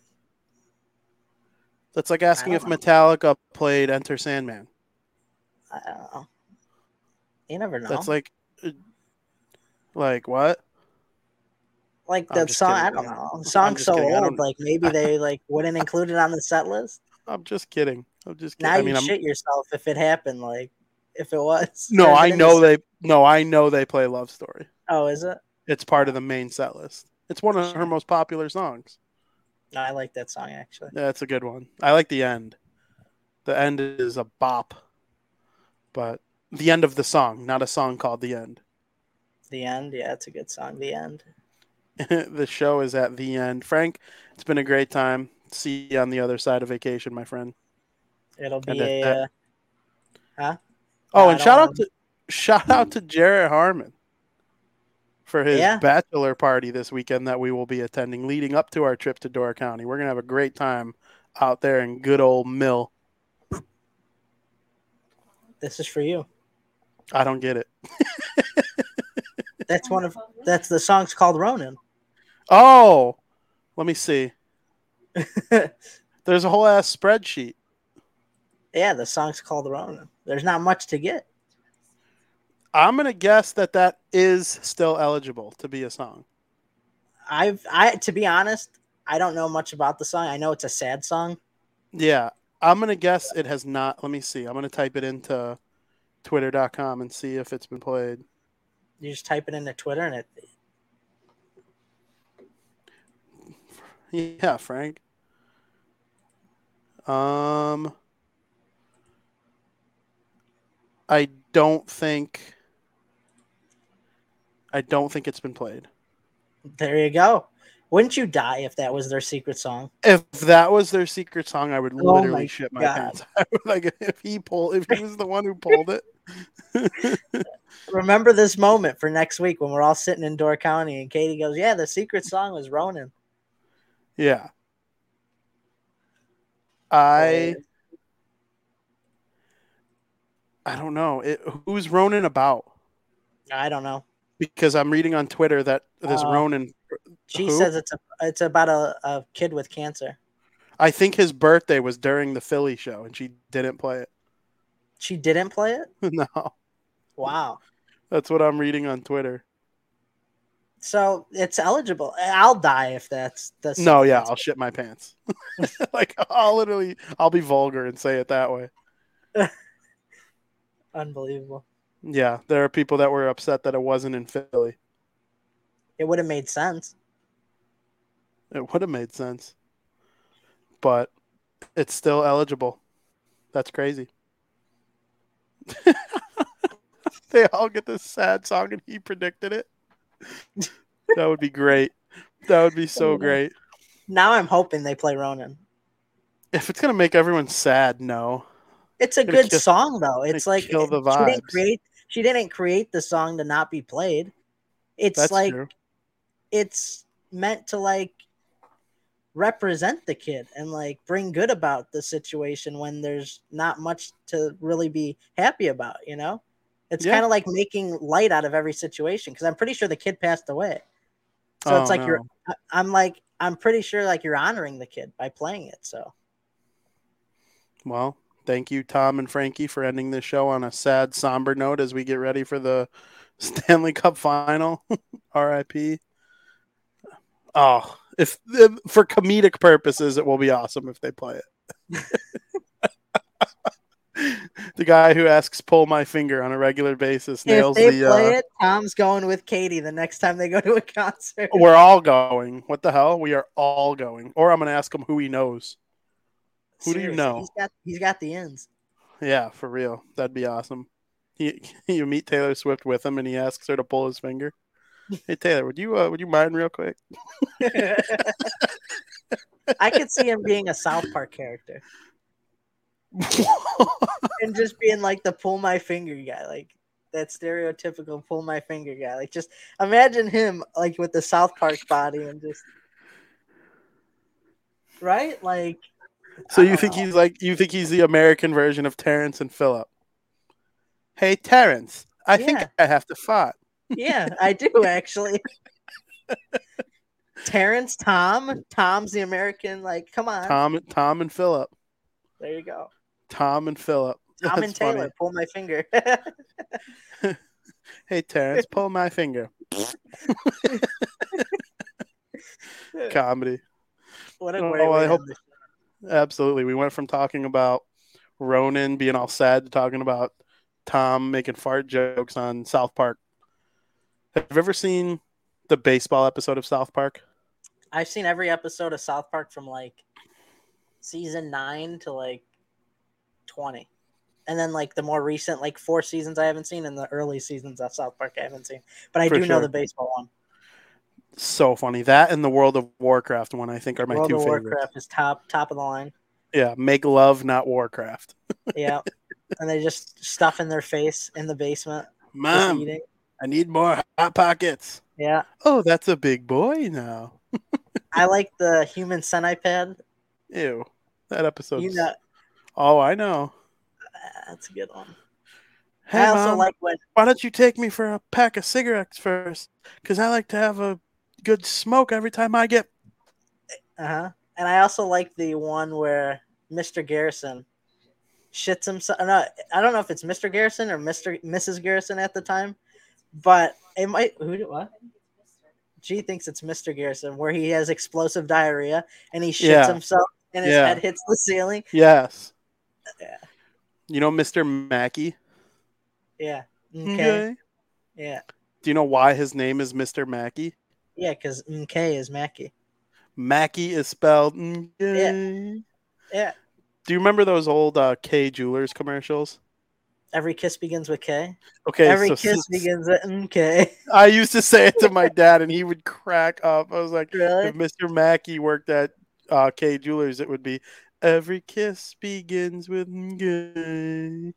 Speaker 1: That's like asking if
Speaker 2: know.
Speaker 1: Metallica played Enter Sandman.
Speaker 2: I don't know. You never know.
Speaker 1: That's like, uh, like what?
Speaker 2: Like the song.
Speaker 1: kidding,
Speaker 2: I don't know. The song's so
Speaker 1: kidding.
Speaker 2: Old. Like maybe they like wouldn't include it on the set list.
Speaker 1: I'm just kidding. I'm just kidding.
Speaker 2: Now
Speaker 1: I mean,
Speaker 2: you
Speaker 1: I'm,
Speaker 2: shit yourself if it happened. Like if it was. <laughs>
Speaker 1: no, <laughs> I know they. No, I know they play Love Story.
Speaker 2: Oh, is it?
Speaker 1: It's part of the main set list. It's one of her most popular songs.
Speaker 2: No, I like that song actually.
Speaker 1: Yeah, it's a good one. I like the end. The end is a bop, but the end of the song, not a song called the end.
Speaker 2: The end. Yeah, it's a good song. The end. <laughs>
Speaker 1: the show is at the end. Frank, it's been a great time. See you on the other side of vacation, my friend.
Speaker 2: It'll be a. Uh,
Speaker 1: Oh,
Speaker 2: No,
Speaker 1: and shout out to shout out to Jared Harmon for his
Speaker 2: Yeah.
Speaker 1: bachelor party this weekend that we will be attending leading up to our trip to Door County. We're gonna have a great time out there in good old Mill.
Speaker 2: this is for you.
Speaker 1: I don't get it. <laughs>
Speaker 2: That's one of. That's the song's called Ronan.
Speaker 1: Oh, let me see. There's a whole ass spreadsheet.
Speaker 2: Yeah, the song's called Ronan. There's not much to get.
Speaker 1: I'm gonna guess that that is still eligible to be a song.
Speaker 2: I've I to be honest, I don't know much about the song. I know it's a sad song.
Speaker 1: Yeah, I'm gonna guess it has not. Let me see. I'm gonna type it into Twitter.com and see if it's been played.
Speaker 2: You just type it into Twitter and it
Speaker 1: Yeah, Frank. Um, I don't think. I don't think it's been played.
Speaker 2: there you go. Wouldn't you die if that was their secret song?
Speaker 1: If that was their secret song, I would
Speaker 2: Oh
Speaker 1: literally
Speaker 2: my
Speaker 1: shit my
Speaker 2: God.
Speaker 1: pants. I <laughs> would, like if he pulled, if he was the one who pulled it.
Speaker 2: Remember this moment for next week when we're all sitting in Door County and Katie goes, "Yeah, the secret song was Ronan."
Speaker 1: Yeah. I I don't know. It, who's Ronan about?
Speaker 2: I don't know.
Speaker 1: Because I'm reading on Twitter that this
Speaker 2: Uh,
Speaker 1: Ronan
Speaker 2: She
Speaker 1: Who?
Speaker 2: says it's a it's about a, a kid with cancer.
Speaker 1: I think his birthday was during the Philly show and she didn't play it.
Speaker 2: She didn't play it. <laughs>
Speaker 1: no.
Speaker 2: Wow.
Speaker 1: That's what I'm reading on Twitter.
Speaker 2: So it's eligible. I'll die if that's the
Speaker 1: No, yeah, I'll shit my pants. <laughs> like I'll literally I'll be vulgar and say it that way. <laughs>
Speaker 2: unbelievable.
Speaker 1: Yeah, there are people that were upset that it wasn't in Philly.
Speaker 2: It would have made sense.
Speaker 1: It would have made sense. But it's still eligible. That's crazy. <laughs> they all get this sad song and he predicted it. that would be great. That would be so great.
Speaker 2: Now I'm hoping they play Ronan.
Speaker 1: If it's gonna make everyone sad, no.
Speaker 2: It's a good
Speaker 1: kill-
Speaker 2: song though. It's like
Speaker 1: kill the
Speaker 2: she didn't create she didn't create the song to not be played. It's
Speaker 1: That's
Speaker 2: like
Speaker 1: true.
Speaker 2: it's meant to like represent the kid and like bring good about the situation when there's not much to really be happy about, you know? It's
Speaker 1: Yeah.
Speaker 2: kind of like making light out of every situation because I'm pretty sure the kid passed away. So oh, it's
Speaker 1: Oh,
Speaker 2: like you're. I- I'm like I'm pretty sure like you're honoring the kid by playing it. So
Speaker 1: Well, thank you, Tom and Frankie, for ending this show on a sad, somber note as we get ready for the <laughs> Stanley Cup final. <laughs> RIP. Oh, if if- for comedic purposes, it will be awesome if they play it. <laughs> the guy who asks "pull my finger" on a regular basis nails If
Speaker 2: they
Speaker 1: the.
Speaker 2: play
Speaker 1: Uh,
Speaker 2: it, Tom's going with Katie the next time they go to a concert.
Speaker 1: we're all going. What the hell? We are all going. Or I'm gonna ask him who he knows. Who do you know?
Speaker 2: He's got he's got the ends.
Speaker 1: Yeah, for real. That'd be awesome. He, <laughs> you meet Taylor Swift with him, and he asks her to pull his finger. <laughs> Hey Taylor, would you uh, would you mind real quick? <laughs>
Speaker 2: I could see him being a South Park character <laughs> and just being like the pull my finger guy, like that stereotypical pull my finger guy. Like just imagine him like with the South Park body and just right, like
Speaker 1: so you think
Speaker 2: know.
Speaker 1: he's like you think he's the American version of Terrance and Phillip? Hey Terrance, I think I have to fart.
Speaker 2: Yeah, I do actually. <laughs> Terrance, Tom, Tom's the American. Like, come on,
Speaker 1: Tom, Tom and Phillip.
Speaker 2: there you go.
Speaker 1: Tom and Phillip.
Speaker 2: Tom and
Speaker 1: That's funny.
Speaker 2: Taylor, pull my finger. <laughs>
Speaker 1: Hey Terrance, pull my finger. <laughs> Comedy.
Speaker 2: what a
Speaker 1: Oh,
Speaker 2: great way
Speaker 1: I hope- Absolutely. We went from talking about Ronan being all sad to talking about Tom making fart jokes on South Park. Have you ever seen the baseball episode of South Park?
Speaker 2: I've seen every episode of South Park from like season nine to like twenty, and then like the more recent like four seasons I haven't seen, and the early seasons of South Park I haven't seen. But I
Speaker 1: For
Speaker 2: do know the baseball one.
Speaker 1: So funny. That and the World of Warcraft one, I think, are my
Speaker 2: World
Speaker 1: two
Speaker 2: of
Speaker 1: favorites.
Speaker 2: Warcraft is top top of the line.
Speaker 1: Yeah, make love, not Warcraft.
Speaker 2: Yeah, <laughs> and they just stuff in their face in the basement,
Speaker 1: Mom,
Speaker 2: eating.
Speaker 1: I need more hot pockets.
Speaker 2: Yeah,
Speaker 1: Oh, that's a big boy now. <laughs>
Speaker 2: I like the human centipede.
Speaker 1: Ew. That episode.
Speaker 2: You know,
Speaker 1: Oh, I know.
Speaker 2: that's a good one.
Speaker 1: Hey,
Speaker 2: I also
Speaker 1: Mom,
Speaker 2: like when
Speaker 1: why don't you take me for a pack of cigarettes first? Because I like to have a good smoke every time I get.
Speaker 2: Uh huh. And I also like the one where Mr. Garrison shits himself. No, I don't know if it's Mr. Garrison or Mr. Mrs. Garrison at the time, but it might. Who do what? G thinks it's Mr. Garrison, where he has explosive diarrhea and he shits
Speaker 1: Yeah.
Speaker 2: himself and his
Speaker 1: Yeah.
Speaker 2: head hits the ceiling.
Speaker 1: Yes.
Speaker 2: Yeah.
Speaker 1: You know Mr. Mackey?
Speaker 2: Yeah. Okay.
Speaker 1: Okay.
Speaker 2: Yeah.
Speaker 1: Do you know why his name is Mr. Mackey?
Speaker 2: Yeah, because MK is Mackey.
Speaker 1: Mackey is spelled. Okay.
Speaker 2: Yeah.
Speaker 1: Do you remember those old uh, Kay Jewelers commercials?
Speaker 2: Every kiss begins with K.
Speaker 1: Okay,
Speaker 2: Every
Speaker 1: so
Speaker 2: kiss begins with MK. <laughs>
Speaker 1: I used to say it to my dad, and he would crack up. I was like, <laughs>
Speaker 2: Really?
Speaker 1: if Mr. Mackey worked at uh, Kay Jewelers, it would be every kiss begins with K.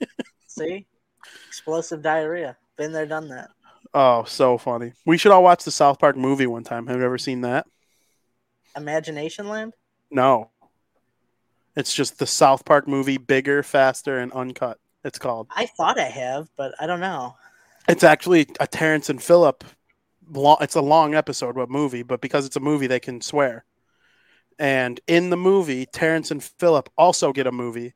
Speaker 1: <laughs>
Speaker 2: See? Explosive diarrhea. Been there, done that.
Speaker 1: Oh, so funny. We should all watch the South Park movie one time. Have you ever seen that?
Speaker 2: Imagination Land?
Speaker 1: No. It's just the South Park movie, bigger, faster, and uncut. It's called.
Speaker 2: I thought I have, but I don't know.
Speaker 1: It's actually a Terrance and Phillip. Long, it's a long episode, what movie. But because it's a movie, they can swear. And in the movie, Terrance and Phillip also get a movie.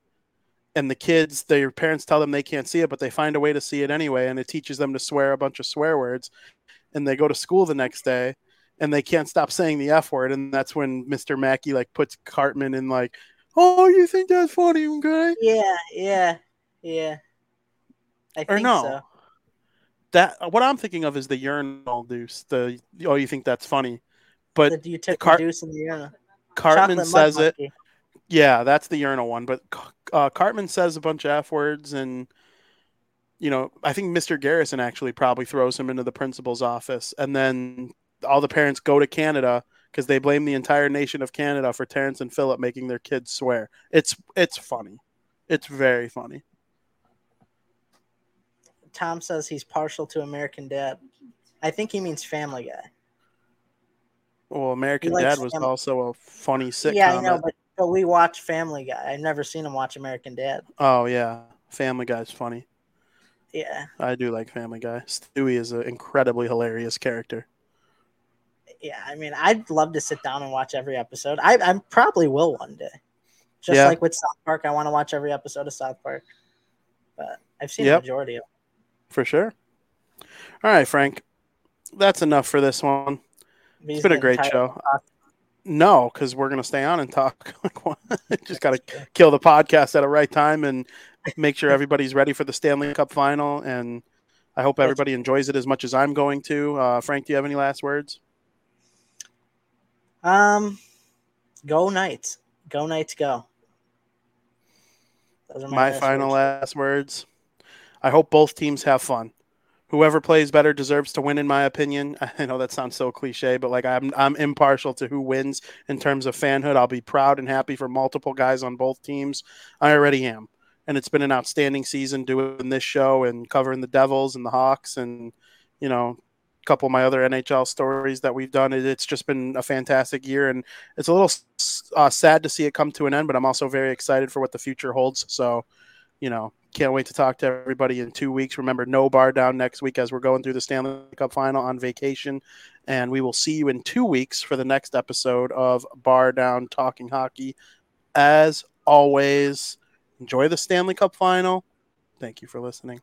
Speaker 1: And the kids, their parents tell them they can't see it, but they find a way to see it anyway. And it teaches them to swear a bunch of swear words. And they go to school the next day, and they can't stop saying the F word. And that's when Mr. Mackey like puts Cartman in like, "Oh, you think that's funny, okay?"
Speaker 2: Yeah, yeah, yeah. I
Speaker 1: Or
Speaker 2: think
Speaker 1: no.
Speaker 2: so.
Speaker 1: That what I'm thinking of is the urinal deuce. The oh, you think that's funny, but
Speaker 2: That you took
Speaker 1: Car-
Speaker 2: the deuce in the urinal.
Speaker 1: Cartman
Speaker 2: Chocolate
Speaker 1: says it.
Speaker 2: monkey.
Speaker 1: Yeah, that's the urinal one. But uh, Cartman says a bunch of f words, and you know, I think Mr. Garrison actually probably throws him into the principal's office, and then all the parents go to Canada because they blame the entire nation of Canada for Terrance and Phillip making their kids swear. It's it's funny. It's very funny.
Speaker 2: Tom says he's partial to American Dad. I think he means Family Guy.
Speaker 1: Well, American Dad was
Speaker 2: Family-
Speaker 1: also a funny sitcom.
Speaker 2: yeah, I know, but, but we watch Family Guy. I've never seen him watch American Dad.
Speaker 1: oh yeah, Family Guy's funny.
Speaker 2: Yeah,
Speaker 1: I do like Family Guy. Stewie is an incredibly hilarious character.
Speaker 2: yeah. I mean, I'd love to sit down and watch every episode. I, I probably will one day. Just
Speaker 1: Yeah.
Speaker 2: like with South Park, I want to watch every episode of South Park. But I've seen
Speaker 1: Yep.
Speaker 2: the majority of.
Speaker 1: For sure. All right, Frank. That's enough for this one. It's been a great show. No, because we're gonna stay on and talk. <laughs> <laughs> Just got to kill the podcast at the right time and make sure everybody's ready for the Stanley Cup final. And I hope everybody enjoys it as much as I'm going to. Uh, Frank, do you have any last words?
Speaker 2: Um, go Knights, go Knights, go.
Speaker 1: my, my final words. last words. I hope both teams have fun. Whoever plays better deserves to win in my opinion. <laughs> I know that sounds so cliche but like i'm i'm impartial to who wins in terms of fanhood. I'll be proud and happy for multiple guys on both teams. I already am. And it's been an outstanding season doing this show and covering the devils and the hawks and you know a couple of my other nhl stories that we've done. It's just been a fantastic year and it's a little uh, sad to see it come to an end but i'm also very excited for what the future holds. So you know can't wait to talk to everybody in two weeks. Remember, no Bardown next week as we're going through the Stanley Cup final on vacation. And we will see you in two weeks for the next episode of Bardown Talking Hockey. As always, enjoy the Stanley Cup final. Thank you for listening.